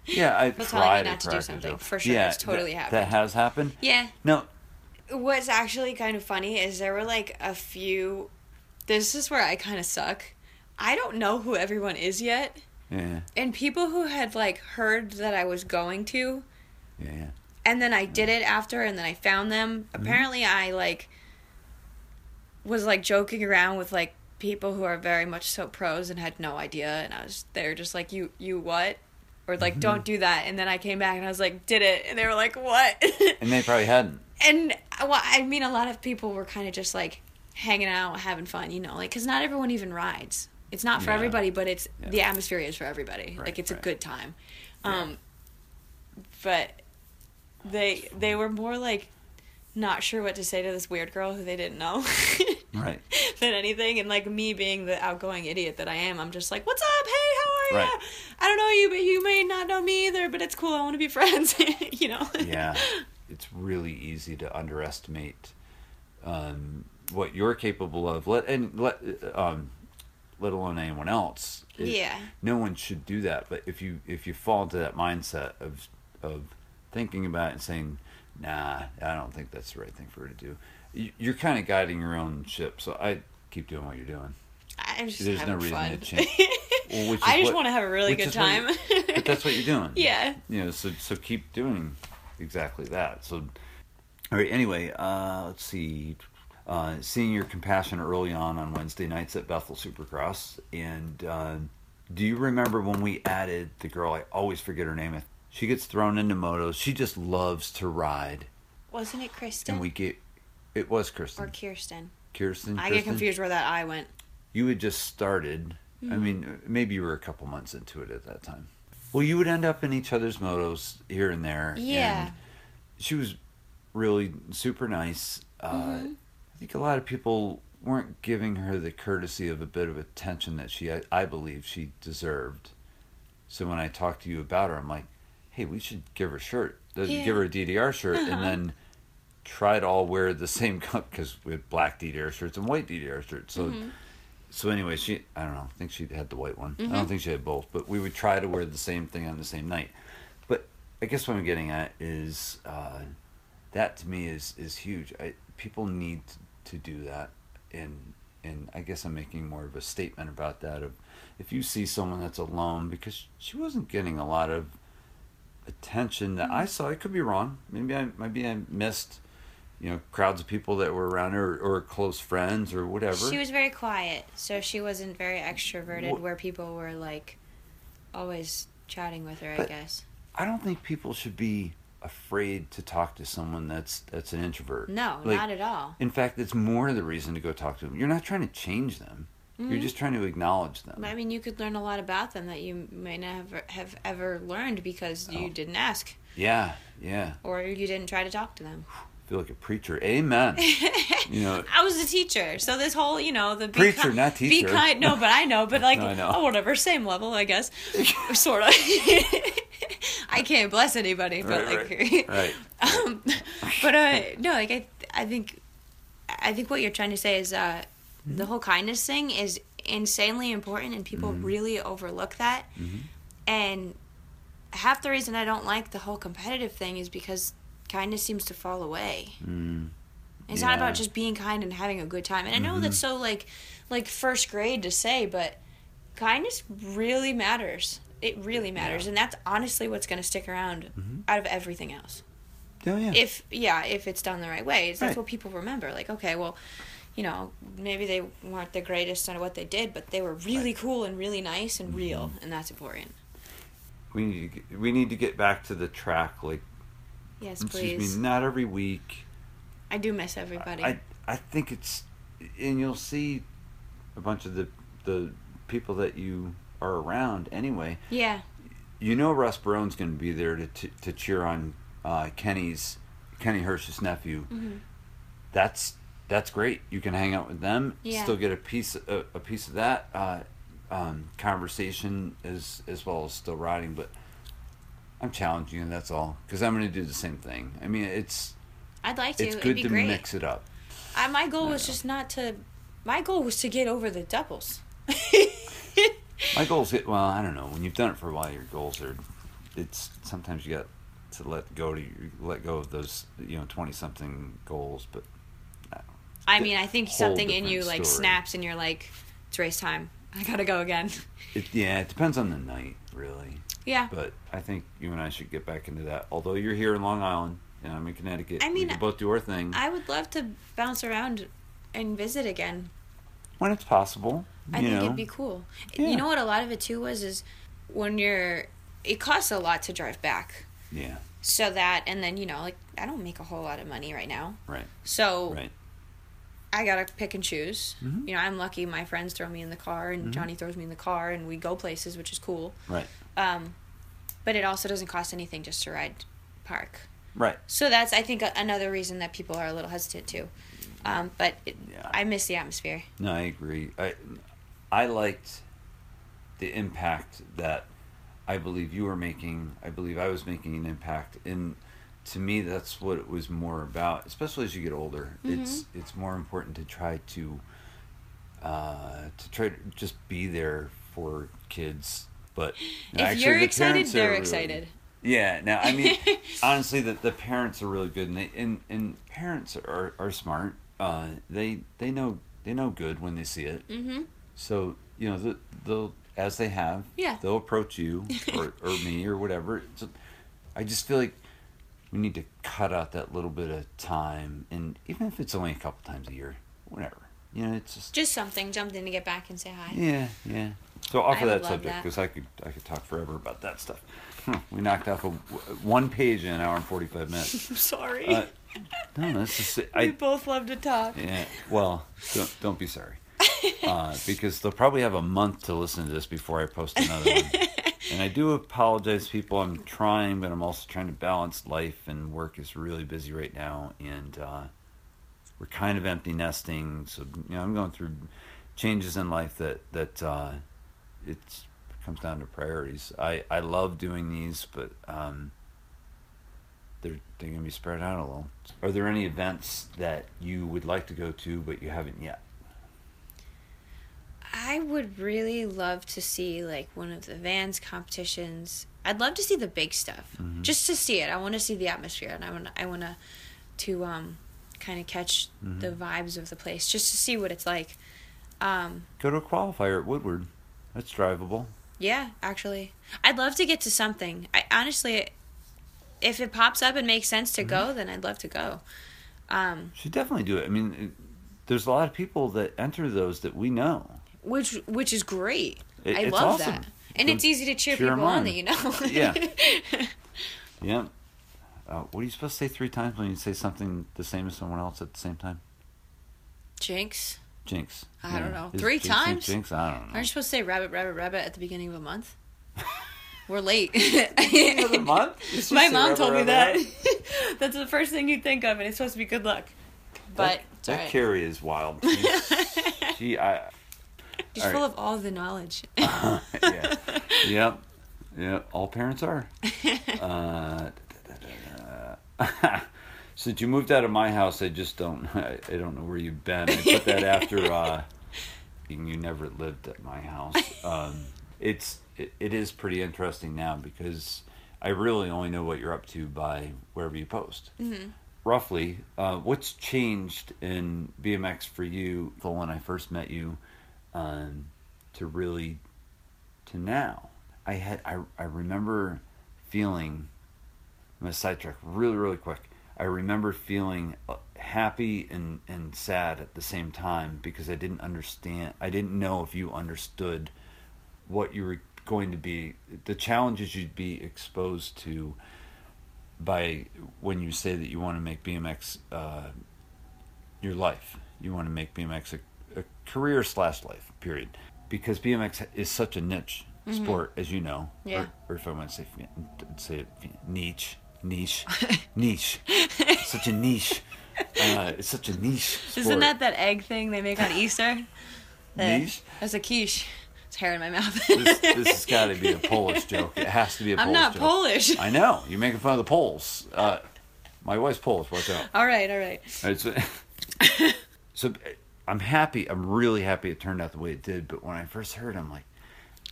yeah, I tell you tried not to do something. For sure, Yeah, it's totally that, happened. That has happened. yeah. No, What's actually kind of funny is there were like a few. This is where I kind of suck. I don't know who everyone is yet. yeah, And people who had like heard that I was going to, yeah, yeah. and then I did it after, and then I found them. Apparently, I like was like joking around with like people who are very much so pros and had no idea, and I was they're just like you you what, or like don't do that, and then I came back and I was like did it, and they were like what, And they probably hadn't. and well I mean a lot of people were kind of just like hanging out having fun, you know, like because not everyone even rides. it's not for Yeah. everybody, but it's Yeah. the atmosphere is for everybody. Right, like it's right. a good time. Yeah. Um, but they they were more like not sure what to say to this weird girl who they didn't know. Right. than anything. And like me being the outgoing idiot that I am, I'm just like, "What's up? Hey, how are Right. you? I don't know you, but you may not know me either. But it's cool. I want to be friends. you know? yeah, it's really easy to underestimate um, what you're capable of. Let and let um, let alone anyone else. It- Yeah. No one should do that. But if you if you fall into that mindset of of thinking about it and saying, "Nah, I don't think that's the right thing for her to do," you're kind of guiding your own ship. So I keep doing what you're doing. I'm just There's no having reason fun. to change. Well, I just what- want to have a really good time. you- but that's what you're doing. yeah. you know so so keep doing exactly that so all right anyway uh let's see uh seeing your compassion early on on wednesday nights at bethel supercross and uh do you remember when we added the girl i always forget her name she gets thrown into motos she just loves to ride Wasn't it Kristen and we get it was Kirsten. or Kirsten? kirsten I get confused where that I went. you had just started. I Mm-hmm. mean, maybe you were a couple months into it at that time. Well, you would end up in each other's motos here and there. Yeah. And she was really super nice. Uh, Mm-hmm. I think a lot of people weren't giving her the courtesy of a bit of attention that she, I, I believe, she deserved. So when I talked to you about her, I'm like, hey, we should give her a shirt, Yeah. give her a DDR shirt, Uh-huh. and then try to all wear the same cup because we had black DDR shirts and white DDR shirts. So Mm-hmm. so anyway, she I don't know. I think she had the white one. I Mm-hmm. don't think she had both, but we would try to wear the same thing on the same night. But I guess what I'm getting at is uh, that to me is is huge. I, people need to do that, and and I guess I'm making more of a statement about that. Of if you see someone that's alone, because she wasn't getting a lot of attention that Mm-hmm. I saw. I could be wrong. Maybe I maybe I missed. You know, crowds of people that were around her, or close friends, or whatever. She was very quiet, so she wasn't very extroverted. Wh- where people were like always chatting with her, I guess. I don't think people should be afraid to talk to someone that's that's an introvert. No, Like, not at all. In fact, it's more of the reason to go talk to them. You're not trying to change them. You're just trying to acknowledge them. Mm-hmm. I mean, you could learn a lot about them that you may not have have ever learned because you Oh. didn't ask yeah, yeah. or you didn't try to talk to them. Feel like a preacher. Amen. you know, I was a teacher, so this whole, you know, the be Preacher, not teacher. Be kind. No, but I know. But like, No, I know. oh, whatever, same level, I guess, sort of. I can't bless anybody, but Right, like, right, right. um, but uh, no, like I, I think, I think what you're trying to say is uh, the whole kindness thing is insanely important, and people really overlook that. And half the reason I don't like the whole competitive thing is because kindness seems to fall away. Mm, It's not about just being kind and having a good time. And I know that's mm-hmm. so like like first grade to say, but kindness really matters. It really matters, Yeah. and that's honestly what's going to stick around mm-hmm. out of everything else. oh, yeah. If yeah, if it's done the right way, that's Right. what people remember. Like, okay, well, you know, maybe they weren't the greatest at what they did, but they were really cool and really nice and real, mm-hmm. and that's important. we need to get, we need to get back to the track. Like, Yes, excuse please. me, not every week. I do miss everybody. I I think it's, and you'll see a bunch of the the people that you are around anyway. yeah, You know, Russ Barone's going to be there to to, to cheer on uh, Kenny's Kenny Hirsch's nephew. Mm-hmm. That's that's great. You can hang out with them, Yeah. still get a piece a, a piece of that uh, um, conversation as as well as still riding. But I'm challenging you. That's all because I'm going to do the same thing. I mean, it's I'd like to. it's good to great. mix it up. I, my goal I was know. just not to. My goal was to get over the doubles. My goals, well, I don't know. When you've done it for a while, your goals are. It's sometimes you got to let go to let go of those you know twenty something goals, but uh, I mean, I think something in you like story. snaps, and you're like, "It's race time. I gotta go again." it yeah, it depends on the night really. Yeah, But I think you and I should get back into that. Although you're here in Long Island and I'm in Connecticut, I mean, we can both do our thing I would love to bounce around and visit again. when it's possible. I think know, it'd be cool. Yeah. You know what? A lot of it too was is when you're. It costs a lot to drive back. yeah, So that, and then you know, like I don't make a whole lot of money right now. right, So right. I gotta pick and choose. Mhm. You know, I'm lucky. My friends throw me in the car, and Johnny throws me in the car, and we go places, which is cool. Right. Um, but it also doesn't cost anything just to ride park. Right. So that's I think another reason that people are a little hesitant too. Um, but it, Yeah. I miss the atmosphere. No, I agree. I I liked the impact that I believe you were making. I believe I was making an impact. And to me, that's what it was more about. Especially as you get older, it's it's more important to try to uh, to try to just be there for kids. But if actually, you're the excited, they're really- excited. Yeah, now I mean, honestly, the, the parents are really good, and they and, and parents are, are smart. Uh, they they know they know good when they see it. Mm-hmm. So you know the, they'll as they have, Yeah. they'll approach you or, or me or whatever. So I just feel like we need to cut out that little bit of time, and even if it's only a couple times a year, whatever. You know, it's just Just something, in to get back and say hi. yeah, yeah. So off I of would that love subject, that. because I could I could talk forever about that stuff. Huh, we knocked off a, one page in an hour and forty five minutes. I'm sorry. Uh, no, this is we I. both love to talk. Yeah, well, don't don't be sorry, uh, because they'll probably have a month to listen to this before I post another one. And I do apologize, people. I'm trying, but I'm also trying to balance life and work is really busy right now, and uh, we're kind of empty nesting. So you know, I'm going through changes in life that that it's comes down to priorities. I I love doing these, but um, they're they're gonna be spread out a little. Are there any events that you would like to go to but you haven't yet? I would really love to see like one of the Vans competitions. I'd love to see the big stuff, Mm-hmm. just to see it. I want to see the atmosphere, and I want I want to to um kind of catch Mm-hmm. the vibes of the place, just to see what it's like. Um, Go to a qualifier at Woodward. That's drivable. yeah, actually, I'd love to get to something. I honestly, if it pops up and makes sense Mm-hmm. to go, then I'd love to go. Um, Should definitely do it. I mean, it, there's a lot of people that enter those that we know. which which is great. It- I love awesome. that, and it's easy to cheer, cheer people on on. that you know. Yeah. Yeah. Uh, what are you supposed to say three times when you say something the same as someone else at the same time? Jinx. Jinx. I don't know. Is Three times? Jinx. I don't know. Aren't you supposed to say rabbit, rabbit, rabbit at the beginning of a month? We're late. The month? My mom rabbit, told me rabbit, that. That's the first thing you think of, and it's supposed to be good luck. But that, that alright. Carrie is wild. She's- she, I, She's full right. of all the knowledge. yeah, yep, yeah. All parents are. Uh, since you moved out of my house, I just don't. I, I don't know where you've been. I put that after uh, you never lived at my house. Um, it's it, it is pretty interesting now because I really only know what you're up to by wherever you post. Mm-hmm. Roughly, uh, what's changed in BMX for you from when I first met you um, to really to now? I had I, I remember feeling. I'm gonna sidetrack really really quick. I remember feeling uh, happy and and sad at the same time because I didn't understand. I didn't know if you understood what you were going to be, the challenges you'd be exposed to by when you say that you want to make BMX uh, your life. You want to make BMX a, a career slash life. Period. Because BMX is such a niche sport, as you know. Yeah. Or, or if I want to say say it niche, niche, niche. such a niche. Uh, it's such a niche. Sport. Isn't that that egg thing they make on Easter? The- Niche? That's a quiche. It's hair in my mouth. this, this has got to be a Polish joke. It has to be a I'm Polish not joke. Polish. I know. You're making fun of the Poles. Uh, my wife's Polish. Watch out. all right, all right. It's, so I'm happy. I'm really happy it turned out the way it did. But when I first heard, it, I'm like,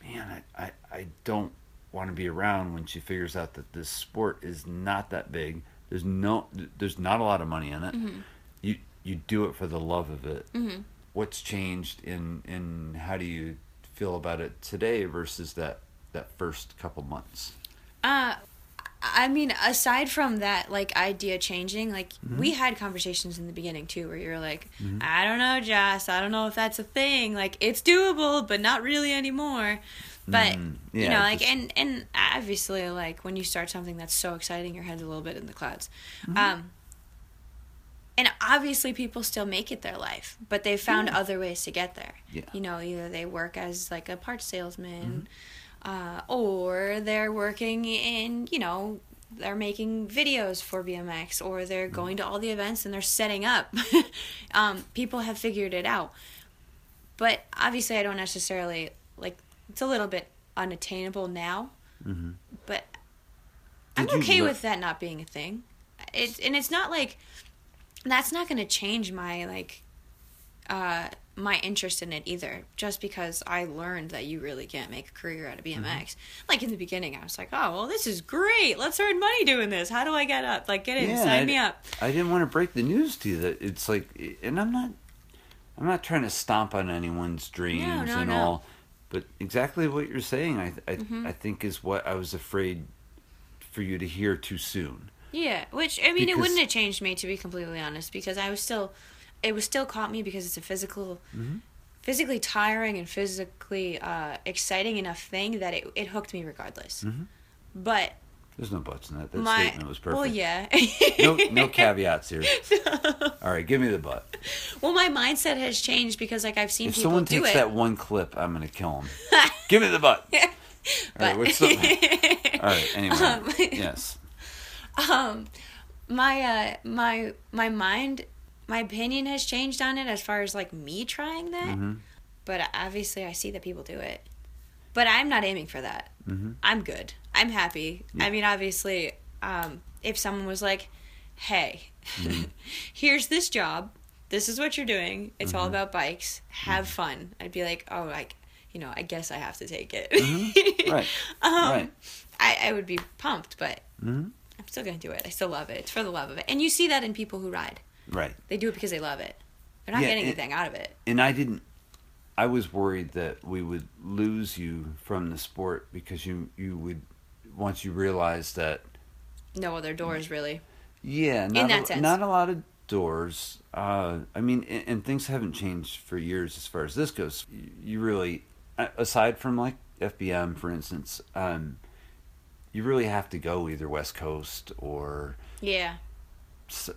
man, I, I, I don't want to be around when she figures out that this sport is not that big. There's no, there's not a lot of money in it. Mm-hmm. You you do it for the love of it. Mm-hmm. What's changed in in how do you feel about it today versus that that first couple months? Uh, I mean, aside from that, like idea changing, like mm-hmm. we had conversations in the beginning too, where you're like, I don't know, Joce, I don't know if that's a thing. Like it's doable, but not really anymore. But Mm, you know, like just- and and obviously, like when you start something that's so exciting, your head's a little bit in the clouds. Um, and obviously people still make it their life, but they found Yeah. other ways to get there. Yeah. Mm-hmm. You know, either they work as like a parts salesman, uh, or they're working in, you know, they're making videos for BMX, or they're Mm-hmm. going to all the events and they're setting up. um, people have figured it out, but obviously, I don't necessarily like. It's a little bit unattainable now, but I'm okay with that not being a thing. It's and it's not like that's not going to change my like uh my interest in it either just because i learned that you really can't make a career out of bmx Mm-hmm. like in the beginning i was like oh well this is great let's earn money doing this how do i get up like get in Yeah, sign I- me up I didn't want to break the news to you that it's like, and I'm not, I'm not trying to stomp on anyone's dreams no, and no. Mm-hmm. all, but exactly what you're saying, I, I, I think is what I was afraid for you to hear too soon. Yeah, which I mean, it wouldn't have changed me to be completely honest, because I was still, it was still caught me because it's a physical, Mm-hmm. physically tiring and physically uh, exciting enough thing that it it hooked me regardless. Mm-hmm. But There's no buts in that. That my statement was perfect. well, yeah, no, no caveats here. All right, give me the butt. well, my mindset has changed because like I've seen If people someone takes that one clip, I'm gonna kill him. give me the butt. All right, what's the? All right, anyway, Um, yes. um my uh my my mind my opinion has changed on it as far as like me trying that Mm-hmm. but obviously i see that people do it but i'm not aiming for that Mm-hmm. i'm good i'm happy i mean obviously um if someone was like hey Mm-hmm. here's this job this is what you're doing it's Mm-hmm. all about bikes have fun i'd be like oh like you know i guess i have to take it Right. um, right. I, I would be pumped but Mhm. I'm still gonna do it. I still love it. It's for the love of it. And you see that in people who ride. Right. They do it because they love it. They're not Yeah, getting anything out of it. and I didn't. I was worried that we would lose you from the sport because you you would once you realize that No other doors really. yeah not that a, sense. not a lot of doors. Uh, I mean, and, and things haven't changed for years as far as this goes. You, you really, aside from like FBM for instance, um, you really have to go either West Coast or Yeah.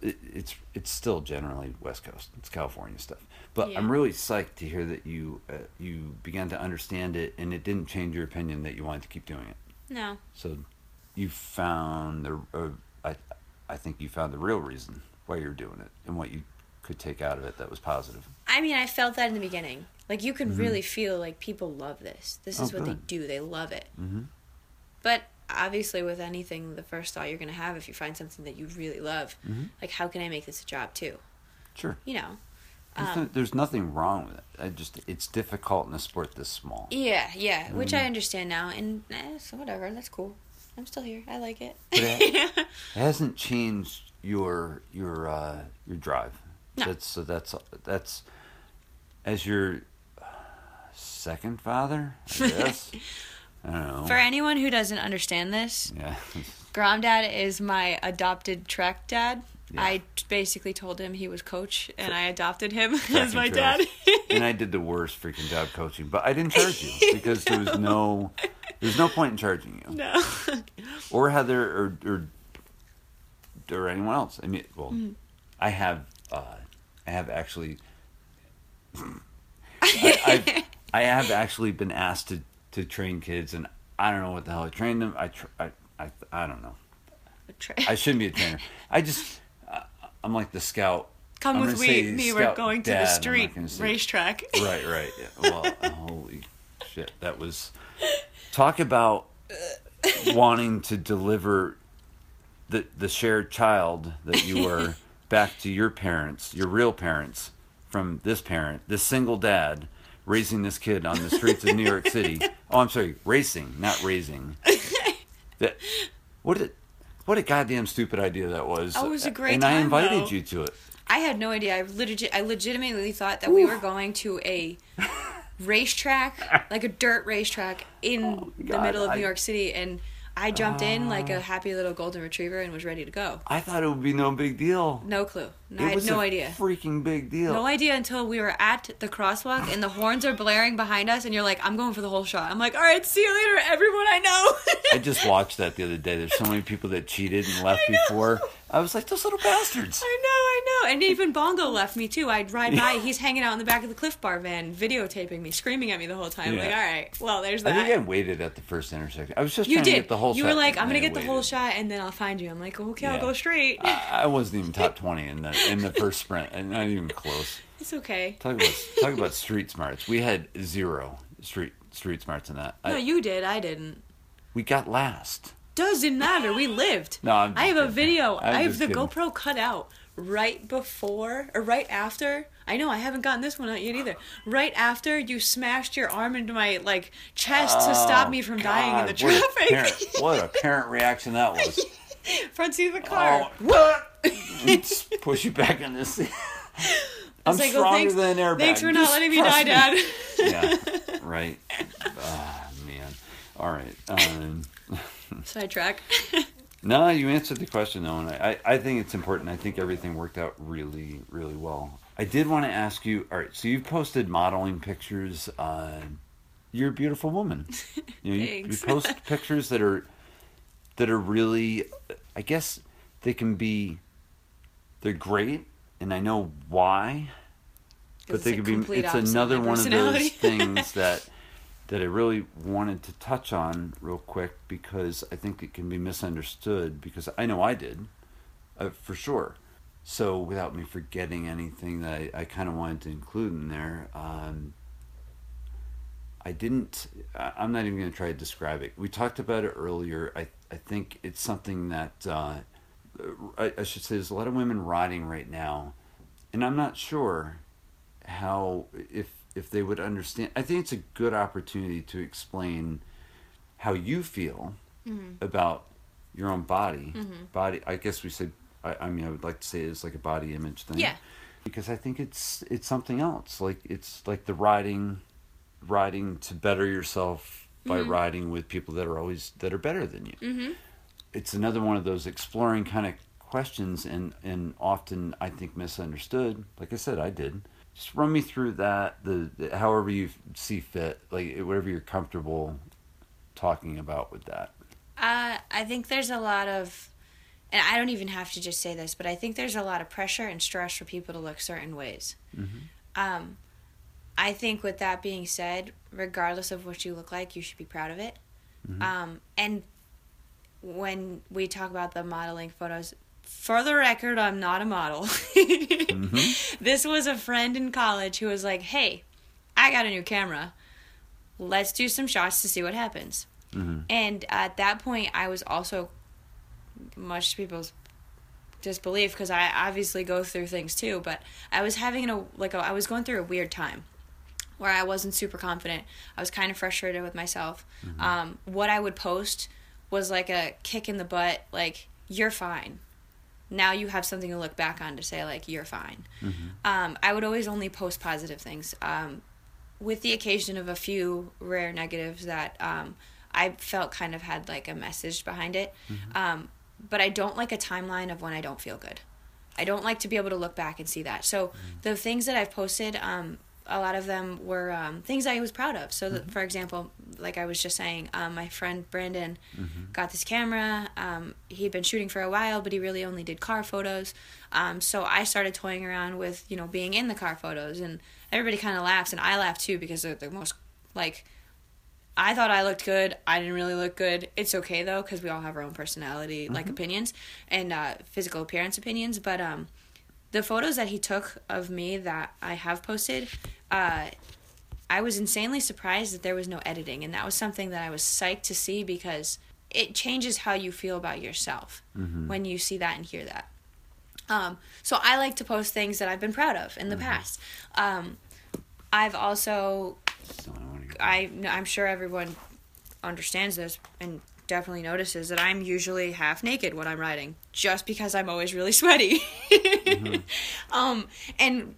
it, it's it's still generally West Coast. It's California stuff. But Yeah. I'm really psyched to hear that you uh, you began to understand it, and it didn't change your opinion that you wanted to keep doing it. No. So you found the uh, I I think you found the real reason why you're doing it and what you could take out of it that was positive. I mean, I felt that in the beginning. Like you could really feel like people love this. This is Mm-hmm. Oh, what good. they do. They love it. Mhm. But obviously, with anything, the first thought you're gonna have if you find something that you really love, Mm-hmm. like how can I make this a job too? Sure. You know. There's, Um, no, there's nothing wrong with it. I just it's difficult in a sport this small. Yeah, yeah, which Mm-hmm. I understand now, and eh, so whatever. That's cool. I'm still here. I like it. It, it hasn't changed your your uh, your drive. No. That's so that's that's as your second father, I guess. I don't know. For anyone who doesn't understand this, yeah. Gromdad is my adopted track dad. Yeah. I basically told him he was coach, and I adopted him as my dad. and I did the worst freaking job coaching, but I didn't charge you because there was no there's no point in charging you no. or Heather or or or anyone else. I mean, well, Mm-hmm. I have uh, I have actually I, I have actually been asked to to train kids, and I don't know what the hell I trained them. I tr- I, I I don't know. I shouldn't be a trainer. I just I'm like the scout. Come I'm with gonna me. we're going to the street say- racetrack. Right, right. Yeah. Well, holy shit, that was talk about wanting to deliver the the shared child that you were back to your parents, your real parents, from this parent, this single dad raising this kid on the streets of New York City. Oh, I'm sorry, racing, not raising. That what a what a goddamn stupid idea that was. Oh, it was a great And I invited though. you to it. I had no idea. I legit, I legitimately thought that we were going to a racetrack, like a dirt racetrack in Oh, the middle of I- New York City, and I jumped in like a ah. happy little golden retriever and was ready to go. I thought it would be no big deal. No clue. It I had no a idea. Freaking big deal. No idea until we were at the crosswalk and the horns are blaring behind us, and you're like, I'm going for the whole shot. I'm like, all right, see you later, everyone I know. I just watched that the other day. There's so many people that cheated and left before. I was like, those little bastards. I know, I know, and even Bongo left me too. I'd ride by. He's hanging out in the back of the Clif Bar van, videotaping me, screaming at me the whole time. Yeah. Like, all right, well, there's I that. think I waited at the first intersection. I was just you trying did. to get the whole you shot. were like, I'm gonna get the whole shot, and then I'll find you. I'm like, okay, Yeah. I'll go straight. I, I wasn't even top twenty in the in the first sprint, and not even close. it's okay. Talk about talk about street smarts. We had zero street street smarts in that. I- No, you did. I didn't. we got last. Doesn't matter. We lived. No, I'm I have just a video. I'm I have the kidding. GoPro cut out right before or right after. I know I haven't gotten this one out yet either. Right after you smashed your arm into my like chest to stop me from dying in the Oh, God, what a traffic. parent- What a parent reaction that was. Front seat of the car. Oh, push you back in this seat. I'm like, oh, stronger thanks- than an airbag. Thanks for not Just letting me die, Dad. yeah, right. Ah, man. All right. Um, Sidetrack. No, you answered the question though, and I, I think it's important. I think everything worked out really, really well. I did want to ask you. All right, so you've posted modeling pictures. Uh, you're a beautiful woman. You, know, you, you post pictures that are that are really. I guess they can be. They're great, and I know why. But they could be. It's another one of those things that that I really wanted to touch on real quick because I think it can be misunderstood because I know I did, uh, for sure. So without me forgetting anything that I, I kind of wanted to include in there, um, I didn't. I'm not even going to try to describe it. We talked about it earlier. I I think it's something that uh, I, I should say. There's a lot of women riding right now, and I'm not sure how if if they would understand. I think it's a good opportunity to explain how you feel Mm-hmm. about your own body. Body. I guess we said. I, I mean, I would like to say it's like a body image thing. Yeah. Because I think it's it's something else. Like it's like the riding, riding to better yourself by Mm-hmm. riding with people that are always that are better than you hmm it's another one of those exploring kind of questions and and often I think misunderstood. Like I said, I did. Just run me through that the, the however you see fit, like whatever you're comfortable talking about with that. Uh, I think there's a lot of, and I don't even have to just say this, but I think there's a lot of pressure and stress for people to look certain ways. Um, I think with that being said, regardless of what you look like, you should be proud of it. Um, and when we talk about the modeling photos, for the record, I'm not a model. Mm-hmm. This was a friend in college who was like, "Hey, I got a new camera. Let's do some shots to see what happens." Mm-hmm. And at that point, I was also, much to people's disbelief, because I obviously go through things too. But I was having a like a, I was going through a weird time, where I wasn't super confident. I was kind of frustrated with myself. Mm-hmm. Um, what I would post was like a kick in the butt, like you're fine. Now you have something to look back on to say like you're fine. Um, I would always only post positive things. Um, with the occasion of a few rare negatives that um, I felt kind of had like a message behind it. Um, but I don't like a timeline of when I don't feel good. I don't like to be able to look back and see that. So the things that I've posted, um, a lot of them were um, things I was proud of. So, that, for example, like I was just saying, um, my friend Brandon got this camera. Um, he'd been shooting for a while, but he really only did car photos. Um, so I started toying around with, you know, being in the car photos, and everybody kind of laughs, and I laugh too because they're the most like. I thought I looked good. I didn't really look good. It's okay though, because we all have our own personality, like opinions and uh, physical appearance opinions. But um, the photos that he took of me that I have posted, uh, I was insanely surprised that there was no editing, and that was something that I was psyched to see because it changes how you feel about yourself when you see that and hear that. Um, so I like to post things that I've been proud of in the past. Um, I've also So I wanna go- I I'm sure everyone understands this and definitely notices that I'm usually half naked when I'm riding, just because I'm always really sweaty. um, and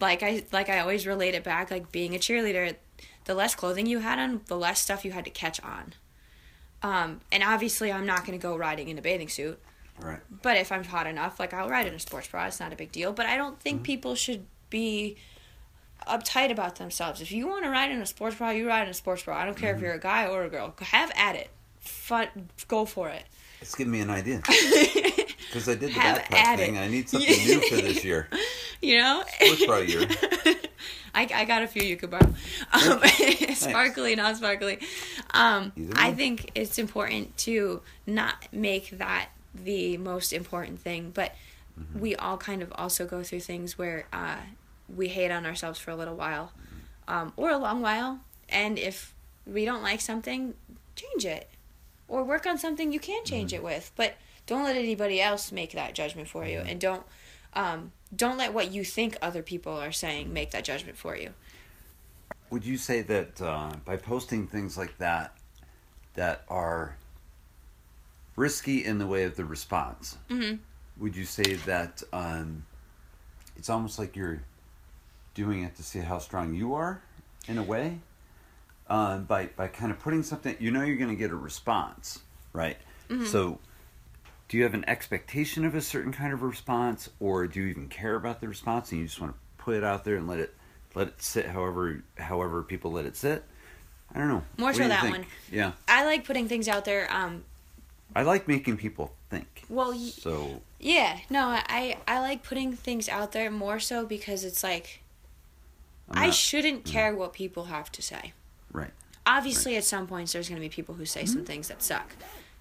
like I like I always relate it back, like being a cheerleader, the less clothing you had on, the less stuff you had to catch on. Um, and obviously, I'm not going to go riding in a bathing suit. Right. But if I'm hot enough, like I'll ride in a sports bra. It's not a big deal. But I don't think people should be uptight about themselves. If you want to ride in a sports bra, you ride in a sports bra. I don't care if you're a guy or a girl. Have at it. Fun, go for it. It's giving me an idea. Because I did the Have backpack thing. it. I need something new for this year. you know. Sports bra year. I, I got a few you could borrow. Um, sparkly, not sparkly. Um, I think it's important to not make that the most important thing, but Mm-hmm. we all kind of also go through things where uh, we hate on ourselves for a little while um, or a long while. And if we don't like something, change it or work on something you can change Mm-hmm. it with. But don't let anybody else make that judgment for you, and don't um, don't let what you think other people are saying make that judgment for you. Would you say that uh, by posting things like that, that are risky in the way of the response, Mm-hmm. would you say that um, it's almost like you're doing it to see how strong you are, in a way? Uh, by by kind of putting something, you know, you're going to get a response, right? So, do you have an expectation of a certain kind of response, or do you even care about the response, and you just want to put it out there and let it let it sit however however people let it sit? I don't know. More What so that think? one. Yeah, I like putting things out there. Um, I like making people think. well, y- So yeah, no, I I like putting things out there more so because it's like I'm I not- shouldn't care what people have to say. Right. Obviously, at some points, there's going to be people who say Mm-hmm. some things that suck.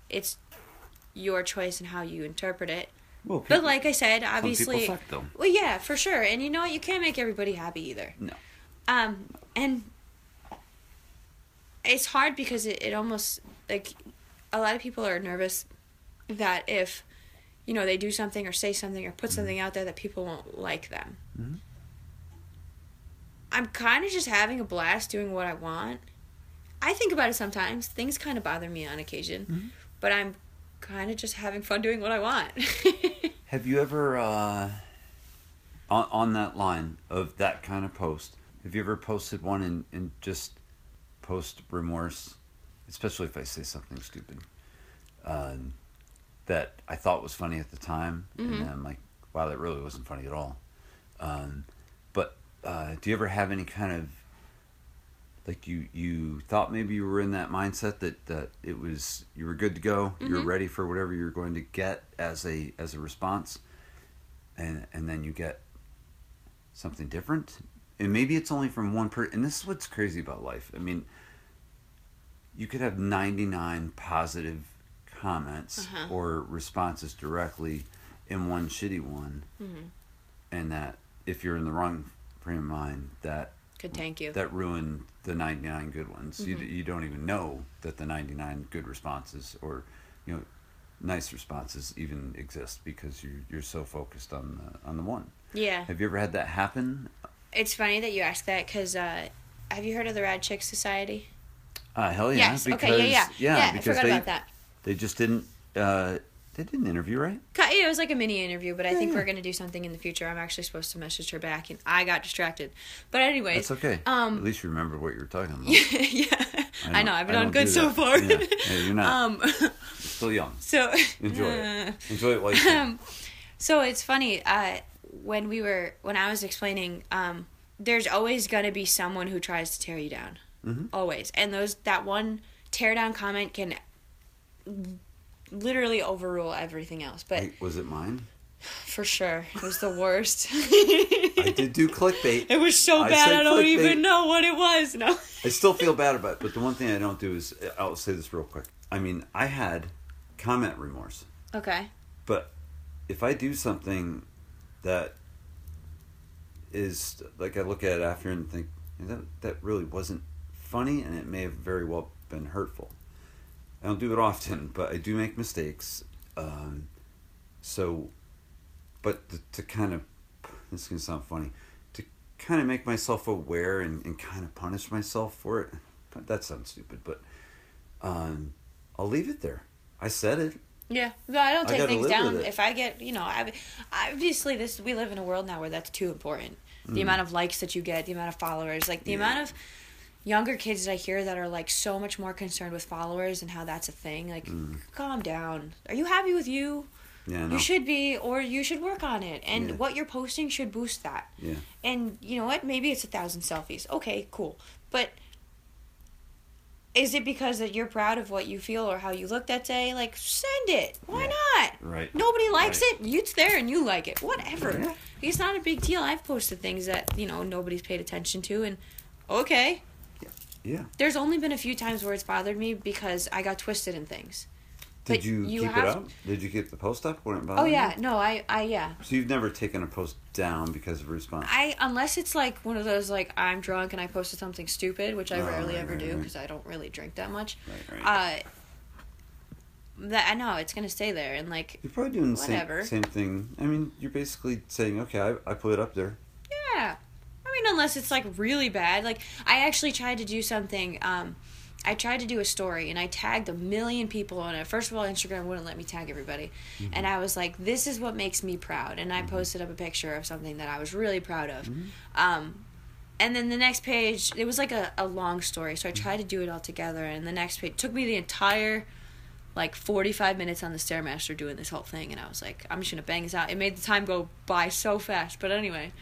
It's your choice and how you interpret it. Well, But like I said, obviously, people suck though. well, yeah, for sure. And you know what? You can't make everybody happy either. No. Um, and it's hard because it, it almost like a lot of people are nervous that if you know they do something or say something or put something out there that people won't like them. Mhm. I'm kind of just having a blast doing what I want. I think about it sometimes. Things kind of bother me on occasion, but I'm kind of just having fun doing what I want. Have you ever, uh, on, on that line of that kind of post, have you ever posted one and, and just post remorse, especially if I say something stupid, um, that I thought was funny at the time, and then I'm like, wow, that really wasn't funny at all. Um, but uh, do you ever have any kind of like you you thought maybe you were in that mindset that that it was you were good to go you were ready for whatever you're going to get as a as a response and and then you get something different and maybe it's only from one person and this is what's crazy about life i mean you could have 99 positive comments Uh-huh. or responses directly in one shitty one Mhm. and that if you're in the wrong of mind that Could tank you. that ruin the 99 good ones. You, Mm-hmm. you don't even know that the 99 good responses or, you know, nice responses even exist because you you're so focused on the on the one. yeah. Have you ever had that happen? It's funny that you ask that because uh, have you heard of the Rad Chick Society? Uh, hell yeah! yes. Because, okay. Yeah. Yeah. Yeah. I because forgot they about that. they just didn't uh, they did an interview, right? Yeah, It was like a mini interview, but I think yeah. we're gonna do something in the future. I'm actually supposed to message her back, and I got distracted. But anyway, That's okay. Um, At least you remember what you were talking about. yeah, I, know. I've been on good so that. far. Yeah. Yeah, you're not. um, You're still young. so Enjoy Uh, it. Enjoy it while you can. um, so it's funny uh, when we were when I was explaining. Um, there's always gonna be someone who tries to tear you down, Mhm. always, and those that one tear down comment can literally overrule everything else. But Wait, was it mine? for sure, it was the worst. I did do clickbait. It was so I bad. I don't clickbait. even know what it was. No. I still feel bad about it, but the one thing I don't do is I'll say this real quick. I mean, I had comment remorse, Okay. but if I do something that is like I look at it after and think that that really wasn't funny, and it may have very well been hurtful. I don't do it often, but I do make mistakes. Um, so, but to, to kind of this is gonna sound funny to kind of make myself aware and, and kind of punish myself for it. That sounds stupid, but um, I'll leave it there. I said it. Yeah, but I don't take gotta things down if I get, you know, I, obviously this we live in a world now where that's too important. The amount of likes that you get, the amount of followers, like the Mm. Yeah. amount of younger kids that I hear that are like so much more concerned with followers and how that's a thing. Like, Mm. calm down. Are you happy with you? Yeah. You should be, or you should work on it. And Yeah. what you're posting should boost that. Yeah. And you know what? Maybe it's a thousand selfies. Okay, cool. But is it because that you're proud of what you feel or how you look that day? Like, send it. Why Yeah. not? Right. Nobody likes Right. it. It's there and you like it. Whatever. Yeah. It's not a big deal. I've posted things that, you know, nobody's paid attention to and okay. Yeah. There's only been a few times where it's bothered me because I got twisted in things. Did you, you keep have- it up? Did you keep the post up when it Oh bothered yeah, you? no, I I yeah. So you've never taken a post down because of response? I unless it's like one of those like I'm drunk and I posted something stupid, which I Oh, rarely right, ever right, do right. because I don't really drink that much. right, right. Uh, that I know it's gonna stay there and like you're probably doing the same, whatever. same thing. I mean, you're basically saying, okay, I, I put it up there. yeah. Mean, unless it's like really bad. Like I actually tried to do something. Um, I tried to do a story and I tagged a million people on it. First of all, Instagram wouldn't let me tag everybody, and I was like, "This is what makes me proud." And I posted up a picture of something that I was really proud of. Um, and then the next page, it was like a, a long story, so I tried to do it all together. And the next page took me the entire like 45 minutes on the Stairmaster doing this whole thing, and I was like, I'm just gonna bang this out. It made the time go by so fast, but anyway.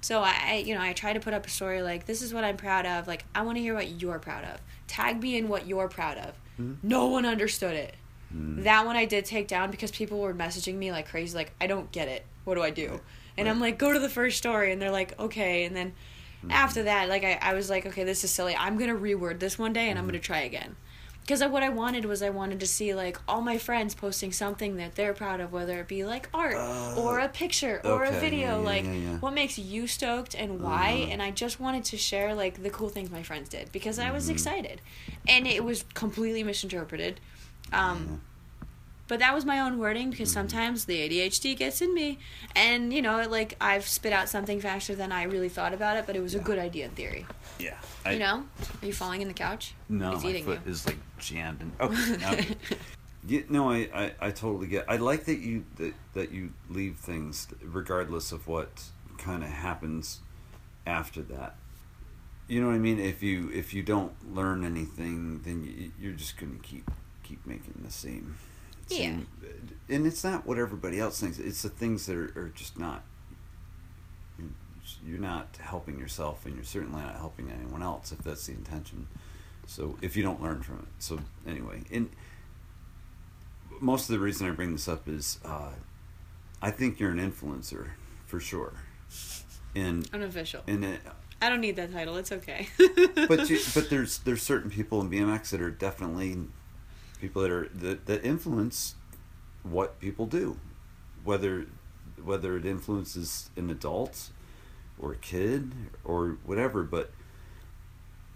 So I, you know, I try to put up a story like, this is what I'm proud of. Like, I want to hear what you're proud of. Tag me in what you're proud of. Hmm. No one understood it. Hmm. That one I did take down because people were messaging me like crazy, like, I don't get it. What do I do? And I'm like, go to the first story, and they're like, okay. And then hmm. after that, like, I, I was like, okay, this is silly. I'm gonna reword this one day, and I'm gonna try again because what I wanted was I wanted to see like all my friends posting something that they're proud of, whether it be like art or a picture or a video. yeah, like yeah, yeah. what makes you stoked and why. Uh-huh. And I just wanted to share like the cool things my friends did because I was Mm-hmm. excited, and it was completely misinterpreted. Um, But that was my own wording because Mm-hmm. sometimes the ADHD gets in me, and you know, like I've spit out something faster than I really thought about it, but it was a good idea in theory. Yeah. you know, are you falling in the couch? No, It's my foot you. is like jammed. In, okay. now- Yeah, no, I, I, I totally get. I like that you that, that you leave things regardless of what kind of happens after that. You know what I mean? If you if you don't learn anything, then you, you're just gonna keep keep making the same. Same and it's not what everybody else thinks. It's the things that are, are just not. You're not helping yourself, and you're certainly not helping anyone else if that's the intention. So if you don't learn from it, so anyway, and most of the reason I bring this up is uh, I think you're an influencer for sure, and Unofficial. and it, I don't need that title. It's okay. but you, but there's there's certain people in BMX that are definitely people that are that, that influence what people do, whether whether it influences an adult or a kid or whatever. But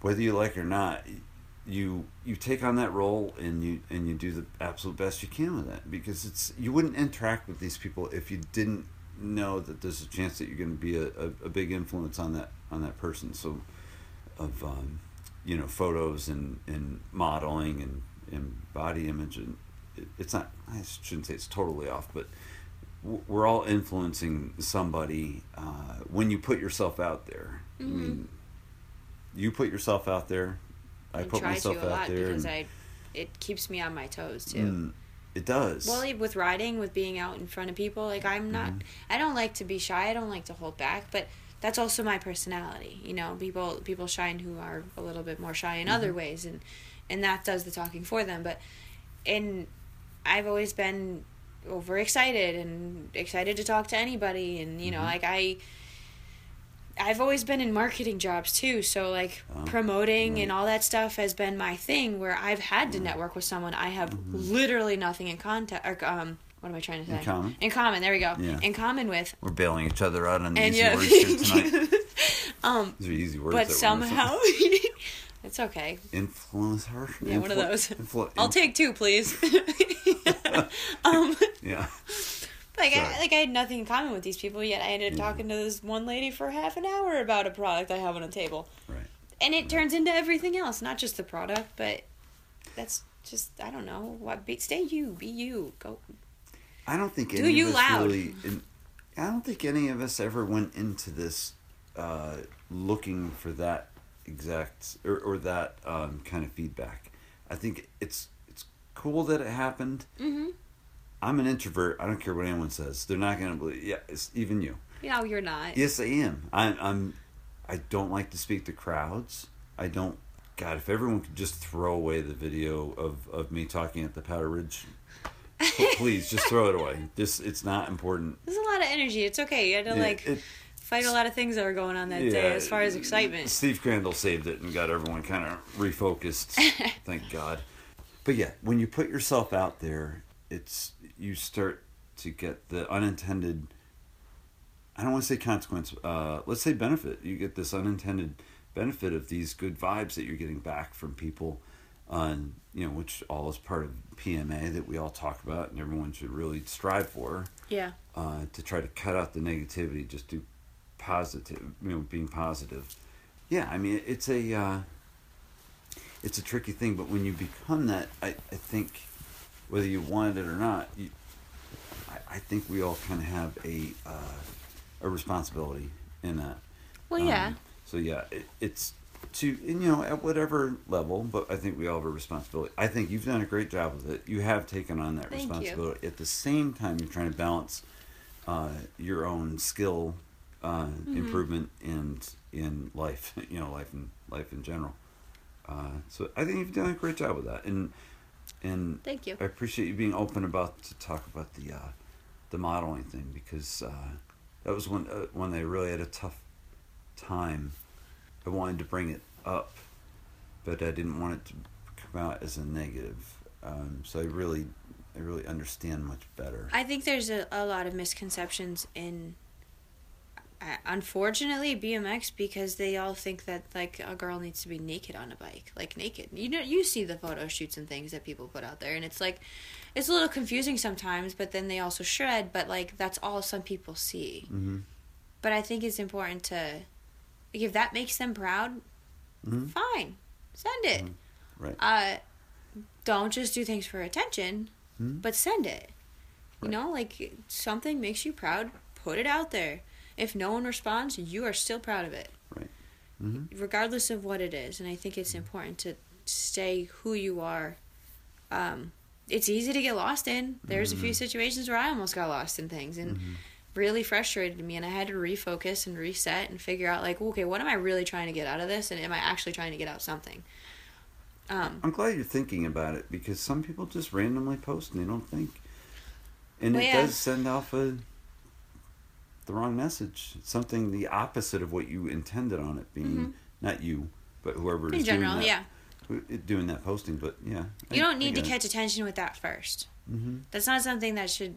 whether you like it or not, you you take on that role and you and you do the absolute best you can with it because it's you wouldn't interact with these people if you didn't know that there's a chance that you're going to be a, a, a big influence on that on that person so of um, you know photos and, and modeling and, and body image and it, it's not I shouldn't say it's totally off but we're all influencing somebody uh, when you put yourself out there I mean you put yourself out there I I put try myself to a out lot there because I, it keeps me on my toes too. mm, it does Well, with riding, with being out in front of people, like I'm not, Mm-hmm. I don't like to be shy. I don't like to hold back, but that's also my personality. You know, people people shine who are a little bit more shy in Mm-hmm. other ways, and and that does the talking for them. But and I've always been overexcited and excited to talk to anybody, and you know, Mm-hmm. like I. I've always been in marketing jobs too, so like Oh, promoting and all that stuff has been my thing. Where I've had to network with someone I have literally nothing in contact or um, what am I trying to say? Mm-hmm. In common? In common. There we go. Yeah. In common with. we're bailing each other out on And easy yeah, words here tonight um, these are easy words but that we're missing. somehow it's okay. Influence influencer Yeah, one of those. Influ- I'll take two, please. um, yeah like Sorry. I, like I had nothing in common with these people, yet I ended up Yeah. talking to this one lady for half an hour about a product I have on a table, right and it turns into everything else, not just the product, but that's just I don't know. What be, stay you, be you, go. I don't think Do any you of us loud. really. In, I don't think any of us ever went into this uh, looking for that exact or, or that um, kind of feedback. I think it's it's cool that it happened. Mm-hmm. I'm an introvert. I don't care what anyone says. They're not going to believe. Yeah, it's even you. No, you're not. Yes, I am. I'm. I'm. I don't like to speak to crowds. I don't. God, if everyone could just throw away the video of, of me talking at the Powder Ridge, please just throw it away. This it's not important. There's a lot of energy. It's okay. You had to Yeah, like it- fight a lot of things that were going on that day as far as excitement. Steve Crandall saved it and got everyone kind of refocused. thank God. But yeah, when you put yourself out there, it's you start to get the unintended. I don't want to say consequence. Uh, let's say benefit. You get this unintended benefit of these good vibes that you're getting back from people, on you know, which all is part of PMA that we all talk about and everyone should really strive for Yeah. uh, to try to cut out the negativity, just do positive, you know, being positive. Yeah, I mean, it's a uh, it's a tricky thing, but when you become that, I, I think whether you wanted it or not, you, I, I think we all kind of have a uh, a responsibility in that. Well, yeah. Um, so yeah, it, it's to and, you know at whatever level, but I think we all have a responsibility. I think you've done a great job with it. You have taken on that Thank you. responsibility. At the same time, you're trying to balance uh, your own skill uh, Mm-hmm. improvement and in life, you know, life in life in general. Uh, so I think you've done a great job with that, and and Thank you. I appreciate you being open about to talk about the uh, the modeling thing because uh, that was when uh, when they really had a tough time. I wanted to bring it up, but I didn't want it to come out as a negative. Um, so I really, I really understand much better. I think there's a, a lot of misconceptions in, unfortunately, BMX because they all think that like a girl needs to be naked on a bike, like naked. You know, you see the photo shoots and things that people put out there, and it's like, it's a little confusing sometimes. But then they also shred, but like that's all some people see. hmm But I think it's important to, like, if that makes them proud, Mhm. fine, send it. Right. Uh, don't just do things for attention, Mhm. but send it. You Right. know, like something makes you proud, put it out there. If no one responds, you are still proud of it, hmm regardless of what it is. And I think it's important to stay who you are. Um, it's easy to get lost in. There's a few situations where I almost got lost in things and really frustrated me, and I had to refocus and reset and figure out like, okay, what am I really trying to get out of this, and am I actually trying to get out something? Um, I'm glad you're thinking about it because some people just randomly post and they don't think, and Well, it yeah. does send off a the wrong message. Something the opposite of what you intended on it being. Not you, but whoever Mm-hmm. in is general, doing that, yeah. doing that posting. But yeah, You don't need to catch attention with that first. hmm That's not something that should.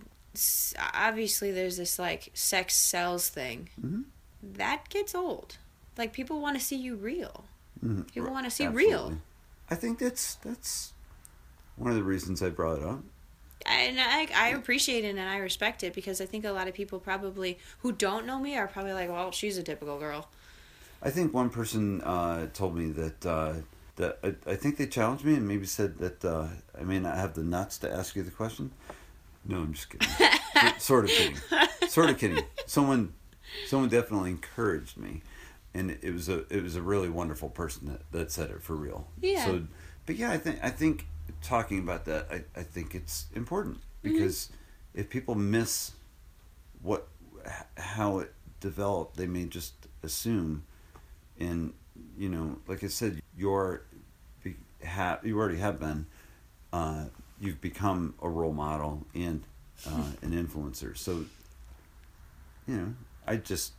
Obviously, there's this like sex sells thing. Mhm. That gets old. Like people want to see you real. hmm People want to see real. I think that's that's one of the reasons I brought it up. And I, I appreciate it and I respect it because I think a lot of people probably who don't know me are probably like, well, she's a typical girl. I think one person uh, told me that uh, that I, I think they challenged me and maybe said that uh, I may not have the nuts to ask you the question. No, I'm just kidding. Sort of kidding. Sort of kidding. Someone, someone definitely encouraged me, and it was a it was a really wonderful person that, that said it for real. Yeah. So, but yeah, I think I think talking about that, I, I think it's important Mm-hmm. because if people miss what how it developed, they may just assume, and you know, like I said, you're have you already have been. Uh, you've become a role model and uh, an influencer. So, you know, I just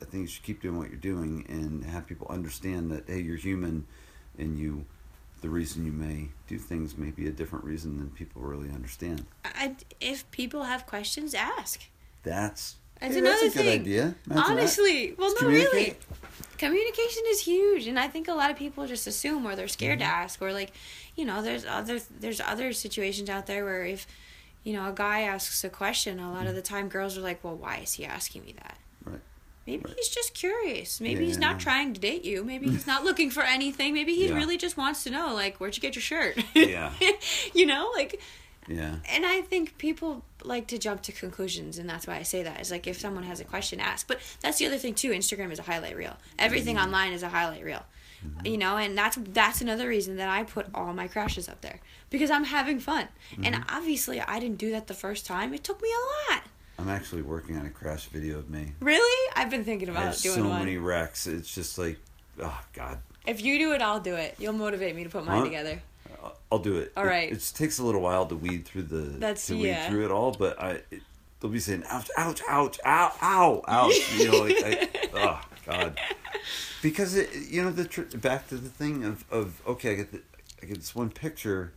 I think you should keep doing what you're doing and have people understand that hey, you're human, and you. The reason you may do things may be a different reason than people really understand. I, if people have questions, ask. That's That's hey, another that's a good thing. idea. Imagine that. Honestly, well, Just no, really. Communication is huge, and I think a lot of people just assume, or they're scared Mm-hmm. to ask, or like, you know, there's other there's other situations out there where if, you know, a guy asks a question, a lot of the time girls are like, well, why is he asking me that? Mm-hmm. Maybe Right. he's just curious. Maybe he's not trying to date you. Maybe he's not looking for anything. Maybe he Yeah. really just wants to know, like, where'd you get your shirt? Yeah. you know, like, Yeah. and I think people like to jump to conclusions, and that's why I say that. Is like if someone has a question, ask. But that's the other thing too. Instagram is a highlight reel. Everything Mm-hmm. online is a highlight reel. You know, and that's that's another reason that I put all my crashes up there because I'm having fun. And Mm-hmm. obviously, I didn't do that the first time. It took me a lot. I'm actually working on a crash video of me. Really, I've been thinking about doing so one. many wrecks. It's just like oh God, If you do it, I'll do it. You'll motivate me to put mine Huh? together. I'll- I'll do it. All It- right. It, just takes a little while to weed through the That's- to weed yeah. through it all, but I it, they'll be saying ouch, ouch, ouch, ow, ow, ouch. you know, like I, oh God, because it, you know the tr- back to the thing of of okay, I get the, I get this one picture,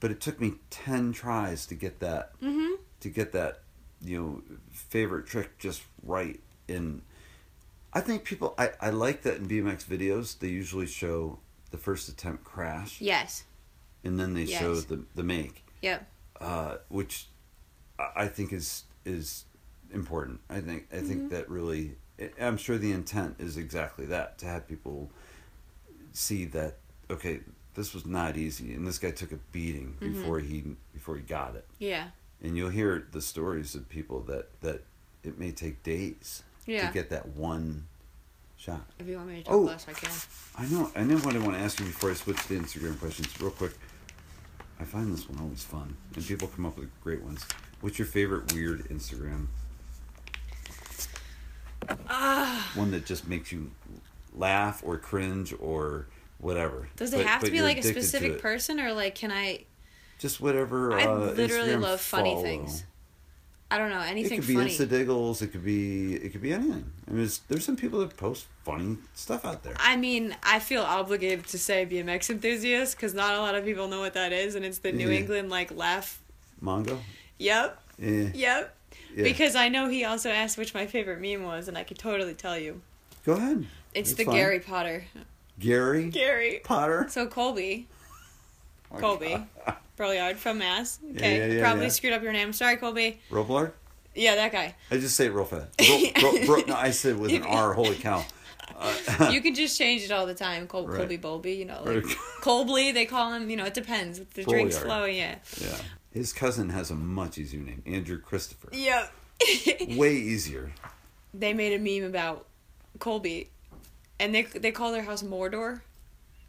but it took me ten tries to get that Mm-hmm. to get that you know favorite trick just right and i think people i, I like that in bmx videos they usually show the first attempt crash Yes. and then they show the, the make Yep. uh, which I- i think is is important i think i Mm-hmm. think that really i'm sure the intent is exactly that to have people see that okay this was not easy and this guy took a beating Mm-hmm. before he before he got it Yeah. And you'll hear the stories of people that that it may take days Yeah. to get that one shot. If you want me to talk Oh. less, I can. I know. I know what I want to ask you before I switch to Instagram questions. Real quick, I find this one always fun, and people come up with great ones. What's your favorite weird Instagram? Ah. One that just makes you laugh or cringe or whatever. Does it But- have to be like a specific person, or like can I? Just whatever. I uh, literally Instagram love funny things. I don't know anything. It could be funny. Insta Diggles. It could be. It could be anything. I mean, there's, some people that post funny stuff out there. I mean, I feel obligated to say BMX enthusiast because not a lot of people know what that is, and it's the New Yeah. England like laugh. Mongo. Yep, Yeah. yep. yeah. Because I know he also asked which my favorite meme was, and I could totally tell you. Go ahead. It's That's the fine. Gary Potter. Gary Gary. Potter. So Colby, Oh, Colby, God. From Mass. Okay, yeah, yeah, probably yeah. screwed up your name. Sorry, Colby. Roblar. Yeah, that guy. I just say it real fast. Bro, bro, bro, no, I said with an R. Holy cow. Uh, You can just change it all the time. Col- Right. Colby Bolby, you know, like Right. Colby. They call him. You know, it depends. The drink's flowing. Yeah. yeah. His cousin has a much easier name, Andrew Christopher. Yep. Way easier. they made a meme about Colby, and they they call their house Mordor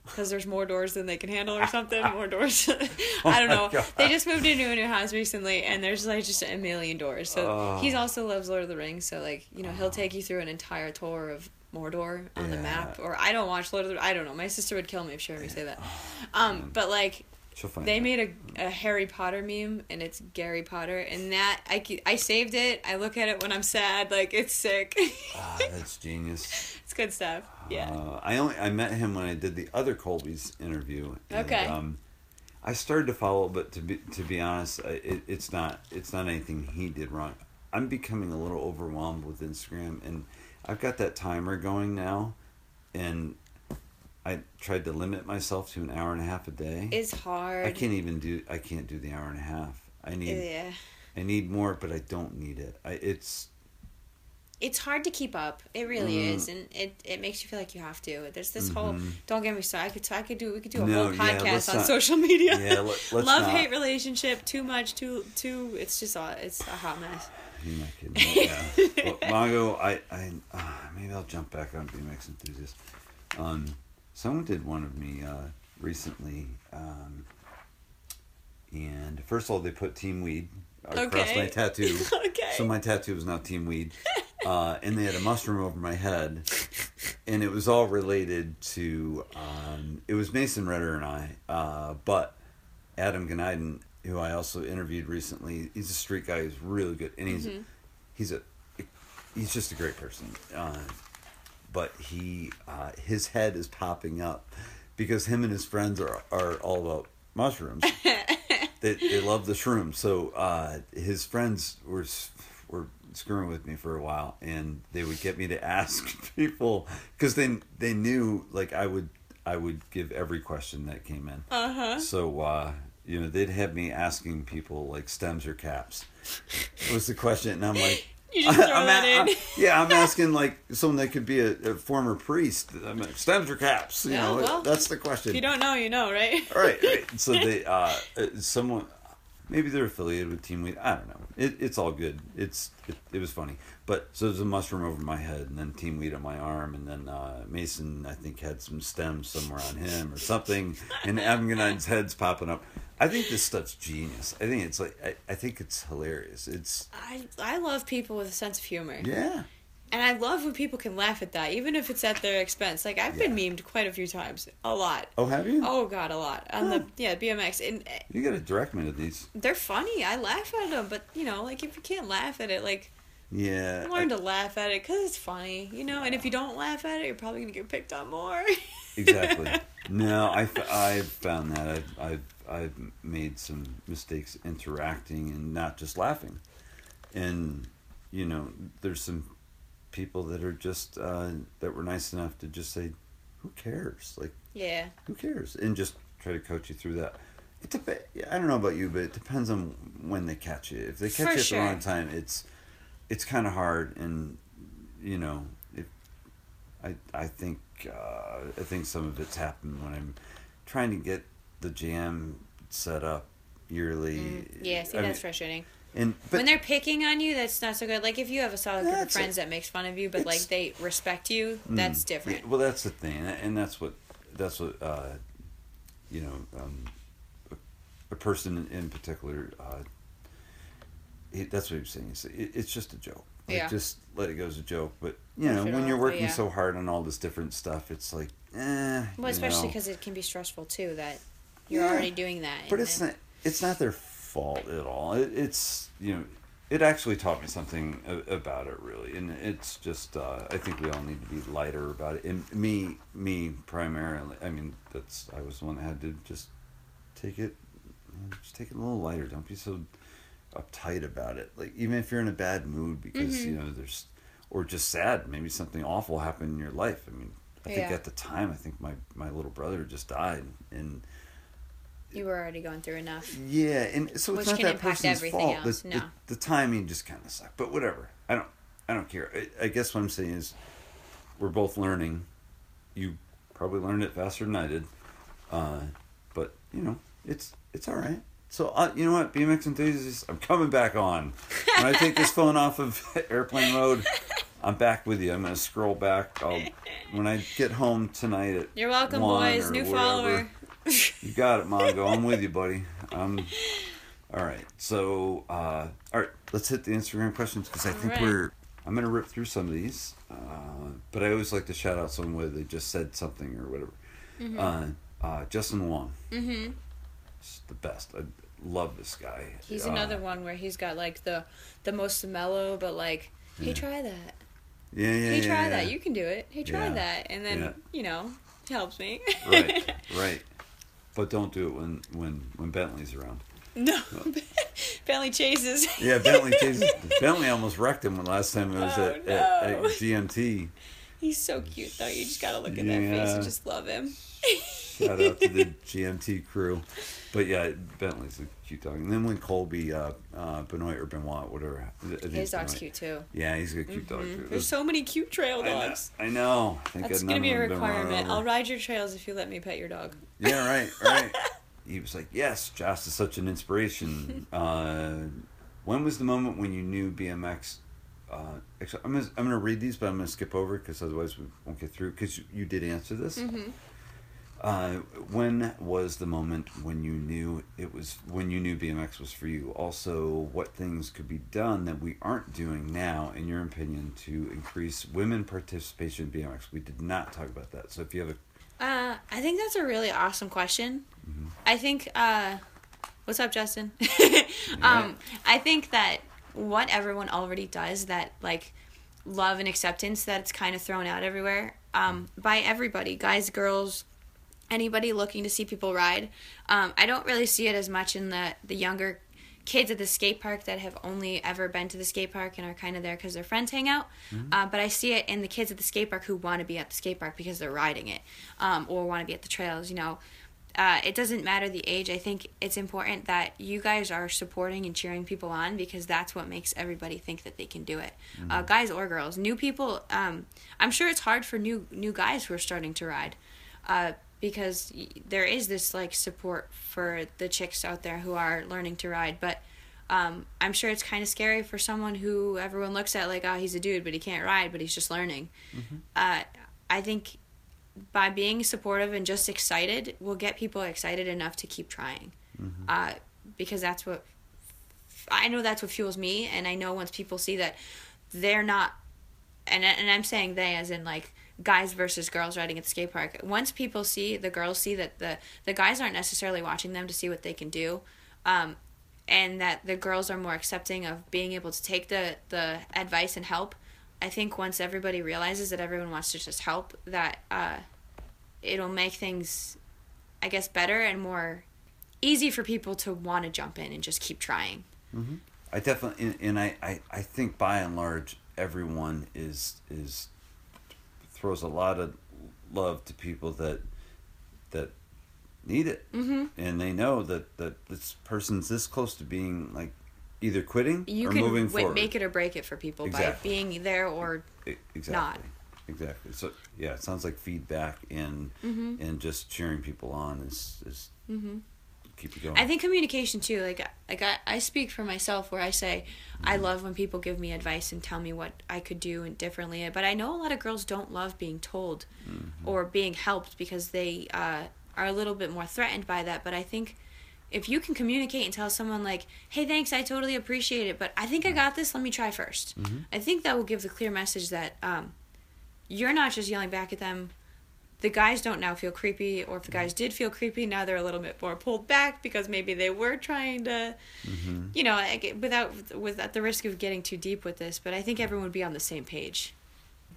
because there's more doors than they can handle or something. More doors. I don't know. God. They just moved into a new house recently, and there's like just a million doors. So Oh. he's also loves Lord of the Rings. So like you know he'll take you through an entire tour of Mordor on the map. Or I don't watch Lord of the. I don't know. My sister would kill me if she heard me say that. Um, but like She'll find they out. made a, a Harry Potter meme, and it's Gary Potter, and that I I saved it. I look at it when I'm sad. Like it's sick. Ah, that's genius. it's good stuff. Yeah. Uh, I only I met him when I did the other Colby's interview. And, Okay. Um, I started to follow, but to be to be honest, it, it's not it's not anything he did wrong. I'm becoming a little overwhelmed with Instagram, and I've got that timer going now, and I tried to limit myself to an hour and a half a day. It's hard. I can't even do I can't do the hour and a half. I need Yeah. I need more, but I don't need it. I it's It's hard to keep up. It really Mm. is, and it, it makes you feel like you have to. There's this whole. Mhm. Don't get me started. I could I could do we could do a No, whole podcast let's on not- social media. yeah. Let, let's Love not. hate relationship. Too much. Too too. It's just a, it's a hot mess. You're not kidding. Yeah. well, Mongo, I, I uh, maybe I'll jump back on BMX enthusiast. Um, someone did one of me uh, recently, um, and first of all, they put Team Weed across Okay. my tattoo. okay. So my tattoo was now Team Weed, uh, and they had a mushroom over my head, and it was all related to. Um, it was Mason Ritter and I, uh, but Adam Ganaiden, who I also interviewed recently, he's a street guy. He's really good, and he's Mhm. he's a he's just a great person. Uh, but he uh, his head is popping up because him and his friends are are all about mushrooms. they they love the shrooms. So uh, his friends were were screwing with me for a while, and they would get me to ask people because they they knew like I would I would give every question that came in. Uh huh. So uh, you know they'd have me asking people like stems or caps. was the question, and I'm like. You just throw I'm that a- in. I'm- yeah, I'm asking like someone that could be a, a former priest. I'm like, stems or caps? You Yeah, know, well, that's the question. If you don't know, you know, right? right, right. So they, uh, uh, someone, maybe they're affiliated with Team Weed. I don't know. It, it's all good. It's it, it was funny. But so there's a mushroom over my head, and then Team Weed on my arm, and then uh, Mason I think had some stems somewhere on him or something, and Amgonite's head's popping up. I think this stuff's genius. I think it's like I, I think it's hilarious. It's I I love people with a sense of humor. yeah. And I love when people can laugh at that, even if it's at their expense. Like I've been Yeah. memed quite a few times, a lot. Oh, have you? Oh god, a lot on the yeah BMX, and uh, You got to direct me to these. they're funny. I laugh at them, but you know, like if you can't laugh at it, like Yeah. learn to laugh at it because it's funny, you know. And if you don't laugh at it, you're probably gonna get picked on more. exactly. No, I I've found that I've I've I've made some mistakes interacting and not just laughing, and you know, there's some people that are just uh, that were nice enough to just say, "Who cares?" Like, yeah, who cares? And just try to coach you through that. It dep- I don't know about you, but it depends on when they catch you. If they catch For you at sure. the wrong time, it's it's kind of hard, and you know, if I I think uh, I think some of it's happened when I'm trying to get the jam set up yearly. Mm, yeah. See, I that's mean, frustrating. And but when they're picking on you, that's not so good. Like if you have a solid group of That's a- friends that makes fun of you, but like they respect you, that's Mm. different. Yeah, well, that's the thing, and that's what that's what uh, you know. Um, a, a person in particular, uh, he, that's what he was saying. Said, it, it's just a joke. Like, Yeah. Just let it go as a joke. But you know, when you're working yeah. so hard on all this different stuff, it's like, eh. Well, especially because it can be stressful too. That you're Yeah. already doing that. But it's then- not. It's not their fault at all. It, it's you know. It actually taught me something about it, really, and it's just. Uh, I think we all need to be lighter about it. And me, me primarily. I mean, that's. I was the one that had to just take it, just take it a little lighter. Don't be so uptight about it. Like even if you're in a bad mood because Mm-hmm. you know there's, or just sad. Maybe something awful happened in your life. I mean, I think Yeah. at the time, I think my my little brother just died, and you were already going through enough. yeah, and so Which it's not can that person's everything fault. else, The, no. the, the timing just kind of sucked, but whatever. I don't, I don't care. I, I guess what I'm saying is, we're both learning. You probably learned it faster than I did, uh, but you know, it's it's all right. So uh, you know what, BMX enthusiasts, I'm coming back on. When I take this phone off of airplane mode, I'm back with you. I'm gonna scroll back. I'll when I get home tonight at You're welcome, boys. New follower. You got it, Mongo. I'm with you, buddy. Um, all right. So, uh, all right, let's hit the Instagram questions because I think right. we're. I'm gonna rip through some of these, uh, but I always like to shout out someone where they just said something or whatever. Uh, uh, Justin Wong, Mm-hmm. is the best. I love this guy. He's Uh, another one where he's got like the the most mellow, but like, hey, Yeah. try that. Yeah, yeah, Hey, yeah, try yeah. that. You can do it. Hey, try that. And then you know, helps me. right, right. But don't do it when when when Bentley's around. no, Bentley chases. Yeah, Bentley chases. Bentley almost wrecked him when last time it was Oh, at, at, at no. GMT. He's so cute though. You just gotta look at that face Yeah. and just love him. Shout out to the GMT crew. But yeah, Bentley's a cute dog. And then when Colby, uh, uh, Benoit or Benoit, whatever. I His dog's Benoit. cute too. Yeah, he's a cute dog. Mhm. too. There's so many cute trail I know. dogs. I know. That's gonna be a of them have been run requirement. I'll ride your trails if you let me pet your dog. Yeah, right, right. he was like, "Yes, Josh is such an inspiration." uh, when was the moment when you knew BMX? Uh, actually, I'm gonna, I'm gonna read these, but I'm gonna skip over because otherwise we won't get through. Because you, you did answer this. Mm-hmm. Uh, when was the moment when you knew it was when you knew BMX was for you? Also, what things could be done that we aren't doing now, in your opinion, to increase women participation in BMX? We did not talk about that. So if you have a Uh, I think that's a really awesome question. Mm-hmm. I think, uh, what's up, Justin? um, I think that what everyone already does, that like love and acceptance, that it's kind of thrown out everywhere um, by everybody, guys, girls, anybody looking to see people ride. Um, I don't really see it as much in the the younger kids at the skate park that have only ever been to the skate park and are kind of there because their friends hang out. Uh, but I see it in the kids at the skate park who want to be at the skate park because they're riding it um, or want to be at the trails. You know, uh, it doesn't matter the age. I think it's important that you guys are supporting and cheering people on because that's what makes everybody think that they can do it, uh, guys or girls. New people, um, I'm sure it's hard for new new guys who are starting to ride. Uh, because there is this like support for the chicks out there who are learning to ride but um, i'm sure it's kind of scary for someone who everyone looks at like oh he's a dude but he can't ride but he's just learning. Uh, i think by being supportive and just excited will get people excited enough to keep trying. Uh, because that's what i know that's what fuels me and i know once people see that they're not and and I'm saying they as in like guys versus girls riding at the skate park. Once people see the girls see that the the guys aren't necessarily watching them to see what they can do, um, and that the girls are more accepting of being able to take the the advice and help. I think once everybody realizes that everyone wants to just help, that uh, it'll make things, I guess, better and more easy for people to want to jump in and just keep trying. I definitely, and, and I, I, I think by and large, everyone is is throws a lot of love to people that that need it, mm-hmm. and they know that that this person's this close to being like either quitting You or can moving w- forward. make it or break it for people by being there or exactly. not. Exactly. So yeah, it sounds like feedback and Mm-hmm. and just cheering people on is is keep you going. I think communication too. Like like I, I speak for myself where I say Mm-hmm. I love when people give me advice and tell me what I could do and differently. But I know a lot of girls don't love being told Mm-hmm. or being helped because they uh, are a little bit more threatened by that. But I think if you can communicate and tell someone like, "Hey, thanks, I totally appreciate it, but I think I got this. Let me try 1st Mm-hmm. I think that will give the clear message that um, you're not just yelling back at them the guys don't now feel creepy, or if the guys did feel creepy, now they're a little bit more pulled back because maybe they were trying to, you know, like, without with at the risk of getting too deep with this. But I think everyone would be on the same page.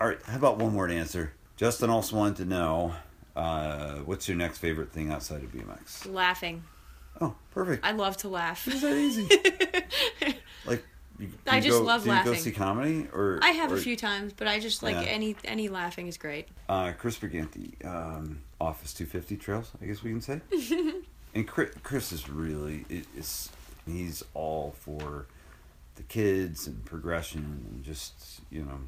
All right, how about one word answer? Justin also wanted to know uh, what's your next favorite thing outside of BMX? Laughing, Oh, perfect. I love to laugh. Is that easy? like, you, I just go, love do you go laughing. see comedy or? I have or, a few times, but I just like Yeah. any any laughing is great. Uh, Chris Briganti, um, Office 250 Trails, I guess we can say. and Chris, Chris is really it- is he's all for the kids and progression and just you know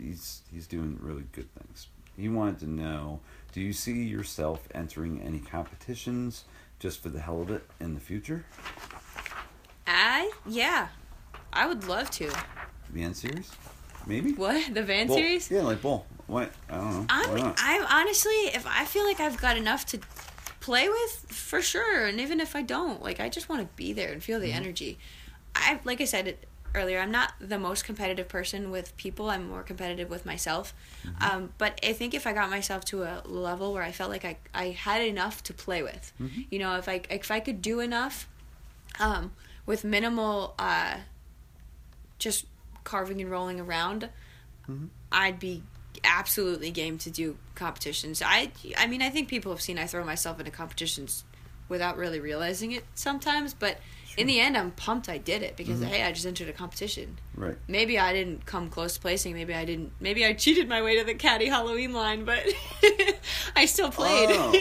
he's he's doing really good things. He wanted to know, do you see yourself entering any competitions just for the hell of it in the future? I yeah, I would love to. The N series, maybe. What the van Bowl. series? Yeah, like bowl. What? I don't know. I'm? I'm honestly, if I feel like I've got enough to play with, for sure. And even if I don't, like I just want to be there and feel Mm-hmm. the energy. I like I said earlier, I'm not the most competitive person with people. I'm more competitive with myself. Mm-hmm. Um, but I think if I got myself to a level where I felt like I I had enough to play with, Mm-hmm. you know, if I if I could do enough, um, with minimal uh, just carving and rolling around, Mm-hmm. I'd be absolutely game to do competitions. I I mean I think people have seen I throw myself into competitions without really realizing it sometimes, but in the end I'm pumped I did it because Mm-hmm. hey, I just entered a competition. right. Maybe I didn't come close to placing, maybe I didn't maybe I cheated my way to the caddy Halloween line, but I still played. Oh.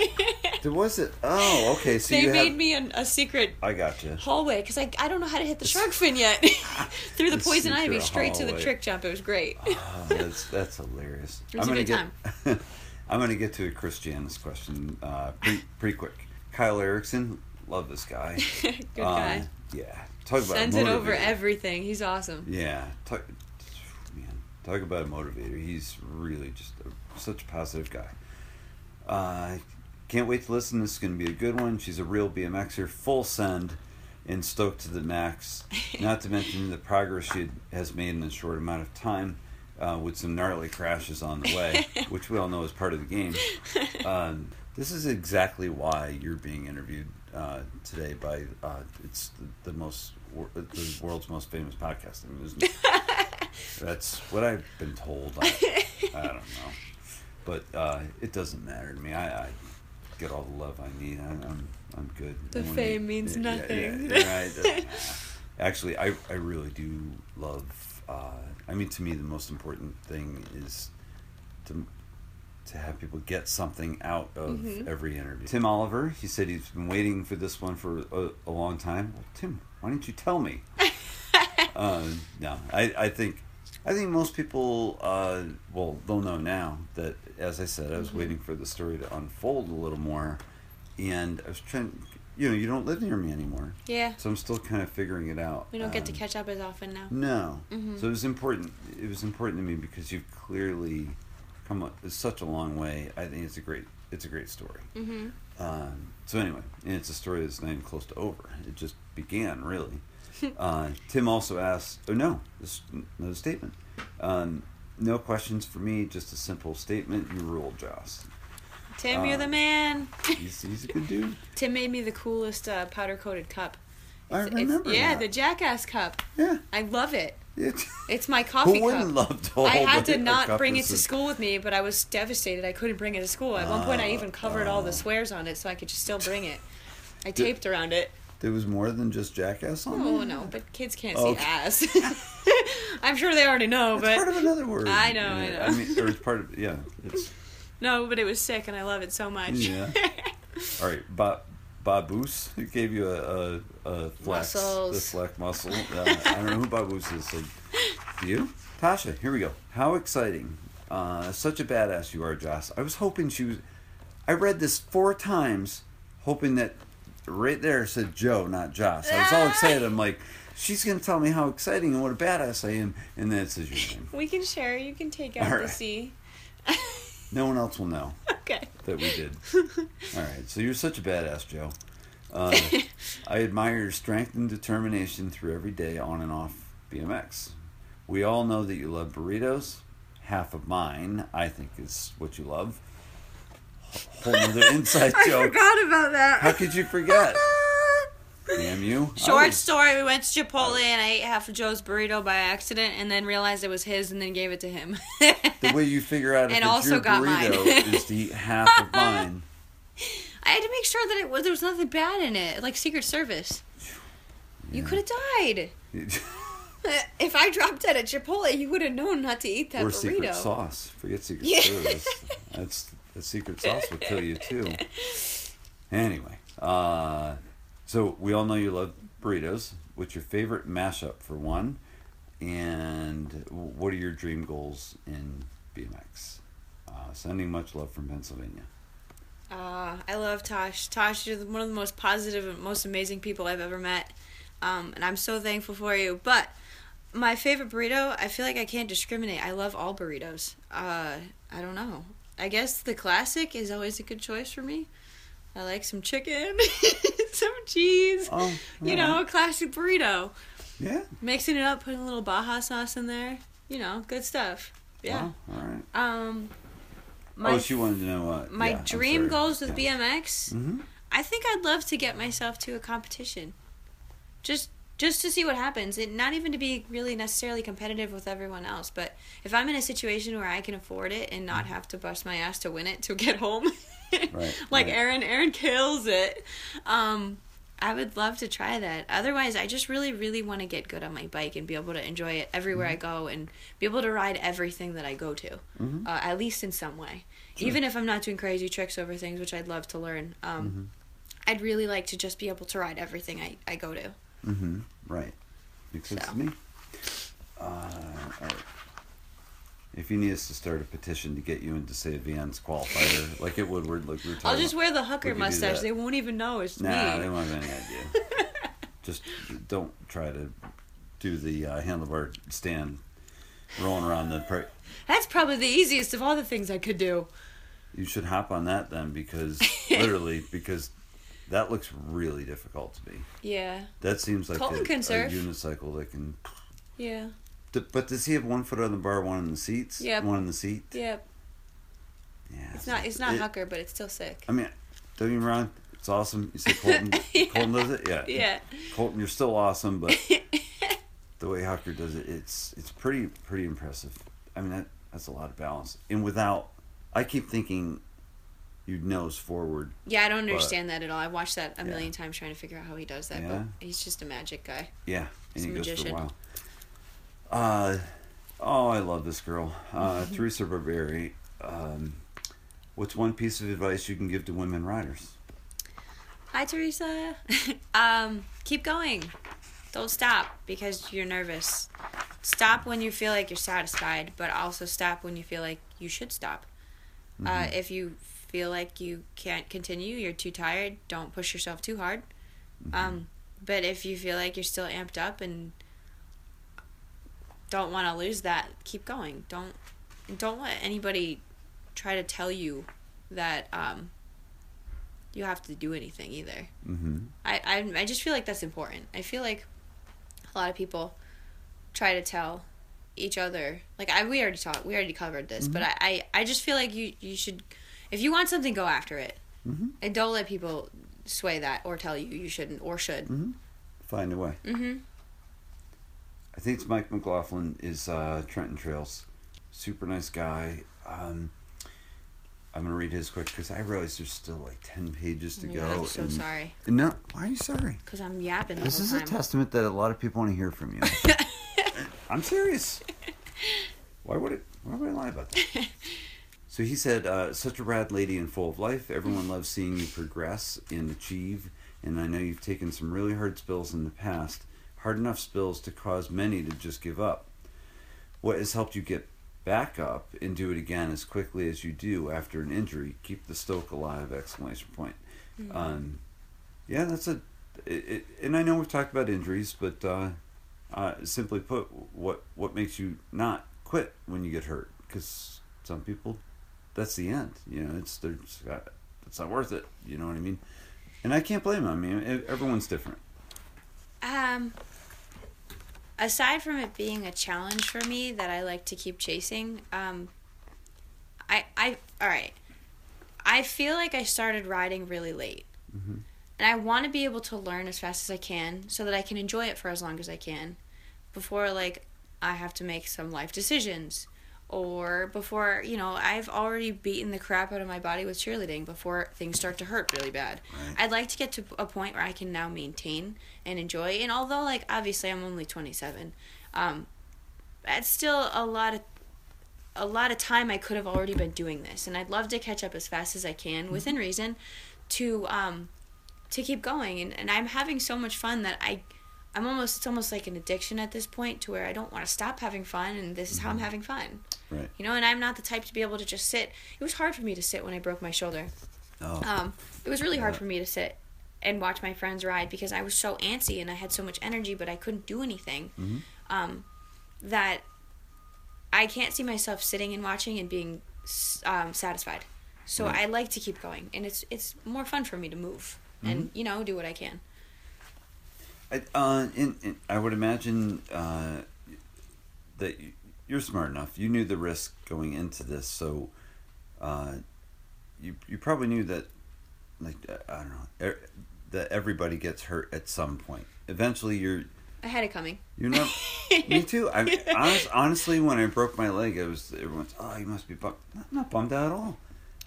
There was it. Oh, okay. So they you made me an, a secret I got you. hallway because I, I don't know how to hit the shark fin yet. Through the The poison ivy, straight to the trick jump. It was great. Oh, that's that's hilarious. It was I'm a gonna good get. I'm gonna get to a Chris Janice question uh, pretty pretty quick. Kyle Erickson, love this guy. Good guy. Um, yeah, talk about Sends it over everything. He's awesome. Yeah, talk, man, talk about a motivator. He's really just a, such a positive guy. Uh, can't wait to listen. This is going to be a good one. She's a real BMXer, full send, and stoked to the max. Not to mention the progress she has made in a short amount of time, uh, with some gnarly crashes on the way, which we all know is part of the game. Um, this is exactly why you're being interviewed uh, today by uh, it's the, the most the world's most famous podcast. I mean, that's what I've been told. I, I don't know, but uh, it doesn't matter to me. I, I get all the love I need. I, I'm I'm good. The fame means yeah, nothing. Yeah, yeah. Actually, I I really do love. Uh, I mean, to me, the most important thing is to to have people get something out of Mm-hmm. every interview. Tim Oliver, he said he's been waiting for this one for a, a long time. Well, Tim, why didn't you tell me? uh, no, I, I think I think most people uh, well they'll know now that as I said I was Mm-hmm. waiting for the story to unfold a little more, and I was trying. You know, you don't live near me anymore, Yeah. so I'm still kind of figuring it out. We don't get to Um, catch up as often now. no. Mhm. So it was important. It was important to me because you've clearly come up it's such a long way. I think it's a great. It's a great story. Mm-hmm. Um, so anyway, and it's a story that's not even close to over. It just began really. uh, Tim also asked. Oh no, this is another statement. Um, no questions for me. Just a simple statement. You rule, Joce. Tim, you're Uh, the man. He's, he's a good dude. Tim made me the coolest uh, powder coated cup. I It's- remember. yeah, that. the Jackass cup. yeah. I love it. It, It's my coffee who wouldn't cup. love to I had to not bring it to school with me, but I was devastated. I couldn't bring it to school. At one point, I even covered all the ah. swears on it so I could just still bring it. I taped around it. There was more than just Jackass on it? Oh no, but kids can't Oh, see okay. ass. I'm sure they already know, It's but part of another word. I know, I know. I mean, or it's part of yeah. It's no, but it was sick, and I love it so much. Yeah. all right. Ba- Baboose who gave you a, a, a flex, Muscles. the flex muscle. Uh, I don't know who Baboose is. So, do you, Tasha? Here we go. How exciting! Uh, such a badass you are, Joce. I was hoping she was. I read this four times, hoping that right there said Joe, not Joce. I was all excited. I'm like, she's gonna tell me how exciting and what a badass I am, and then it says your name. we can share. You can take out All the right. C. No one else will know. okay. that we did. All right, so you're such a badass, Joe. Uh, I admire your strength and determination through every day on and off BMX. We all know that you love burritos. Half of mine, I think, is what you love. Whole other inside joke. I forgot about that. How could you forget? Damn you! Short was- story: We went to Chipotle and I ate half of Joe's burrito by accident, and then realized it was his, and then gave it to him. The way you figure out if And it's also your got mine. burrito is to eat half of mine. I had to make sure that it was there was nothing bad in it, like Secret Service. You could have died if I dropped dead at Chipotle. You would have known not to eat that or burrito. secret sauce. Forget secret Yeah. service. That's the secret sauce will kill you too. Anyway, uh, so we all know you love burritos. What's your favorite mashup for one? And what are your dream goals in BMX? Uh, sending much love from Pennsylvania. Uh, I love Tosh. Tosh, you're one of the most positive and most amazing people I've ever met. Um, and I'm so thankful for you. But my favorite burrito, I feel like I can't discriminate. I love all burritos. Uh, I don't know. I guess the classic is always a good choice for me. I like some chicken, some cheese. Oh, You know, a classic burrito. yeah. Mixing it up, putting a little Baja sauce in there. You know, good stuff. Yeah. Wow, all right. Um, my oh, she wanted to know what my yeah, dream goals with yeah. BMX. Mm-hmm. I think I'd love to get myself to a competition. Just just to see what happens. It not even to be really necessarily competitive with everyone else, but if I'm in a situation where I can afford it and not have to bust my ass to win it to get home. Right, like right. Aaron Aaron kills it. Um I would love to try that. Otherwise, I just really, really want to get good on my bike and be able to enjoy it everywhere I go and be able to ride everything that I go to, Mhm. uh, at least in some way. Even if I'm not doing crazy tricks over things, which I'd love to learn. Um, I'd really like to just be able to ride everything I, I go to. Mm-hmm. Right. Makes sense So. to me. Uh, all right. If you need us to start a petition to get you into, say, a Vans qualifier, like at Woodward, like we were talking I'll just about. wear the hooker mustache. They won't even know it's Nah, me. they won't have any idea. just don't try to do the uh, handlebar stand rolling around the. Pre- That's probably the easiest of all the things I could do. you should hop on that then, because literally, because that looks really difficult to me. Yeah, That seems like Colton a, can a surf. unicycle that can. yeah, But does he have one foot on the bar, one in the seats? Yep. One in the seat. Yep. Yeah. It's not it's not it- hooker, but it's still sick. I mean, don't get me wrong. It's awesome. You say Colton. Yeah. Colton does it. Yeah. Yeah. Colton, you're still awesome, but the way Hucker does it, it's it's pretty pretty impressive. I mean, that that's a lot of balance, and without, I keep thinking, you'd nose forward. Yeah, I don't But- understand that at all. I've watched that a Yeah. million times trying to figure out how he does that, Yeah. but he's just a magic guy. Yeah, and He's he a goes for a magician. while. Uh, oh, I love this girl, uh, Teresa Barberi. Um, what's one piece of advice you can give to women writers? Hi, Teresa. um, keep going. Don't stop because you're nervous. Stop when you feel like you're satisfied, but also stop when you feel like you should stop. Uh, if you feel like you can't continue, you're too tired, don't push yourself too hard. Um, but if you feel like you're still amped up and don't want to lose that, keep going. Don't don't let anybody try to tell you that um, you have to do anything either. Mm-hmm. I, I I just feel like that's important. I feel like a lot of people try to tell each other. Like I we already talked, we already covered this, but Mm-hmm. I, I I just feel like you you should if you want something go after it. Mm-hmm. And don't let people sway that or tell you you shouldn't or should. Mm-hmm. Find a way. I think it's Mike McLaughlin is uh, Trenton Trails. Super nice guy. Um, I'm gonna read his quick because I realize there's still like ten pages to my go. I'm so and- sorry No, why are you sorry? cuz I'm yapping the This is a testament that a lot of people want to hear from you. I'm serious. Why would it? Why would I lie about that? So he said, uh, "Such a rad lady and full of life. Everyone loves seeing you progress and achieve. And I know you've taken some really hard spills in the past, hard enough spills to cause many to just give up. What has helped you get back up and do it again as quickly as you do after an injury? Keep the stoke alive!" Exclamation point. Um, yeah, that's a. It, it, and I know we've talked about injuries, but uh, uh, simply put, what what makes you not quit when you get hurt? Because some people, that's the end. You know, it's they're got, it's not worth it. You know what I mean? And I can't blame them. I mean, everyone's different. Um, aside from it being a challenge for me that I like to keep chasing, um, I I all right. I feel like I started riding really late, Mhm. and I want to be able to learn as fast as I can so that I can enjoy it for as long as I can, before like I have to make some life decisions. Or before, you know, I've already beaten the crap out of my body with cheerleading before things start to hurt really bad. Right. I'd like to get to a point where I can now maintain and enjoy. And although, like, obviously, I'm only 27, um, that's still a lot of a lot of time I could have already been doing this, and I'd love to catch up as fast as I can within reason, to um, to keep going. And, and I'm having so much fun that I. I'm almost it's almost like an addiction at this point to where I don't want to stop having fun and this is how I'm having fun. Right. You know, and I'm not the type to be able to just sit. It was hard for me to sit when I broke my shoulder. Oh. Um, it was really hard for me to sit and watch my friends ride because I was so antsy and I had so much energy, but I couldn't do anything. Mhm. Um, that I can't see myself sitting and watching and being um, satisfied. So Right. I like to keep going, and it's it's more fun for me to move Mm-hmm. and you know do what I can. I, uh, in, in, I would imagine uh, that you- you're smart enough. You knew the risk going into this, so uh, you you probably knew that, like uh, I don't know, er, that everybody gets hurt at some point. Eventually, you're I had it coming. You know, me too. I honest, honestly, when I broke my leg, it was everyone's. Oh, you must be bummed. I'm not bummed out at all.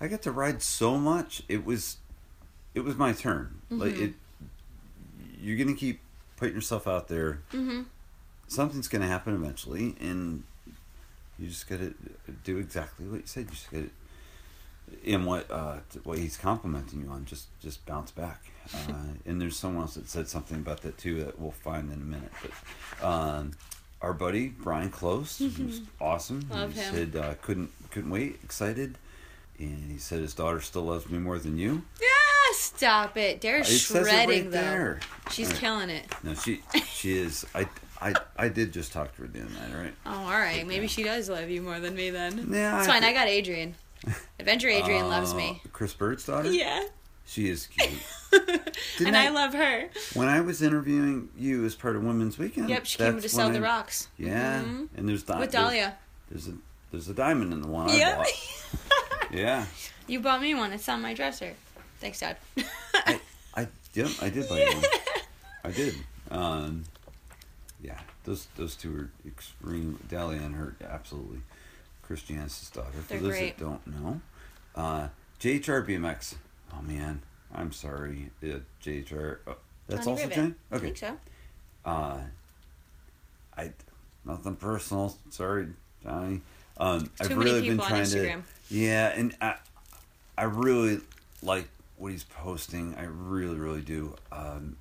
I got to ride so much. It was, it was my turn. Like Mm-hmm. it. You're gonna keep putting yourself out there. Mm-hmm. Something's gonna happen eventually, and you just gotta do exactly what you said. You just gotta. And what uh, what he's complimenting you on, just just bounce back. Uh, and there's someone else that said something about that too that we'll find in a minute. But um, our buddy Brian Close was awesome. Love he him. said uh, couldn't couldn't wait, excited, and he said his daughter still loves me more than you. Ah, stop it! They're It shredding right though. there. She's right. killing it. No, she she is. I I I did just talk to her the other night. All right. Oh, all right. Maybe she does love you more than me then. Yeah, It's I fine. I got Adrian. Adventure Adrian loves Uh, me. Chris Bird's daughter. Yeah. She is cute. And I, I- love her. when I was interviewing you as part of Women's Weekend. Yep, she came to sell when the rocks. Yeah, Mhm. and there's di- With there's- Dahlia. There's, a there's a diamond in the one I Yeah. bought. Yeah, you bought me one. It's on my dresser. Thanks, Dad. I I yep I did buy one. I did. Um, yeah, those those two are extreme. Dahlia and her absolutely. Christiana's daughter. For They're those great. that don't know, uh, JHR BMX. Oh man, I'm sorry, uh, JHR. Oh, that's Johnny also Rivet. Johnny. I Okay. think so. Uh, I nothing personal. Sorry, Johnny. Um, I've many really been people on trying Instagram. to. Yeah, and I, I really like what he's posting. I really, really do. Um,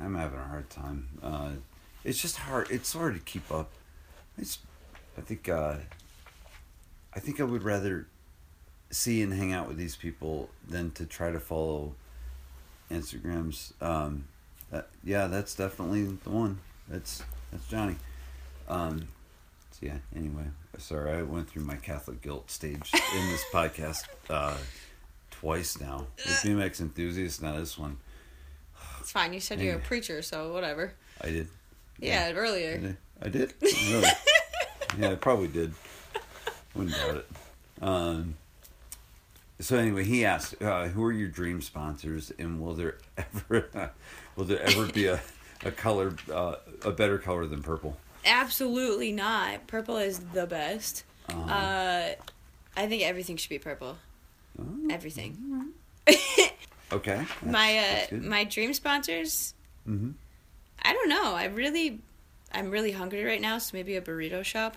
I'm having a hard time. Uh, it's just hard. It's hard to keep up. It's. I think. Uh, I think I would rather see and hang out with these people than to try to follow Instagrams. Um, that, yeah, that's definitely the one. That's that's Johnny. Um, so yeah. Anyway, sorry, I went through my Catholic guilt stage in this podcast uh, twice now. With BMX enthusiast, now this one It's fine. You said you're a preacher, so whatever. I did. Yeah, I earlier. did. I did. Really? yeah, I probably did. Wouldn't doubt it. Um, so anyway, he asked, uh, "Who are your dream sponsors, and will there ever will there ever be a a color uh, a better color than purple?" Absolutely not. Purple is the best. Uh-huh. Uh, I think everything should be purple. Oh, Everything. okay. my uh, my dream sponsors. Mhm. I don't know. I really, I'm really hungry right now, so maybe a burrito shop.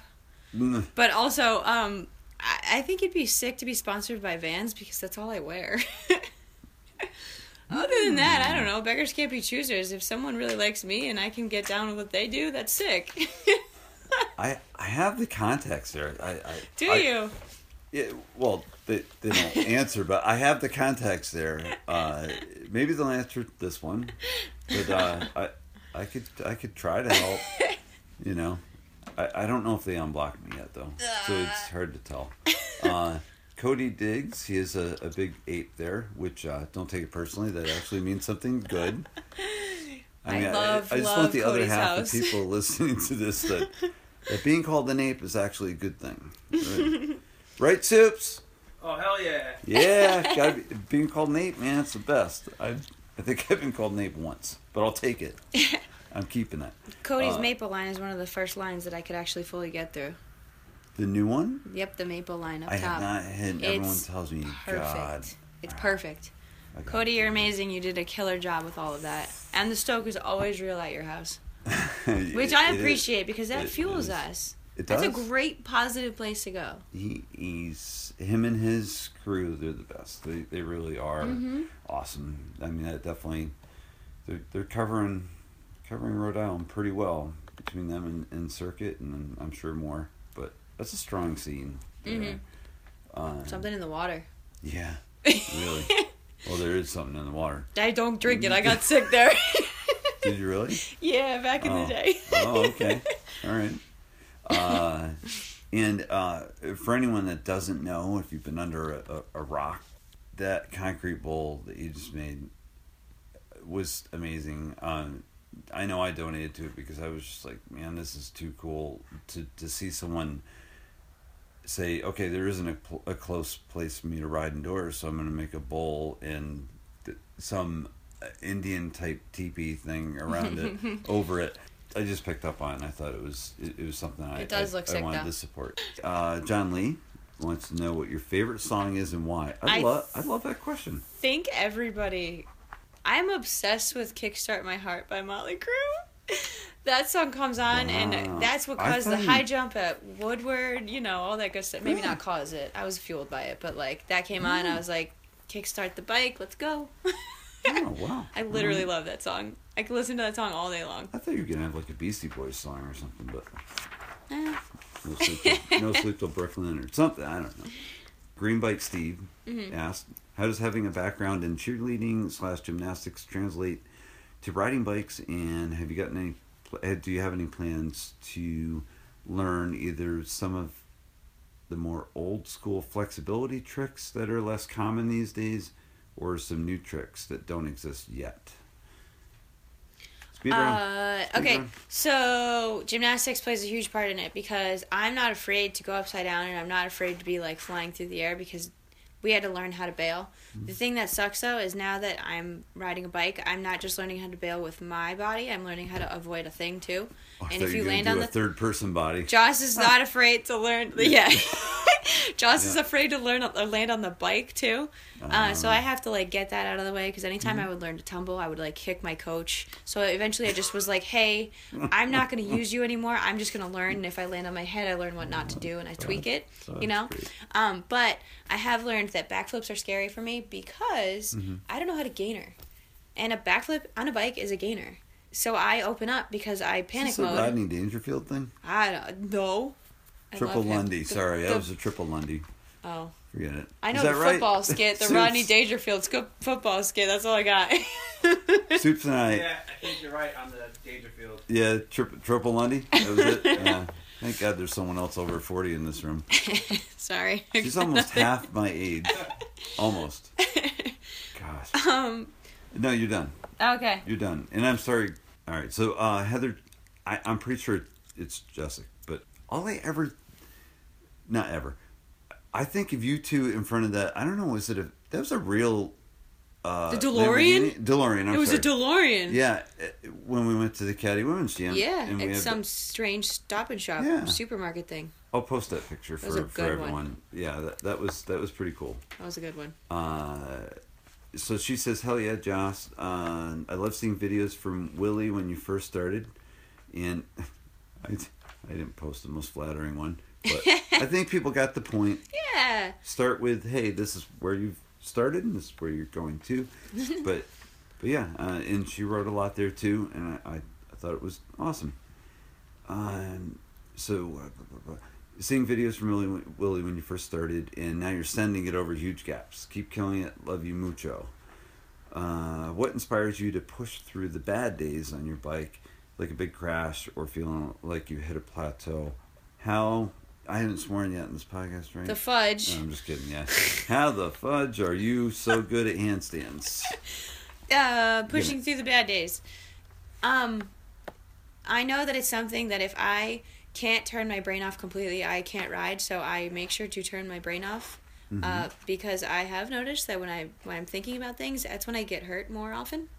Mm, But also, um, I, I think it'd be sick to be sponsored by Vans because that's all I wear. Other than that, I don't know. Beggars can't be choosers. If someone really likes me and I can get down with what they do, that's sick. I I have the contacts there. I, I do I- you? Yeah, well, they, they don't answer, but I have the contacts there. Uh, maybe they'll answer this one, but uh, I I could I could try to help. You know, I, I don't know if they unblocked me yet though, so it's hard to tell. Uh, Cody Diggs, he is a, a big ape there, which uh, don't take it personally. That actually means something good. I love- I, just love want the other half house. of people listening to this that that being called an ape is actually a good thing. Right, right Soups? Oh hell yeah! Yeah, gotta be, being called Nate, man, it's the best. I I think I've been called Nate once, but I'll take it. I'm keeping it. Cody's Uh, maple line is one of the first lines that I could actually fully get through. The new one, Yep, the maple line up I top. have not had. Everyone It's tells me, Perfect. God, It's perfect. I Cody, you're amazing. You did a killer job with all of that. And the stoke is always real at your house, which I It is. appreciate because that It fuels is. us. It That's a great positive place to go. he, he's him and his crew. They're the best. They they really are Mm-hmm. awesome. I mean, that definitely. They're they're covering covering Rhode Island pretty well between them and, and Circuit, and I'm sure more. But that's a strong scene. Mhm. Uh, Something in the water. Yeah, really. well, there is something in the water. I don't drink it. I got sick there. Did you really? yeah, back in Oh. the day. oh, okay. All right. Uh, and uh, for anyone that doesn't know, if you've been under a, a, a rock, that concrete bowl that you just made was amazing. Um, I know I donated to it because I was just like, man, this is too cool to, to see someone say, okay, there isn't a, pl- a close place for me to ride indoors, so I'm going to make a bowl and th- some Indian type teepee thing around it, over it. I just picked up on. it I thought it was it, it was something I does I, I wanted though. to support. Uh, John Lee wants to know what your favorite song is and why. I, I love I love that question. think everybody. I'm obsessed with "Kickstart My Heart" by Motley Crue. That song comes on, Wow. and that's what caused the high you- jump at Woodward. You know, all that good stuff. Maybe Yeah. not cause it. I was fueled by it, but like that came on, I was like, "Kickstart the bike, let's go." Oh wow! I literally love that song. I could listen to that song all day long. I thought you were gonna have like a Beastie Boys song or something, but Eh. no sleep, till, no sleep till Brooklyn or something. I don't know. Green Bike Steve Mm-hmm. asked, "How does having a background in cheerleading slash gymnastics translate to riding bikes? And have you gotten any? eh, Do you have any plans to learn either some of the more old school flexibility tricks that are less common these days, or some new tricks that don't exist yet?" Speed. Uh, Speed okay, round. so gymnastics plays a huge part in it because I'm not afraid to go upside down and I'm not afraid to be like flying through the air because we had to learn how to bail. Mm-hmm. The thing that sucks though is now that I'm riding a bike, I'm not just learning how to bail with my body, I'm learning how to avoid a thing too. Oh, and if you you were gonna land on the third person body. Joce is not afraid to learn. Yeah, Joce is afraid to learn or land on the bike too. Uh, so Um, I have to like get that out of the way because anytime Mm-hmm. I would learn to tumble, I would like kick my coach. So eventually, I just was like, "Hey, I'm not going to use you anymore. I'm just going to learn. And if I land on my head, I learn what not to do and I tweak it. You know. Um, but I have learned that backflips are scary for me because Mm-hmm. I don't know how to gainer, and a backflip on a bike is a gainer. So I open up because I panic Is this a. Rodney Dangerfield thing? I don't know. Triple. Lundy. Sorry, the- that was a triple Lundy. Oh, Forget it. I Is know that the right? football skit, the Soups- Rodney Dangerfield sco- football skit. That's all I got. Soups and I. Yeah, I think you're right on the Dangerfield. Yeah, tri- triple Lundy. That was it. Yeah. Thank God there's someone else over 40 in this room. Sorry. She's almost half my age. Almost. Gosh. Um. No, you're done. Okay. You're done. And I'm sorry. All right. So, uh, Heather, I, I'm pretty sure it's Jessica. But all I ever, not ever, I think of you two in front of that. I don't know. Was it a? That was a real. Uh, The DeLorean? Lamborghini? DeLorean. I'm it was sorry. a DeLorean. Yeah, uh, when we went to the Caddy Women's Jam. Yeah, and some the- strange stop and shop Yeah. supermarket thing. I'll post that picture was for, for good one. everyone. Yeah, that, that was that was pretty cool. That was a good one. Uh, so she says, "Hell yeah, Joce! Uh, I love seeing videos from Willie when you first started, and I, I didn't post the most flattering one, but I think people got the point. Yeah. Start with, hey, this is where you've started, and this is where you're going to, but but yeah, uh, and she wrote a lot there too, and I I, I thought it was awesome. Um, so." Uh, blah, blah, blah. Seeing videos from Willie, Willie when you first started, and now you're sending it over huge gaps. Keep killing it. Love you mucho. Uh, what inspires you to push through the bad days on your bike, like a big crash or feeling like you hit a plateau? How I haven't sworn yet in this podcast, right? The fudge. No, I'm just kidding. Yeah. How the fudge are you so good at handstands? uh, pushing through the bad days. Um, I know that it's something that if I can't turn my brain off completely, I can't ride. So I make sure to turn my brain off. Mm-hmm. Uh, because I have noticed that when I when I'm thinking about things, that's when I get hurt more often.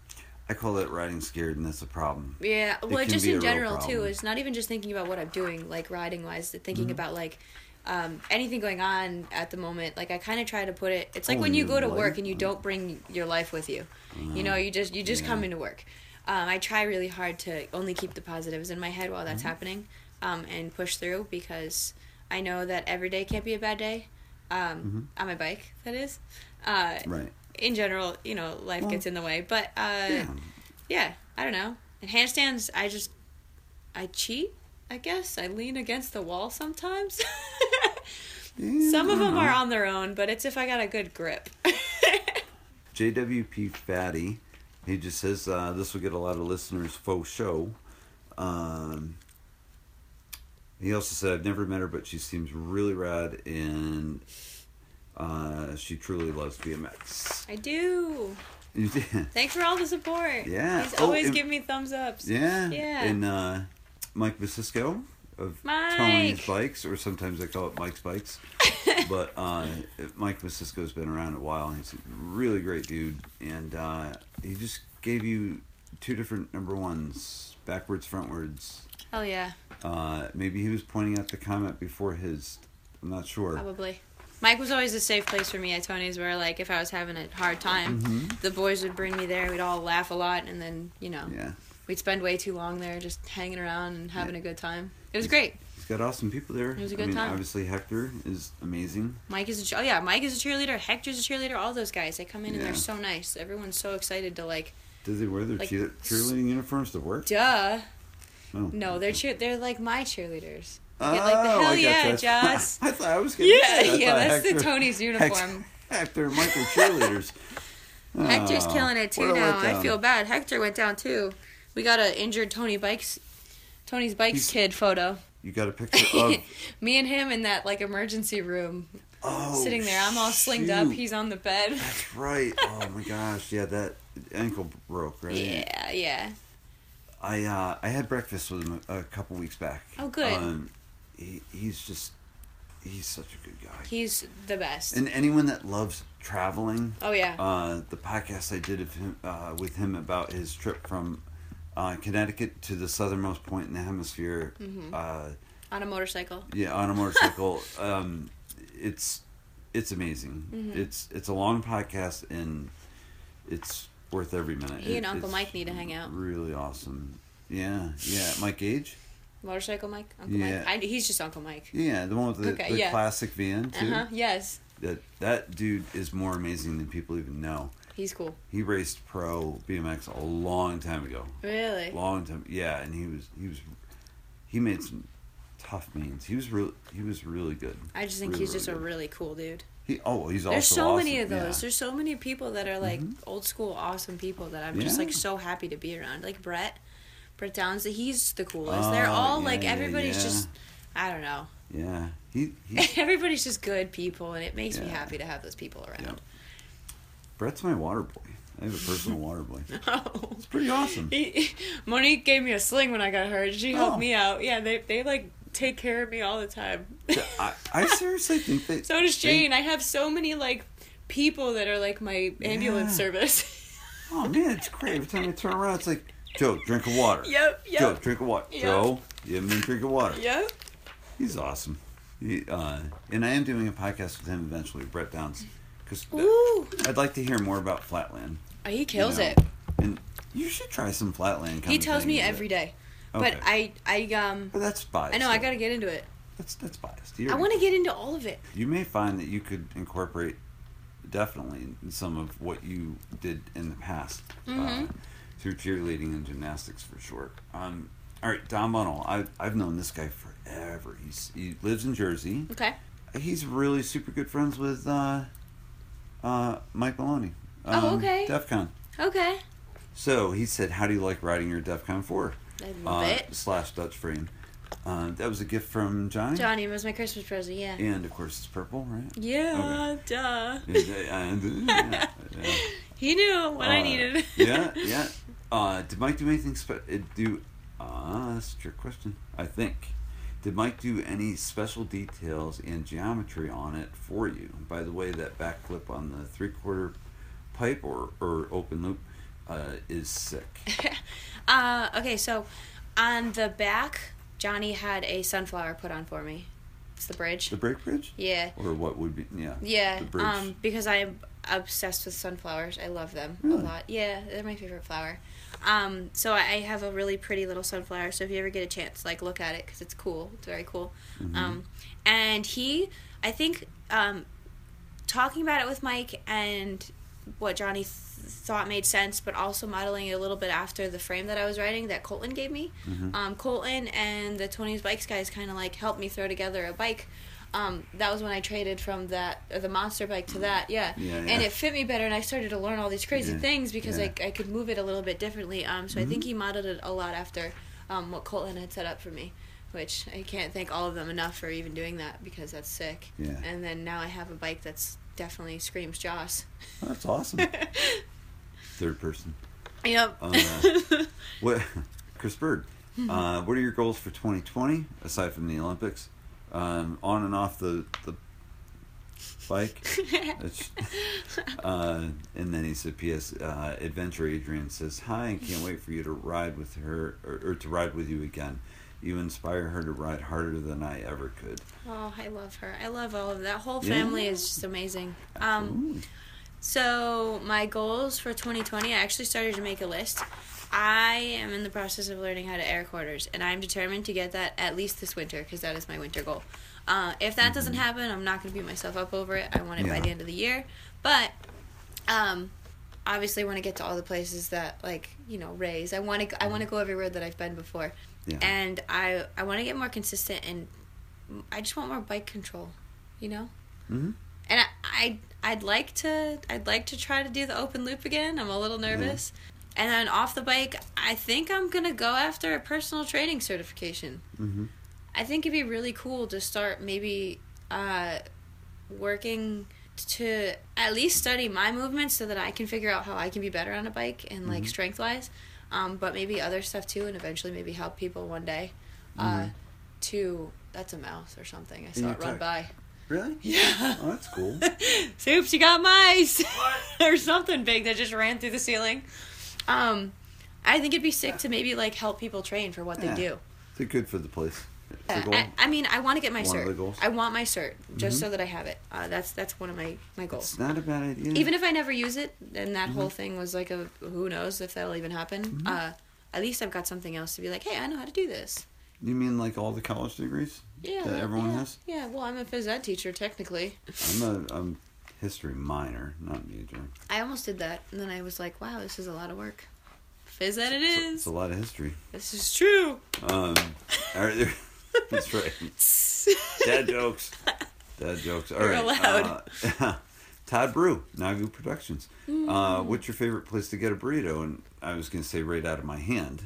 I call it riding scared, and that's a problem. Yeah, well, just in general too. It's not even just thinking about what I'm doing, like riding wise. Mm-hmm. Thinking about like um, anything going on at the moment. Like I kind of try to put it. It's like Oh, when you go to life? work and you don't bring your life with you. you know, you just you just come into work. Um, I try really hard to only keep the positives in my head while Mm-hmm. that's happening, um, and push through because I know that every day can't be a bad day. Um, On my bike, that is. Uh, Mm-hmm. Right. In general, you know, life Well, gets in the way. But uh, Yeah. yeah, I don't know. And handstands, I just, I cheat. I guess I lean against the wall sometimes. Yeah, Some of them are on their own, but it's if I got a good grip. JWP Fatty, he just says uh, this will get a lot of listeners faux show. Um, he also said, I've never met her, but she seems really rad and uh, she truly loves BMX. I do. Thanks for all the support. Yeah. He's Oh, always and- giving me thumbs ups. Yeah. Yeah. And uh, Mike Vasisco of Mike. Tony's Bikes, or sometimes I call it Mike's Bikes. but uh, Mike Vasisco's been around a while. He's a really great dude. And uh, he just gave you two different number ones backwards, frontwards. Hell yeah, Uh, maybe he was pointing out the comment before his. I'm not sure. probably. Mike was always a safe place for me at Tony's where, like, if I was having a hard time, Mhm. the boys would bring me there. We'd all laugh a lot, and then, you know, Yeah. we'd spend way too long there just hanging around and having a good time. It was great. He's got awesome people there. It was a I good mean, time. obviously Hector is amazing. Mike is a oh yeah, Mike is a cheerleader. Hector's a cheerleader. All those guys, they come in and they're so nice. Everyone's so excited to like. Does they wear their Like, cheerleading uniforms to work? Duh. No. No, they're cheer. They're like my cheerleaders. Oh, Get like the hell I yeah. Joce. I thought I was gonna Yeah, say, yeah, that's the Tony's uniform. Hector and were cheerleaders. Hector's Oh, killing it too now. I feel bad. Hector went down too. We got a injured Tony Bikes, Tony's Bikes He's- kid photo. You got a picture of Me and him in that like emergency room, oh, sitting there. I'm all slinged up. He's on the bed. That's right. Oh my gosh, yeah, that ankle broke, right? Yeah, yeah. I uh, I had breakfast with him a, a couple weeks back. Oh, good. Um, he, he's just he's such a good guy. He's the best. and anyone that loves traveling, oh yeah. uh, the podcast I did of him uh, with him about his trip from uh, Connecticut to the southernmost point in the hemisphere. Mm-hmm. Uh, on a motorcycle. yeah, on a motorcycle. um, it's it's amazing. Mm-hmm. It's it's a long podcast and it's worth every minute. He and Uncle Mike need to hang out. Really awesome. Yeah, yeah. Mike Gage. Motorcycle Mike, Uncle Yeah. Mike. I, he's just Uncle Mike. Yeah, the one with the, Okay, the yeah. classic van too. Uh too. huh. Yes, That that dude is more amazing than people even know. he's cool. He raced pro BMX a long time ago. Really. Long time. Yeah, and he was he was he made some tough means. He was real he was really good. I just think Really, he's just really a good. really cool dude. He oh he's There's so many of those. yeah. Mm-hmm. There's so many people that are like old school, awesome people that I'm just like so happy to be around. Like Brett, Brett Downs. He's the coolest. They're Oh, all yeah, like everybody's yeah. just. I don't know. Yeah. He, he Everybody's just good people, and it makes me happy to have those people around. Brett's my water boy. I have a personal water boy. Oh. It's pretty awesome. He, Monique gave me a sling when I got hurt. She helped Oh. me out. Yeah, they they like take care of me all the time. I, I seriously think that. so does they- Jane. I have so many like people that are like my ambulance Yeah. service. Oh man, it's great. Every time I turn around, it's like, Joe, drink of water. yep, yep, Joe, drink of water. Yep. Joe, give me a drink of water. yep. He's awesome. He, uh, and I am doing a podcast with him eventually, Brett Downs, because I'd like to hear more about Flatland. Oh, he kills you know. it. And you should try some Flatland. He kind of tells thing me every day. Okay. But I I um But that's biased. I know I got to get into it. That's that's biased. I want to get into all of it. You may find that you could incorporate definitely some of what you did in the past uh, Mhm. Through cheerleading and gymnastics for sure. Um, all right, Don Bunnell. I I've known this guy forever. He's he lives in Jersey. Okay. He's really super good friends with uh, uh, Mike Maloney. Oh, um, okay. DEF CON. Okay. So he said, "How do you like riding your DEF CON 4? I love uh, it. Slash Dutch frame. Uh, that was a gift from Johnny. Johnny was my Christmas present. Yeah. And of course, it's purple, right? Yeah, duh. and, yeah, yeah. He knew what I Uh, needed. yeah, yeah. Uh, did Mike do anything? special? uh, do uh, that's your question. I think. Did Mike do any special details and geometry on it for you? By the way, that back backflip on the three quarter pipe or, or open loop uh, is sick. uh, okay, so on the back, Johnny had a sunflower put on for me. It's the bridge. The brake bridge, Yeah. or what would be yeah Yeah, the bridge. um, because I'm obsessed with sunflowers. I love them Really? a lot. Yeah, they're my favorite flower. Um, so I I have a really pretty little sunflower. So if you ever get a chance, like look at it because it's cool. It's very cool. Mhm. Um, and he, I think, um, talking about it with Mike and what Johnny th- thought made sense, but also modeling it a little bit after the frame that I was writing that Colton gave me. Mhm. Um, Colton and the Tony's Bikes guys kind of like helped me throw together a bike. Um, that was when I traded from that uh, the monster bike to that, yeah. Yeah, And it fit me better, and I started to learn all these crazy Yeah, things because yeah. I, I could move it a little bit differently. Um, so I think Mhm. he modeled it a lot after um, what Colton had set up for me, which I can't thank all of them enough for even doing that because that's sick. Yeah. And then now I have a bike that's definitely screams Joce. Oh, that's awesome. Third person. yep. Uh, What, Chris Bird? Uh, what are your goals for 2020 aside from the Olympics? Um, on and off the the bike. Uh, and then he said, "P.S. Uh, Adventure Adrian says hi and can't wait for you to ride with her or, or to ride with you again. You inspire her to ride harder than I ever could." oh, I love her. I love all of that. whole Yeah. family is just amazing. Um, So my goals for 2020, I actually started to make a list. I am in the process of learning how to air quarters, and I'm determined to get that at least this winter because that is my winter goal. Uh, if that doesn't happen, I'm not going to beat myself up over it. I want it by Mm-hmm. The end of the year, but um, obviously want to get to all the places that like you know raise. I want to I want to go everywhere that I've been before, yeah. and I I want to get more consistent and I just want more bike control, you know hmm and I, I I'd like to I'd like to try to do the open loop again. I'm a little nervous. And then off the bike, I think I'm gonna go after a personal training certification. hmm I think it'd be really cool to start maybe uh, working to at least study my movements so that I can figure out how I can be better on a bike and like Mhm. strength wise, um, but maybe other stuff too, and eventually maybe help people one day. Uh, Mhm. to that's a mouse or something. I saw it run tech. by. Really? Yeah. Oh, that's cool. Soups, you got mice or something big that just ran through the ceiling. Um, I think it'd be sick to maybe like help people train for what Yeah. they do. They're good for the place. Uh. I, I mean, I want to get my One cert. I want my cert just Mhm. so that I have it. Uh, that's that's one of my my goals. It's not a bad idea. Even if I never use it, then that Mm-hmm. whole thing was like a who knows if that'll even happen. Uh, at least I've got something else to be like, hey, I know how to do this. you mean like all the college degrees Yeah, that everyone yeah, has? Yeah, well, I'm a phys ed teacher technically. I'm a I'm history minor, not major. I almost did that, and then I was like, wow, this is a lot of work. Phys ed it It's a- It's a lot of history. This is true. Um, right, there- that's right. Dad jokes. Dad jokes. All You're right. allowed. Uh, Todd Brew, Nagu Productions. Uh, Mm. what's your favorite place to get a burrito? And I was gonna say right out of my hand,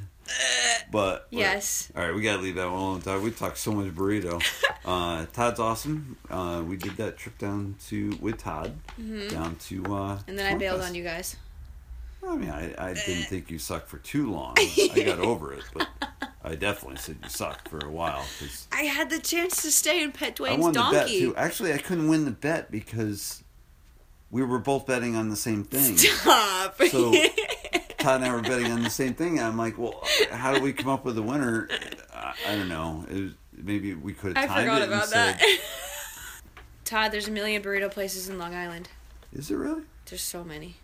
but Yes. All right, we gotta leave that one alone. Todd. We talked so much burrito. Uh, Todd's awesome. Uh, we did that trip down to with Todd down to. Uh, Mm-hmm. And then I bailed on you guys. I mean, I, I didn't think you sucked for too long. I got over it, but I definitely said you sucked for a while. 'cause I had the chance to stay in pet I Dwayne's won the bet too. Actually, I couldn't win the bet because we were both betting on the same thing. Stop. So Todd and I were betting on the same thing. And I'm like, well, how do we come up with a winner? I, I don't know. It was, maybe we could I have timed forgot it and about said, that. Todd, there's a million burrito places in Long Island. Is it really? There's so many.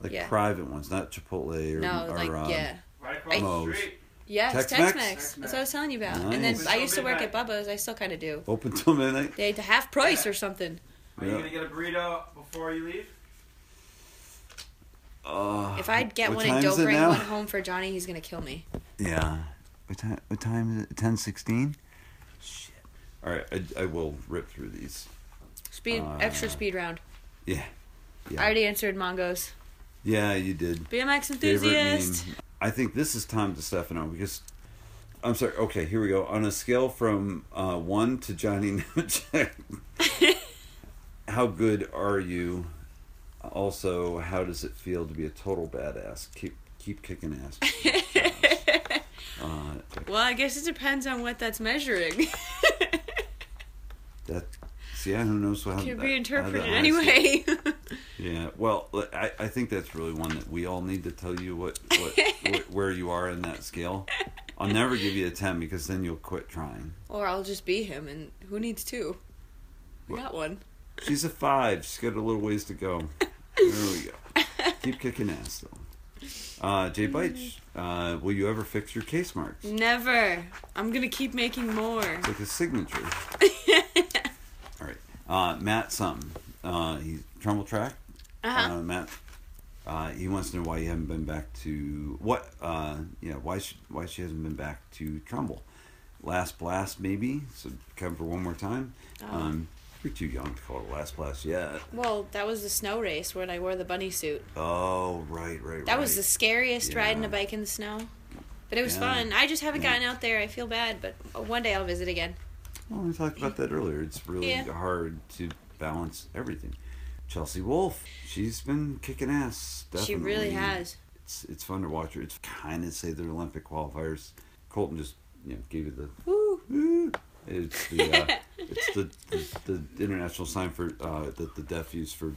Like Yeah. private ones, not Chipotle or, No, or like um, yeah. Right across Moe's. the street. Yes, Tex-Mex? Tex-Mex. That's what I was telling you about. And then Nice. I used to work Midnight. at Bubba's. I still kind of do. Open till midnight. They had to half price or something. Are you Yeah. gonna get a burrito before you leave? Uh, If I get one and don't bring now? one home for Johnny, he's gonna kill me. Yeah. What time? What time is it? Ten sixteen. Shit. All right, I, I will rip through these. Speed, Uh, extra speed round. Yeah. Yeah. I already answered Mongos. Yeah, you did. BMX enthusiast. I think this is time Tom DeStefano because I'm sorry. Okay, here we go. On a scale from uh, one to Johnny Nemechek, how good are you? Also, how does it feel to be a total badass? Keep keep kicking ass. uh, Well, I guess it depends on what that's measuring. that see, yeah, who knows how Can that- be interpreted that- anyway. Yeah, well, I, I think that's really one that we all need to tell you what, what, where you are in that scale. I'll never give you a ten because then you'll quit trying. or I'll just be him, and who needs two? We got one. She's a five. She's got a little ways to go. There we go. Keep kicking ass though. Uh, Jay Beich, uh, will you ever fix your case marks? Never. I'm gonna keep making more. It's like a signature. All right, uh, Matt something. Uh, he's Trumbull track. Uh-huh. Uh, Matt, uh, he wants to know why you haven't been back to what? Uh, yeah, why she, why she hasn't been back to Trumbull. Last blast, maybe. So come for one more time. Oh. Um, you're too young to call it last blast yet. Well, that was the snow race when I wore the bunny suit. Oh, right, right, That right. was the scariest riding a bike in the snow. But it was Yeah. fun. I just haven't Yeah. gotten out there. I feel bad, but one day I'll visit again. Well, we talked about that earlier. It's really Yeah. hard to balance everything. Chelsea Wolfe, she's been kicking ass. Definitely. She really has. It's it's fun to watch her. It's kind of say they're Olympic qualifiers. Colton just you know gave you the Woo. Woo. It's the uh, it's the, the the international sign for uh, that the deaf use for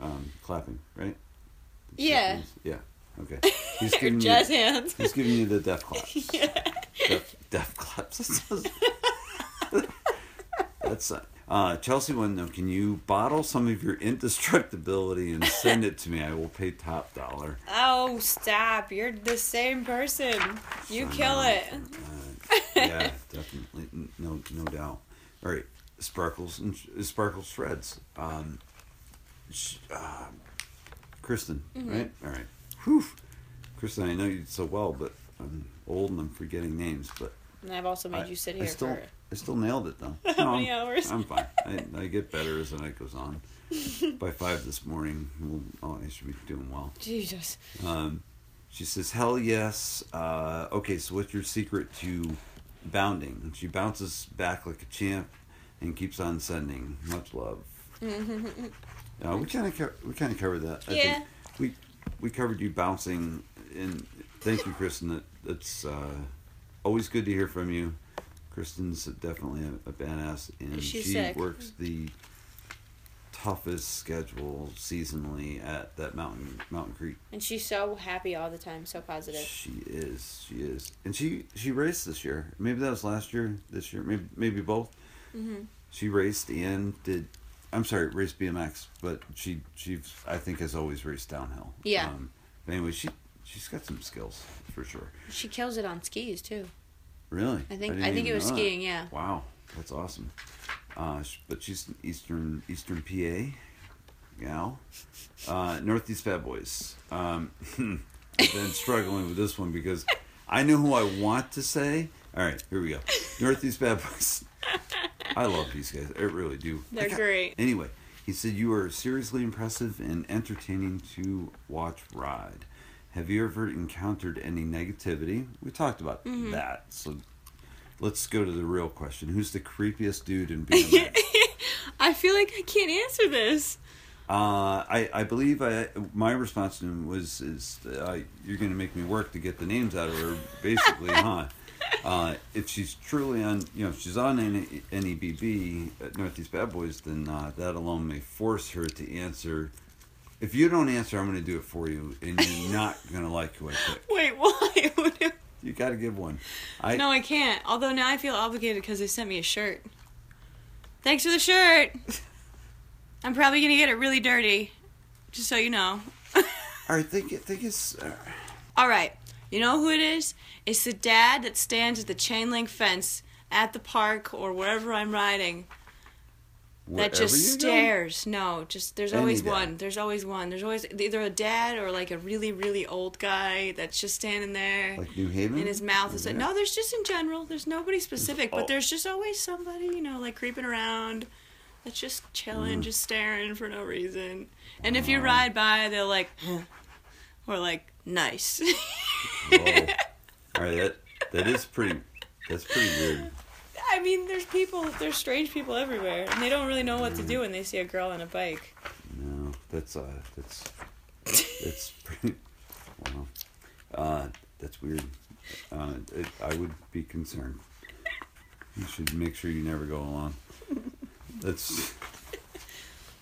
um, clapping, right? Yeah. Yeah. Okay. He's giving you Jazz hands. he's giving you the deaf claps. Deaf, deaf claps. That's uh, uh, Chelsea one though. Can you bottle some of your indestructibility and send it to me? I will pay top dollar. Oh, stop. You're the same person. You So, kill it. uh, yeah, definitely, no, no doubt. All right, sparkles and sh- sparkles shreds. Um, sh- uh, Kristen, Mm-hmm. right? All right. Whew. Kristen, I know you so well, but I'm old and I'm forgetting names. But And I've also made I- you sit here I still, for. I still nailed it though. How many I'm- hours? I'm fine. I, I get better as the night goes on. By five this morning, we'll, oh, I should be doing well. Jesus. Um, she says, "Hell yes." Uh, okay, so what's your secret to bounding? She bounces back like a champ and keeps on sending. Much love. uh, we kind of we kind of covered that. I Yeah. think we we covered you bouncing, and thank you, Kristen. That that's uh, always good to hear from you. Kristen's definitely a, a badass, and She's she sick. works the toughest schedule seasonally at that mountain Mountain Creek. And she's so happy all the time, so positive. She is. She is. And she she raced this year. Maybe that was last year. This year. Maybe maybe both. Mm-hmm. She raced and did. I'm sorry, raced BMX, but she she I think has always raced downhill. Yeah. Um, but anyway, she she's got some skills for sure. She kills it on skis too. Really. I think didn't I, think it was know that. skiing. Yeah. Wow, that's awesome. Uh, but she's an Eastern Eastern PA gal. Uh, Northeast Bad Boys. Um, I've been struggling with this one because I know who I want to say. All right, here we go. Northeast Bad Boys. I love these guys. I really do. They're great. Anyway, he said you are seriously impressive and entertaining to watch ride. Have you ever encountered any negativity? We talked about Mm-hmm. that. So let's go to the real question. Who's the creepiest dude in BMX? I feel like I can't answer this. Uh, I, I believe I, my response to him was is uh, you're going to make me work to get the names out of her, basically, huh? Uh, if she's truly on, you know, if she's on NEBB at Northeast Bad Boys, then uh, that alone may force her to answer. If you don't answer, I'm going to do it for you, and you're not going to like who I pick. Wait, why? You got to give one. I no, I can't. Although now I feel obligated because they sent me a shirt. Thanks for the shirt. I'm probably gonna get it really dirty, just so you know. I think I think it's. Uh, All right, you know who it is? It's the dad that stands at the chain link fence at the park or wherever I'm riding. That just you go. stares. No, just there's Any always dad. one. There's always one. There's always either a dad or like a really really old guy that's just standing there. Like New Haven. and his mouth is like no there's just in general there's nobody specific oh. but there's just always somebody you know like creeping around that's just Mm. chilling just staring for no reason and if Uh-huh. you ride by they're like huh, or like nice All right, that that is pretty. That's pretty weird. I mean there's people there's strange people everywhere and they don't really know what to do when they see a girl on a bike No, that's uh, that's that's pretty. Wow. Uh, that's weird. Uh, it, I would be concerned. You should make sure you never go along. That's.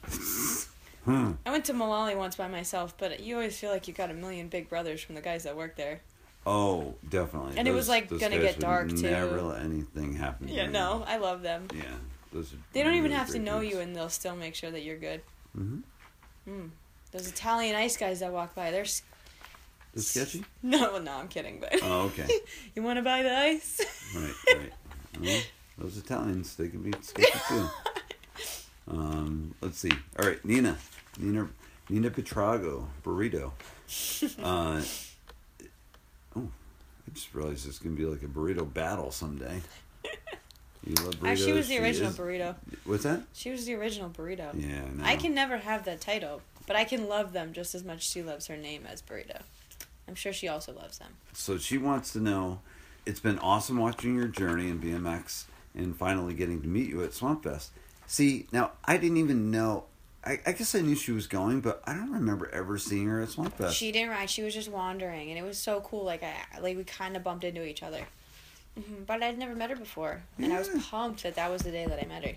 Hmm. i went to malali once by myself but you always feel like you got a million big brothers from the guys that work there Oh, definitely. And it was, like, gonna get dark, too. Never let anything happen. yeah no i love them Yeah, those. They don't even have to know you and they'll still make sure that you're good Mhm. Mm. Those Italian ice guys that walk by, they're it sketchy? no, no, I'm kidding. But Oh, okay. you want to buy the ice? Right, right. Well, those Italians, they can be sketchy too. Um, let's see. All right, Nina, Nina, Nina Buitrago, burrito. Uh, just realized it's gonna be like a burrito battle someday. You love burritos. Uh, she was the original is- burrito. What's that? She was the original burrito. Yeah, no. I can never have that title, but I can love them just as much as she loves her name as burrito. I'm sure she also loves them. So she wants to know. It's been awesome watching your journey in BMX and finally getting to meet you at Swamp Fest. See, now I didn't even know. I, I guess I knew she was going, but I don't remember ever seeing her at Swamp Fest. She didn't ride. She was just wandering, and it was so cool. Like I, like we kind of bumped into each other, hmm but I'd never met her before, and I was pumped that that was the day that I met her.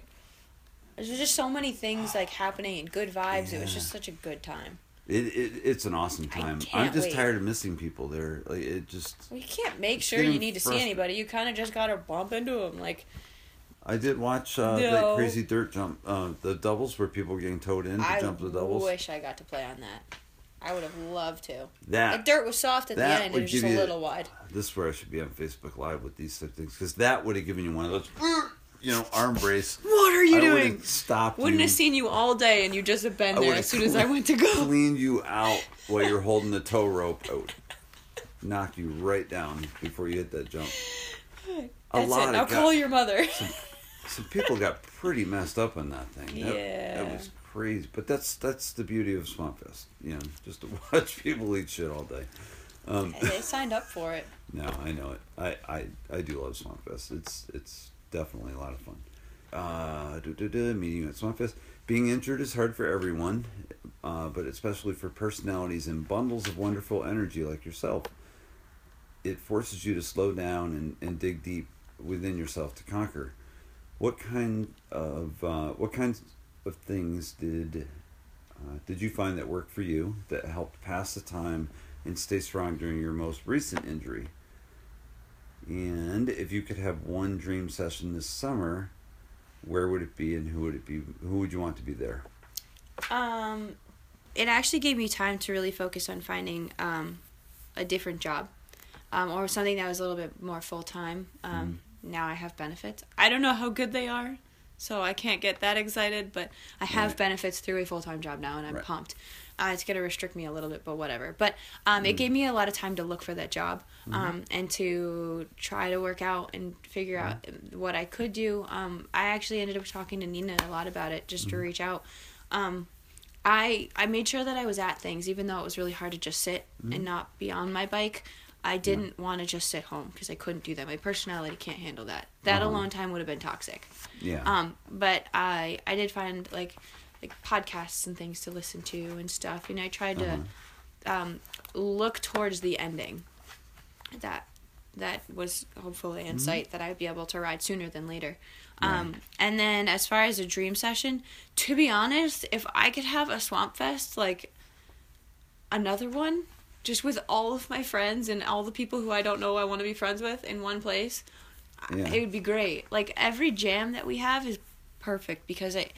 There's just so many things like happening and good vibes. It was just such a good time. It, it it's an awesome time. I'm just wait. tired of missing people there. Like it just. Well, you can't make sure you need to see anybody. You kind of just gotta bump into them. Like I did watch uh, that crazy dirt jump, uh, the doubles where people were getting towed in to I jump the doubles. wish I got to play on that. I would have loved to. The that dirt was soft at the end. It was just a little wide. this is where I should be on Facebook Live with these type of things because that would have given you one of those, you know, arm brace. What are you I doing? would've Wouldn't you. have seen you all day, and you just have been I there as soon as I went to go. cleaned you out while you're holding the tow rope out. Knocked you right down before you hit that jump. A That's lot it. Now guy- call your mother. Some people got pretty messed up on that thing. That, Yeah. that was crazy. But that's that's the beauty of Swamp Fest. You know, just to watch people eat shit all day. Um, they signed up for it. no, I know it. I, I, I do love Swamp Fest. It's it's definitely a lot of fun. Uh, duh, duh, duh, meeting at Swamp Fest. Being injured is hard for everyone, uh, but especially for personalities and bundles of wonderful energy like yourself. It forces you to slow down and, and dig deep within yourself to conquer. What kind of uh, what kinds of things did uh, did you find that worked for you that helped pass the time and stay strong during your most recent injury? And if you could have one dream session this summer, where would it be and who would it be? Who would you want to be there? Um, it actually gave me time to really focus on finding um, a different job, um, or something that was a little bit more full time. Um, Now I have benefits. I don't know how good they are, so I can't get that excited. But I have Right. benefits through a full time job now, and I'm Right. pumped. Uh, it's gonna restrict me a little bit, but whatever. But um, it gave me a lot of time to look for that job, um, and to try to work out and figure out what I could do. Um, I actually ended up talking to Nina a lot about it, just to reach out. Um, I I made sure that I was at things, even though it was really hard to just sit and not be on my bike. I didn't want to just sit home because I couldn't do that. My personality can't handle that. That Uh-huh. alone time would have been toxic. Yeah. Um, but I I did find like like podcasts and things to listen to and stuff. And I tried Uh-huh. to um, look towards the ending. That that was hopefully in sight that I'd be able to ride sooner than later. Um, and then as far as a dream session, to be honest, if I could have a swamp fest like another one, just with all of my friends and all the people who I don't know I want to be friends with in one place, Yeah. it would be great. Like every jam that we have is perfect because Mm-hmm.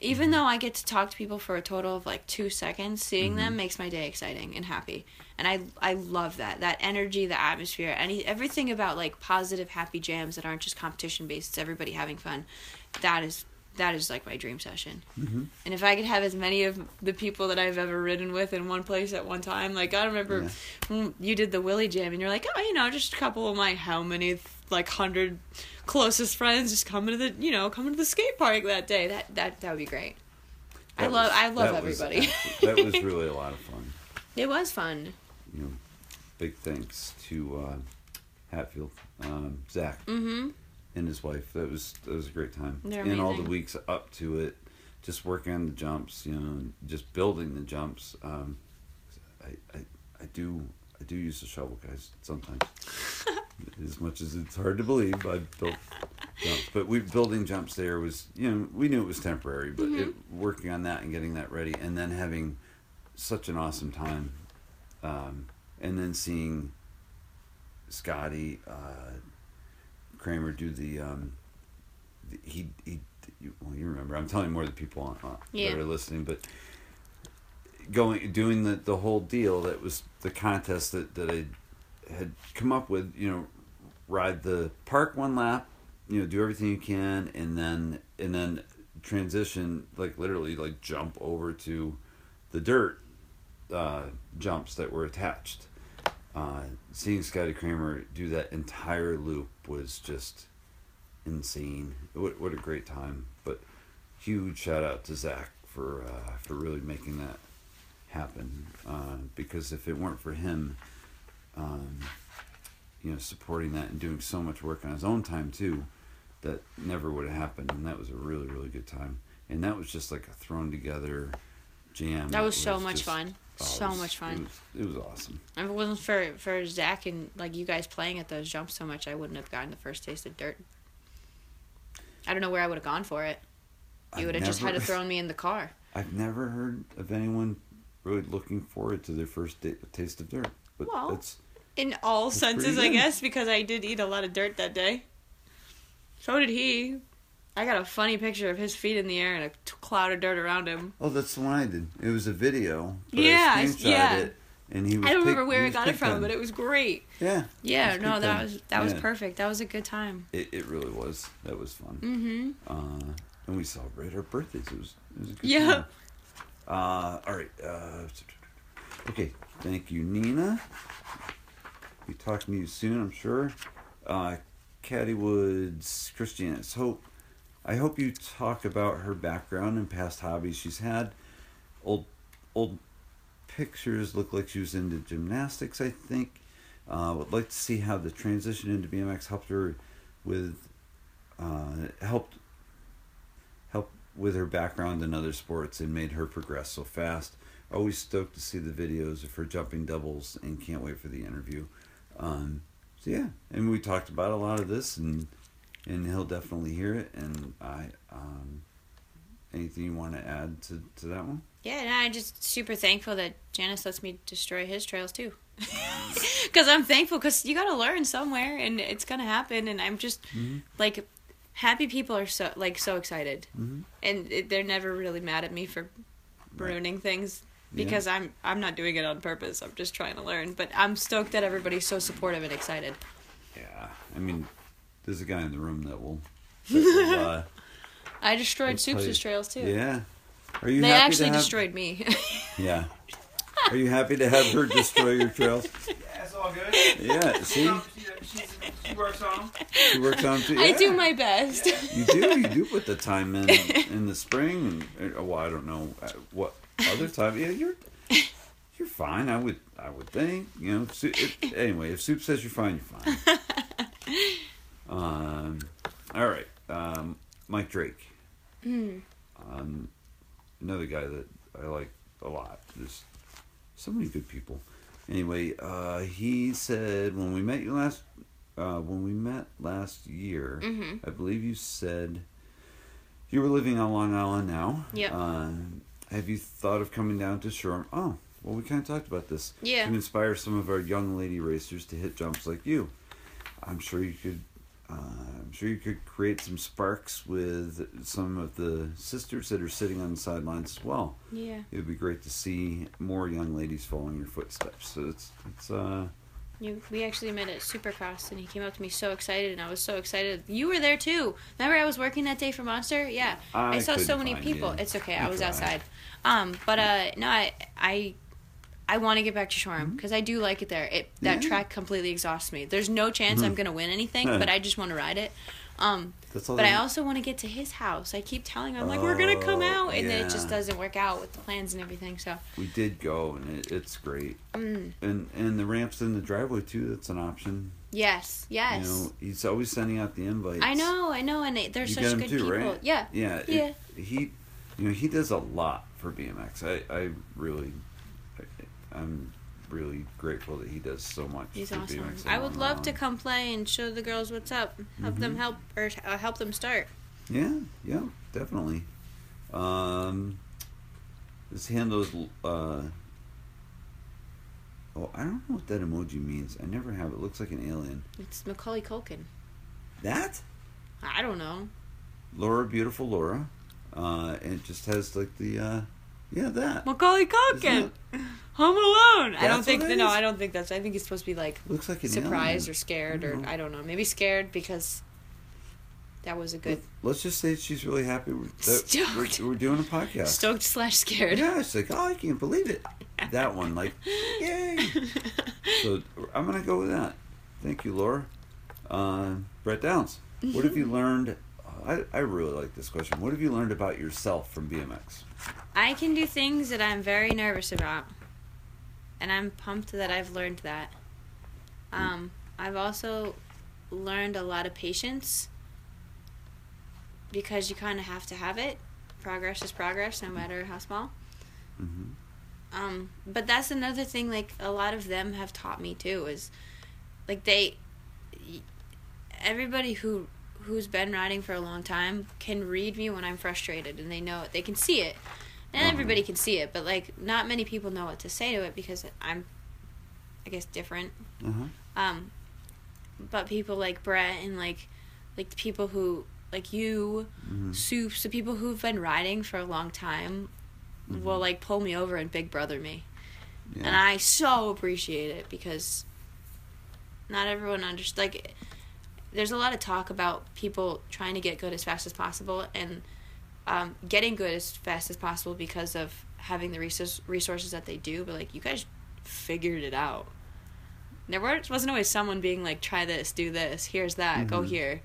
even though I get to talk to people for a total of like 2 seconds, seeing Mm-hmm. them makes my day exciting and happy. And I I love that. That energy, the atmosphere, any everything about like positive happy jams that aren't just competition based, it's everybody having fun. That is that is like my dream session. Mm-hmm. And if I could have as many of the people that I've ever ridden with in one place at one time, like I remember Yeah. when you did the Willie Jam, and you're like, oh, you know, just a couple of my how many like hundred closest friends just coming to the you know coming to the skate park that day. That that that would be great. I That love I love that was everybody. abso- that was really a lot of fun. it was fun. You know, big thanks to uh, Hatfield, um, Zach, Mm-hmm. And his wife. That was that was a great time. They're and all the weeks up to it, just working on the jumps. You know, just building the jumps. Um, I, I I do I do use the shovel, guys. Sometimes, as much as it's hard to believe, I built jumps. But we building jumps there was you know we knew it was temporary, but it, working on that and getting that ready, and then having such an awesome time, um, and then seeing Scotty uh, Kramer do the, um, the he he you, well you remember I'm telling more of the people on, uh, Yeah. that are listening, but going doing the the whole deal that was the contest that that I had come up with you know ride the park one lap you know do everything you can and then and then transition like literally like jump over to the dirt uh, jumps that were attached uh, seeing Scotty Kramer do that entire loop was just insane. What, what a great time. But huge shout out to Zach for uh, for really making that happen. Uh, because if it weren't for him um, you know supporting that and doing so much work on his own time too that never would have happened. And that was a really really good time. And that was just like a thrown together jam. That was so much just- fun. Oh, So was- much fun. it was, it was awesome If it wasn't for for Zach and like you guys playing at those jumps so much, I wouldn't have gotten the first taste of dirt. I don't know where I would have gone for it. You would have just had to never- throw me in the car. I've never heard of anyone really looking forward to their first da- taste of dirt but Well, that's In all That's senses, I guess, because I did eat a lot of dirt that day. So did he. I got a funny picture of his feet in the air and a t- cloud of dirt around him. oh that's the one I did it was a video Yeah, I yeah. it and he was I don't remember pick- where he I got it from, but it was great. yeah Yeah, no, that was that was Yeah. perfect. That was a good time. It, it really was. That was fun. Mm-hmm. Uh, and we celebrated our birthdays. It was it was a good Yeah. time. Uh, all right. Uh, okay. Thank you, Nina. Be talking to you soon, I'm sure. Uh, Caddy Woods, Christiana's Hope. I hope you talk about her background and past hobbies she's had. Old old pictures look like she was into gymnastics, I think. Uh, would like to see how the transition into BMX helped her with uh, helped help with her background in other sports and made her progress so fast. Always stoked to see the videos of her jumping doubles and can't wait for the interview. Um, so yeah, and we talked about a lot of this and and he'll definitely hear it. And I um, anything you want to add to, to that one? Yeah, and I'm just super thankful that Janice lets me destroy his trails too. Because I'm thankful, because you got to learn somewhere, and it's gonna happen. And I'm just Mhm. like, happy people are so like so excited, Mhm. and it, they're never really mad at me for Right. ruining things Yeah. because I'm I'm not doing it on purpose. I'm just trying to learn. But I'm stoked that everybody's so supportive and excited. Yeah, I mean, there's a guy in the room that will. That will uh, I destroyed Let's tell Soups' trails too. yeah. Are you They happy actually to have, destroyed me. Yeah. Are you happy to have her destroy your trails? Yeah, it's all good. Yeah. See, She, she, she works on them. she works on too. I do my best. You do. You do put the time in in the spring, and uh, well, I don't know uh, what other time. Yeah, you're you're fine. I would I would think. You know. Su- if, anyway, if Soup says you're fine, you're fine. Um. All right. Um. Mike Drake. Hmm. Um. another guy that I like a lot. There's so many good people. Anyway, uh, he said when we met you last, uh, when we met last year, Mhm. I believe you said you were living on Long Island now. Yep. Uh, have you thought of coming down to Shore? Oh, well, we kind of talked about this. Yeah. To inspire some of our young lady racers to hit jumps like you. I'm sure you could. Uh, I'm sure you could create some sparks with some of the sisters that are sitting on the sidelines as well. Yeah. It would be great to see more young ladies following your footsteps. So it's it's uh You, we actually met at Supercross, and he came up to me so excited, and I was so excited. You were there too. Remember, I was working that day for Monster. Yeah, I I, saw so many people. you. It's okay. You I was tried. outside. Um, but uh, no, I I I want to get back to Shoreham because I do like it there. It that Mm-hmm. Yeah. track completely exhausts me. There's no chance I'm gonna win anything, but I just want to ride it. Um, but I they- also want to get to his house. I keep telling him I'm like we're gonna come Oh, out, and then it just doesn't work out with the plans and everything. So we did go and it, it's great. mm, And and the ramps in the driveway too. That's an option. yes, yes. You know, he's always sending out the invites. I know, I know, and they, they're You such good too, people. right? Yeah, Yeah. it- Yeah. he, you know, he does a lot for BMX. I I really, I'm really grateful that he does so much. he's awesome. I would love to come play and show the girls what's up. Help them Mhm. help or uh, help them start. Yeah, yeah, definitely. Um, this handle is. Uh, oh, I don't know what that emoji means. I never have. It looks like an alien. It's Macaulay Culkin. That I don't know. Laura, beautiful Laura, uh, and it just has like the. Yeah, that Macaulay Isn't Home Alone. I don't think no? I don't think that's. I think it's supposed to be like looks like surprised alien. or scared or Mhm. I don't know. Maybe scared because that was a good Let's just say she's really happy that Stoked. we're, we're doing a podcast. stoked slash scared. Yeah, it's like, oh, I can't believe it. That one, like, yay. So I'm gonna go with that. Thank you, Laura. Uh, Brett Downs, what have you learned? I, I really like this question. What have you learned about yourself from BMX? I can do things that I'm very nervous about. And I'm pumped that I've learned that. Um, I've also learned a lot of patience because you kind of have to have it. Progress is progress, no matter how small. hmm Um, but that's another thing. Like a lot of them have taught me too is, like they, everybody who who's been riding for a long time can read me when I'm frustrated, and they know it. They can see it, and Uh-huh. everybody can see it. But like, not many people know what to say to it because I'm, I guess, different. Uh-huh. Um, but people like Brett and like, like the people who like you, hmm Soups, the people who've been riding for a long time, will like pull me over and big brother me Yeah. and I so appreciate it because not everyone understands. Like, there's a lot of talk about people trying to get good as fast as possible and um, getting good as fast as possible because of having the resource, resources that they do. But like, you guys figured it out. There wasn't always someone being like, "Try this, do this, here's that, go Mhm. here."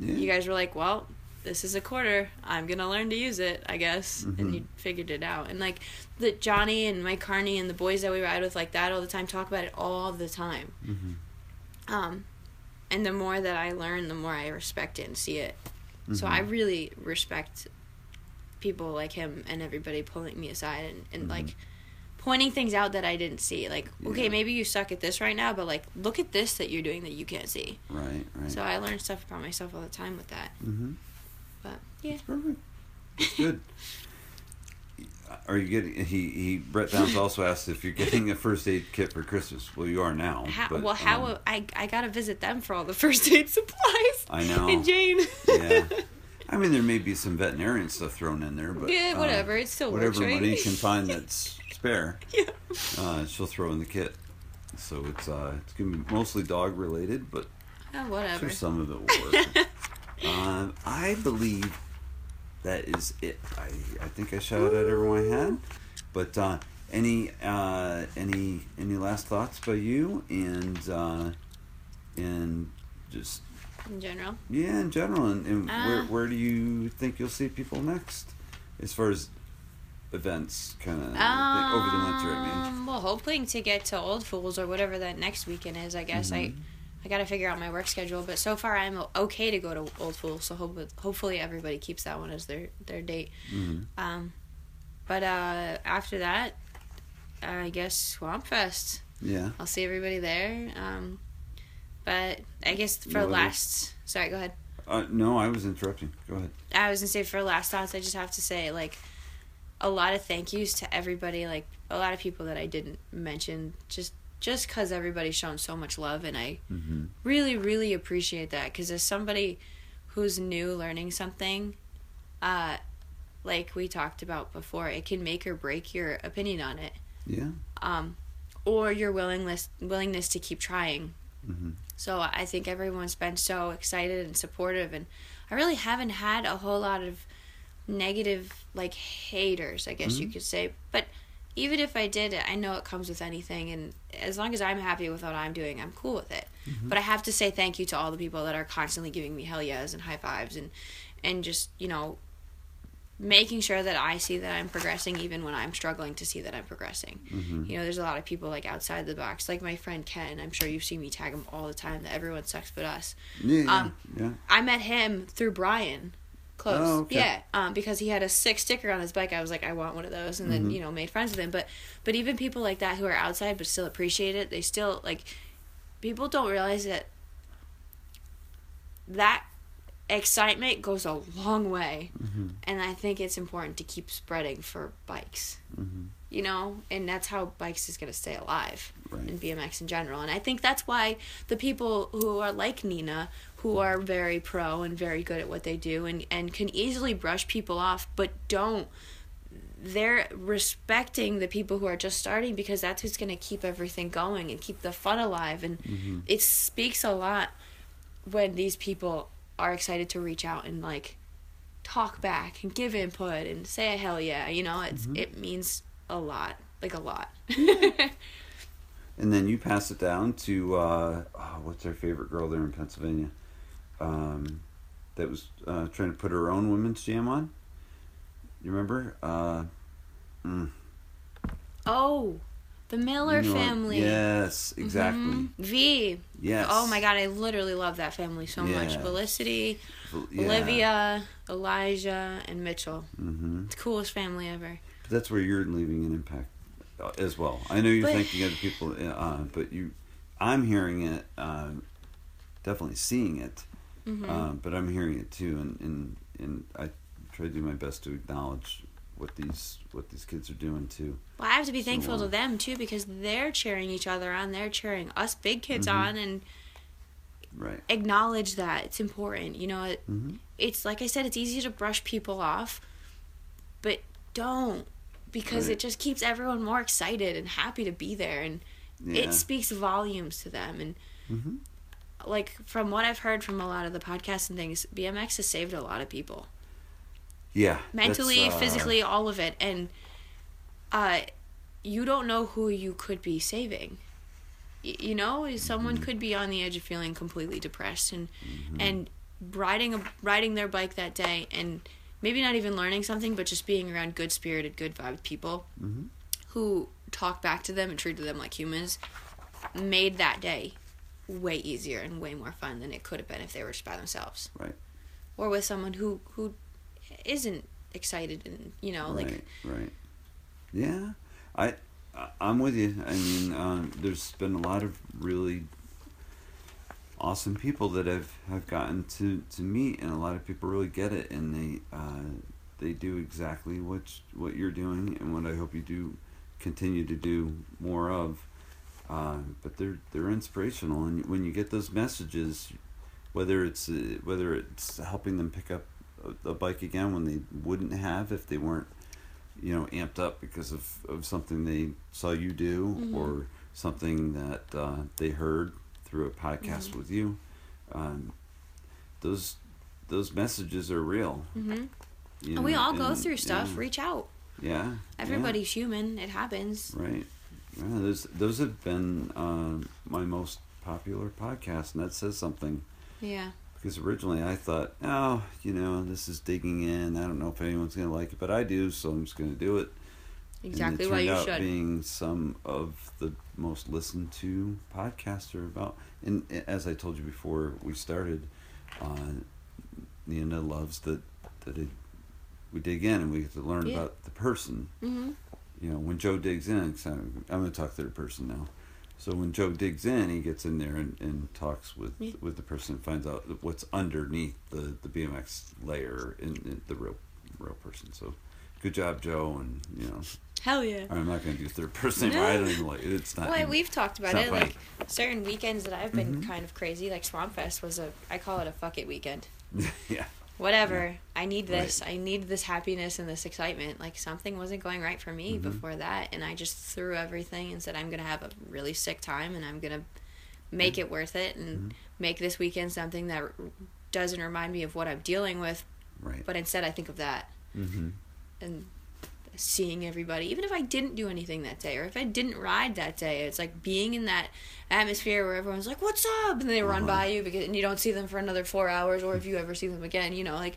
yeah. You guys were like, "Well." This is a quarter. I'm gonna learn to use it, I guess, Mhm. and you figured it out. And like the Johnny and Mike Carney and the boys that we ride with like that all the time talk about it all the time. hmm Um, and the more that I learn, the more I respect it and see it. So Mhm. I really respect people like him and everybody pulling me aside and, and Mhm. like pointing things out that I didn't see. Like, okay, Yeah. maybe you suck at this right now, but like look at this that you're doing that you can't see. Right, right. So I learn stuff about myself all the time with that. hmm But yeah. Perfect. Good. Are you getting? He he. Brett Downs also asked if you're getting a first aid kit for Christmas. Well, you are now. How, but, well, how um, I I gotta visit them for all the first aid supplies. I know. And Jane. yeah. I mean, there may be some veterinarian stuff thrown in there, but yeah, uh, whatever. it still whatever works, right? money she can find that's spare, yeah. uh, she'll throw in the kit. So it's uh, it's gonna be mostly dog related, but Oh, whatever. sure some of it will work. um, I believe that is it. I I think I shouted out everyone I had, but uh, any uh, any any last thoughts by you and uh, and just In general. yeah in general and, and where Uh. where do you think you'll see people next as far as events kind of over the winter? I mean. Um, well, hoping to get to Old Fools or whatever that next weekend is. I guess Mm-hmm. I got to figure out my work schedule. But so far, I'm okay to go to Old Fool. So hope, hopefully everybody keeps that one as their their date. Mhm. Um, but uh, after that, I guess Swamp Fest. Yeah. I'll see everybody there. Um, but I guess for No last, sorry, go ahead. Uh, no, I was interrupting. Go ahead. I was gonna say for last thoughts, I just have to say like a lot of thank yous to everybody, like a lot of people that I didn't mention, just just because everybody's shown so much love, and I Mm-hmm. really really appreciate that. Because as somebody who's new learning something, uh, like we talked about before, it can make or break your opinion on it, Yeah. um, or your willingness willingness to keep trying. Mm-hmm. So I think everyone's been so excited and supportive, and I really haven't had a whole lot of negative like haters, I guess you could say. But even if I did, it, I know it comes with anything, and as long as I'm happy with what I'm doing, I'm cool with it. But I have to say thank you to all the people that are constantly giving me hell yes and high fives, and and just you know making sure that I see that I'm progressing even when I'm struggling to see that I'm progressing. You know, there's a lot of people like outside the box, like my friend Ken. I'm sure you've seen me tag him all the time that everyone sucks but us. Yeah. Um, yeah. I met him through Brian. Close. Oh, okay. Yeah. Um, because he had a sick sticker on his bike. I was like, I want one of those and then, you know, made friends with him. But but even people like that who are outside but still appreciate it, they still like people don't realize that that excitement goes a long way. Mm-hmm. And I think it's important to keep spreading for bikes. Mm-hmm. You know, and that's how bikes is going to stay alive Right. and BMX in general. And I think that's why the people who are like Nina, who are very pro and very good at what they do and, and can easily brush people off, but don't, they're respecting the people who are just starting because that's who's going to keep everything going and keep the fun alive. And Mm-hmm. it speaks a lot when these people are excited to reach out and like talk back and give input and say a hell yeah. You know, it's it means a lot, like a lot. And then you pass it down to uh, oh, what's our favorite girl there in Pennsylvania? Um, that was uh, trying to put her own women's jam on. You remember? Uh, mm, oh, the Miller you know what- family. Yes, exactly. Mhm. V. Yes. Oh my god, I literally love that family so much. Felicity, Yeah. Olivia, Elijah, and Mitchell. Mm-hmm. It's the coolest family ever. But that's where you're leaving an impact uh, as well. I know you're But- thinking other people, uh, but you, I'm hearing it, um, definitely seeing it, Mm-hmm. um, but I'm hearing it too, and, and and I try to do my best to acknowledge what these what these kids are doing too. Well, I have to be So, thankful uh, to them too because they're cheering each other on. They're cheering us big kids Mm-hmm. on and Right. acknowledge that it's important. You know, it, Mm-hmm. it's like I said, it's easy to brush people off, but don't because Right. it just keeps everyone more excited and happy to be there, and Yeah. it speaks volumes to them. And Mm-hmm. Like from what I've heard from a lot of the podcasts and things, BMX has saved a lot of people Yeah. mentally, uh, physically, all of it, and uh, you don't know who you could be saving. Y- You know, someone Mm-hmm. could be on the edge of feeling completely depressed and and riding a riding their bike that day and maybe not even learning something, but just being around good spirited, good vibed people Mhm. who talk back to them and treated them like humans, made that day way easier and way more fun than it could have been if they were just by themselves Right. or with someone who who isn't excited and you know like right. Right. Yeah. I. I- I'm with you. I mean, um, there's been a lot of really awesome people that I've have gotten to, to meet, and a lot of people really get it, and they uh, they do exactly what what you're doing, and what I hope you do continue to do more of. Uh, but they're they're inspirational, and when you get those messages, whether it's uh, whether it's helping them pick up a, a bike again when they wouldn't have if they weren't you know amped up because of, of something they saw you do or something that uh, they heard through a podcast with you um, those those messages are real. Hmm you and we know, all go and- through stuff. yeah, reach out. Yeah yeah, everybody's human. It happens. Right yeah, those those have been uh, my most popular podcast and that says something yeah because originally I thought, oh, you know, this is digging in. I don't know if anyone's going to like it, but I do, so I'm just going to do it. exactly and it turned you out should being some of the most listened to podcasts are about. And as I told you before we started, uh, Nina loves that that it we dig in and we get to learn Yeah. about the person. Mhm. You know, when Joe digs in, 'cause I'm, I'm going to talk third person now. So when Joe digs in, he gets in there and, and talks with Yeah. with the person, and finds out what's underneath the, the BMX layer in, in the real real person. So good job, Joe. And you know, Hell yeah. I'm not going to do third person. anymore. I don't even like it. It's not. Well, we've talked about it. not Like certain weekends that I've been Mhm. kind of crazy, like Swamp Fest was a, I call it a fuck it weekend. yeah. Whatever. I need this. I need this happiness and this excitement. Like something wasn't going right for me Mhm. before that, and I just threw everything and said I'm gonna have a really sick time, and I'm gonna make it worth it, and Mhm. make this weekend something that r- doesn't remind me of what I'm dealing with, Right. but instead I think of that Mm-hmm. and seeing everybody even if i didn't do anything that day or if i didn't ride that day it's like being in that atmosphere where everyone's like what's up? And they run Uh-huh. by you because and you don't see them for another four hours or if you ever see them again you know like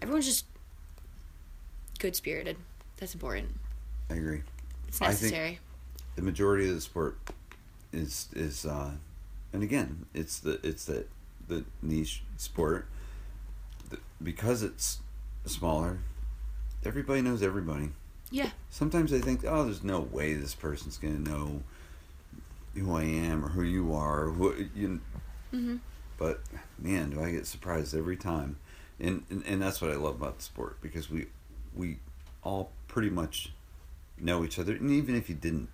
everyone's just good spirited that's important. I agree. it's I think- necessary. the majority of the sport is is uh and again it's the it's the the niche sport. Because it's smaller everybody knows everybody. Yeah. Sometimes i think oh there's no way this person's gonna know who i am or who you are or who you mm-hmm. but man do i get surprised every time. And, and and that's what i love about the sport because we we all pretty much know each other. And even if you didn't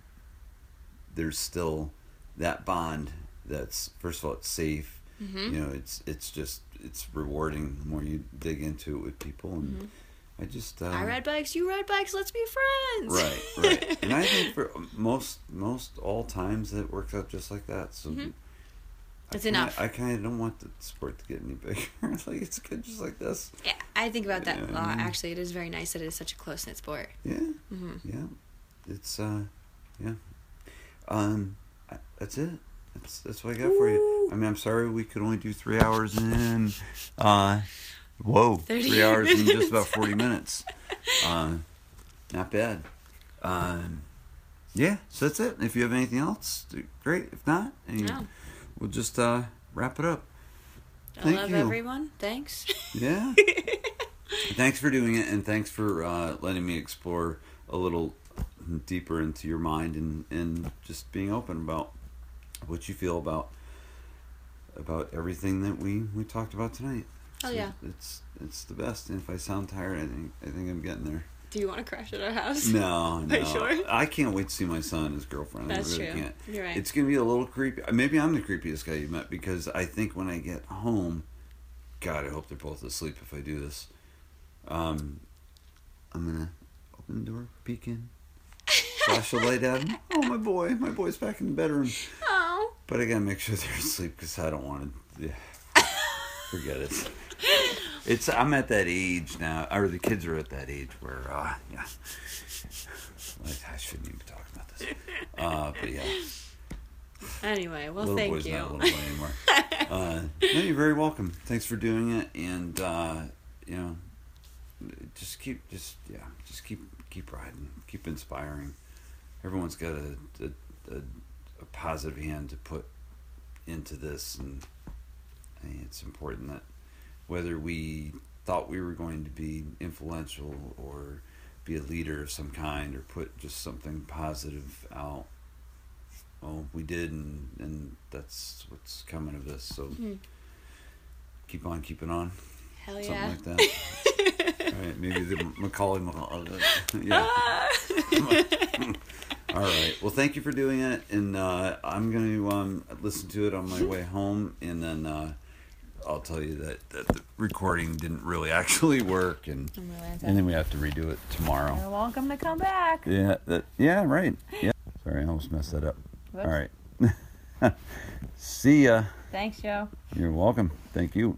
there's still that bond that's first of all it's safe. Mm-hmm. you know it's it's just it's rewarding the more you dig into it with people and i just uh, i ride bikes you ride bikes let's be friends. Right right. And i think for most most all times it works out just like that so Mhm. Kinda- enough. i kind of don't want the sport to get any bigger. Like it's good just like this. Yeah i think about that Yeah, lot actually. It is very nice that it is such a close-knit sport. Yeah. Mm-hmm. yeah. It's uh yeah. Um I, that's it. That's that's what i got for you. I mean i'm sorry we could only do three hours in. Uh whoa three hours and just about 40 minutes. uh not bad. Um yeah so that's it. If you have anything else great. If not No. we'll just uh wrap it up. I Thank love you. everyone. Thanks. Yeah. Thanks for doing it and thanks for uh, letting me explore a little deeper into your mind and, and just being open about what you feel about about everything that we, we talked about tonight. Oh, yeah. It's it's the best. And if I sound tired, I think I think I'm getting there. Do you want to crash at our house? No, no. you sure? I can't wait to see my son and his girlfriend. That's I really true. can't. You're right. It's gonna be a little creepy. Maybe I'm the creepiest guy you've met because I think when I get home, God, I hope they're both asleep if I do this. Um, I'm gonna open the door, peek in, flash a light at him. Oh, my boy, my boy's back in the bedroom. Oh. But I gotta make sure they're asleep because I don't want to. Yeah, forget it. It's I'm at that age now, or the kids are at that age where, uh, yeah. Like, I shouldn't even be talking about this. Uh, but yeah, Anyway, well, little thank boy's you. not a little boy anymore. uh, no, you're very welcome. Thanks for doing it, and uh, you know, just keep, just yeah, just keep, keep riding, keep inspiring. Everyone's got a a, a, a positive hand to put into this, and I it's important that whether we thought we were going to be influential or be a leader of some kind or put just something positive out well, we did, and, and that's what's coming of this. So Mhm. keep on keeping on, Hell something yeah. like that. All right, maybe the Macaulay, Macaulay yeah. All right. Well, thank you for doing it, and uh, I'm going to um, listen to it on my way home, and then uh, I'll tell you that, that the recording didn't really actually work, and really and then we have to redo it tomorrow. You're welcome to come back. Yeah, that, yeah, right. Yeah. Sorry, I almost messed that up. All right. See ya. Thanks, Joe. You're welcome. Thank you.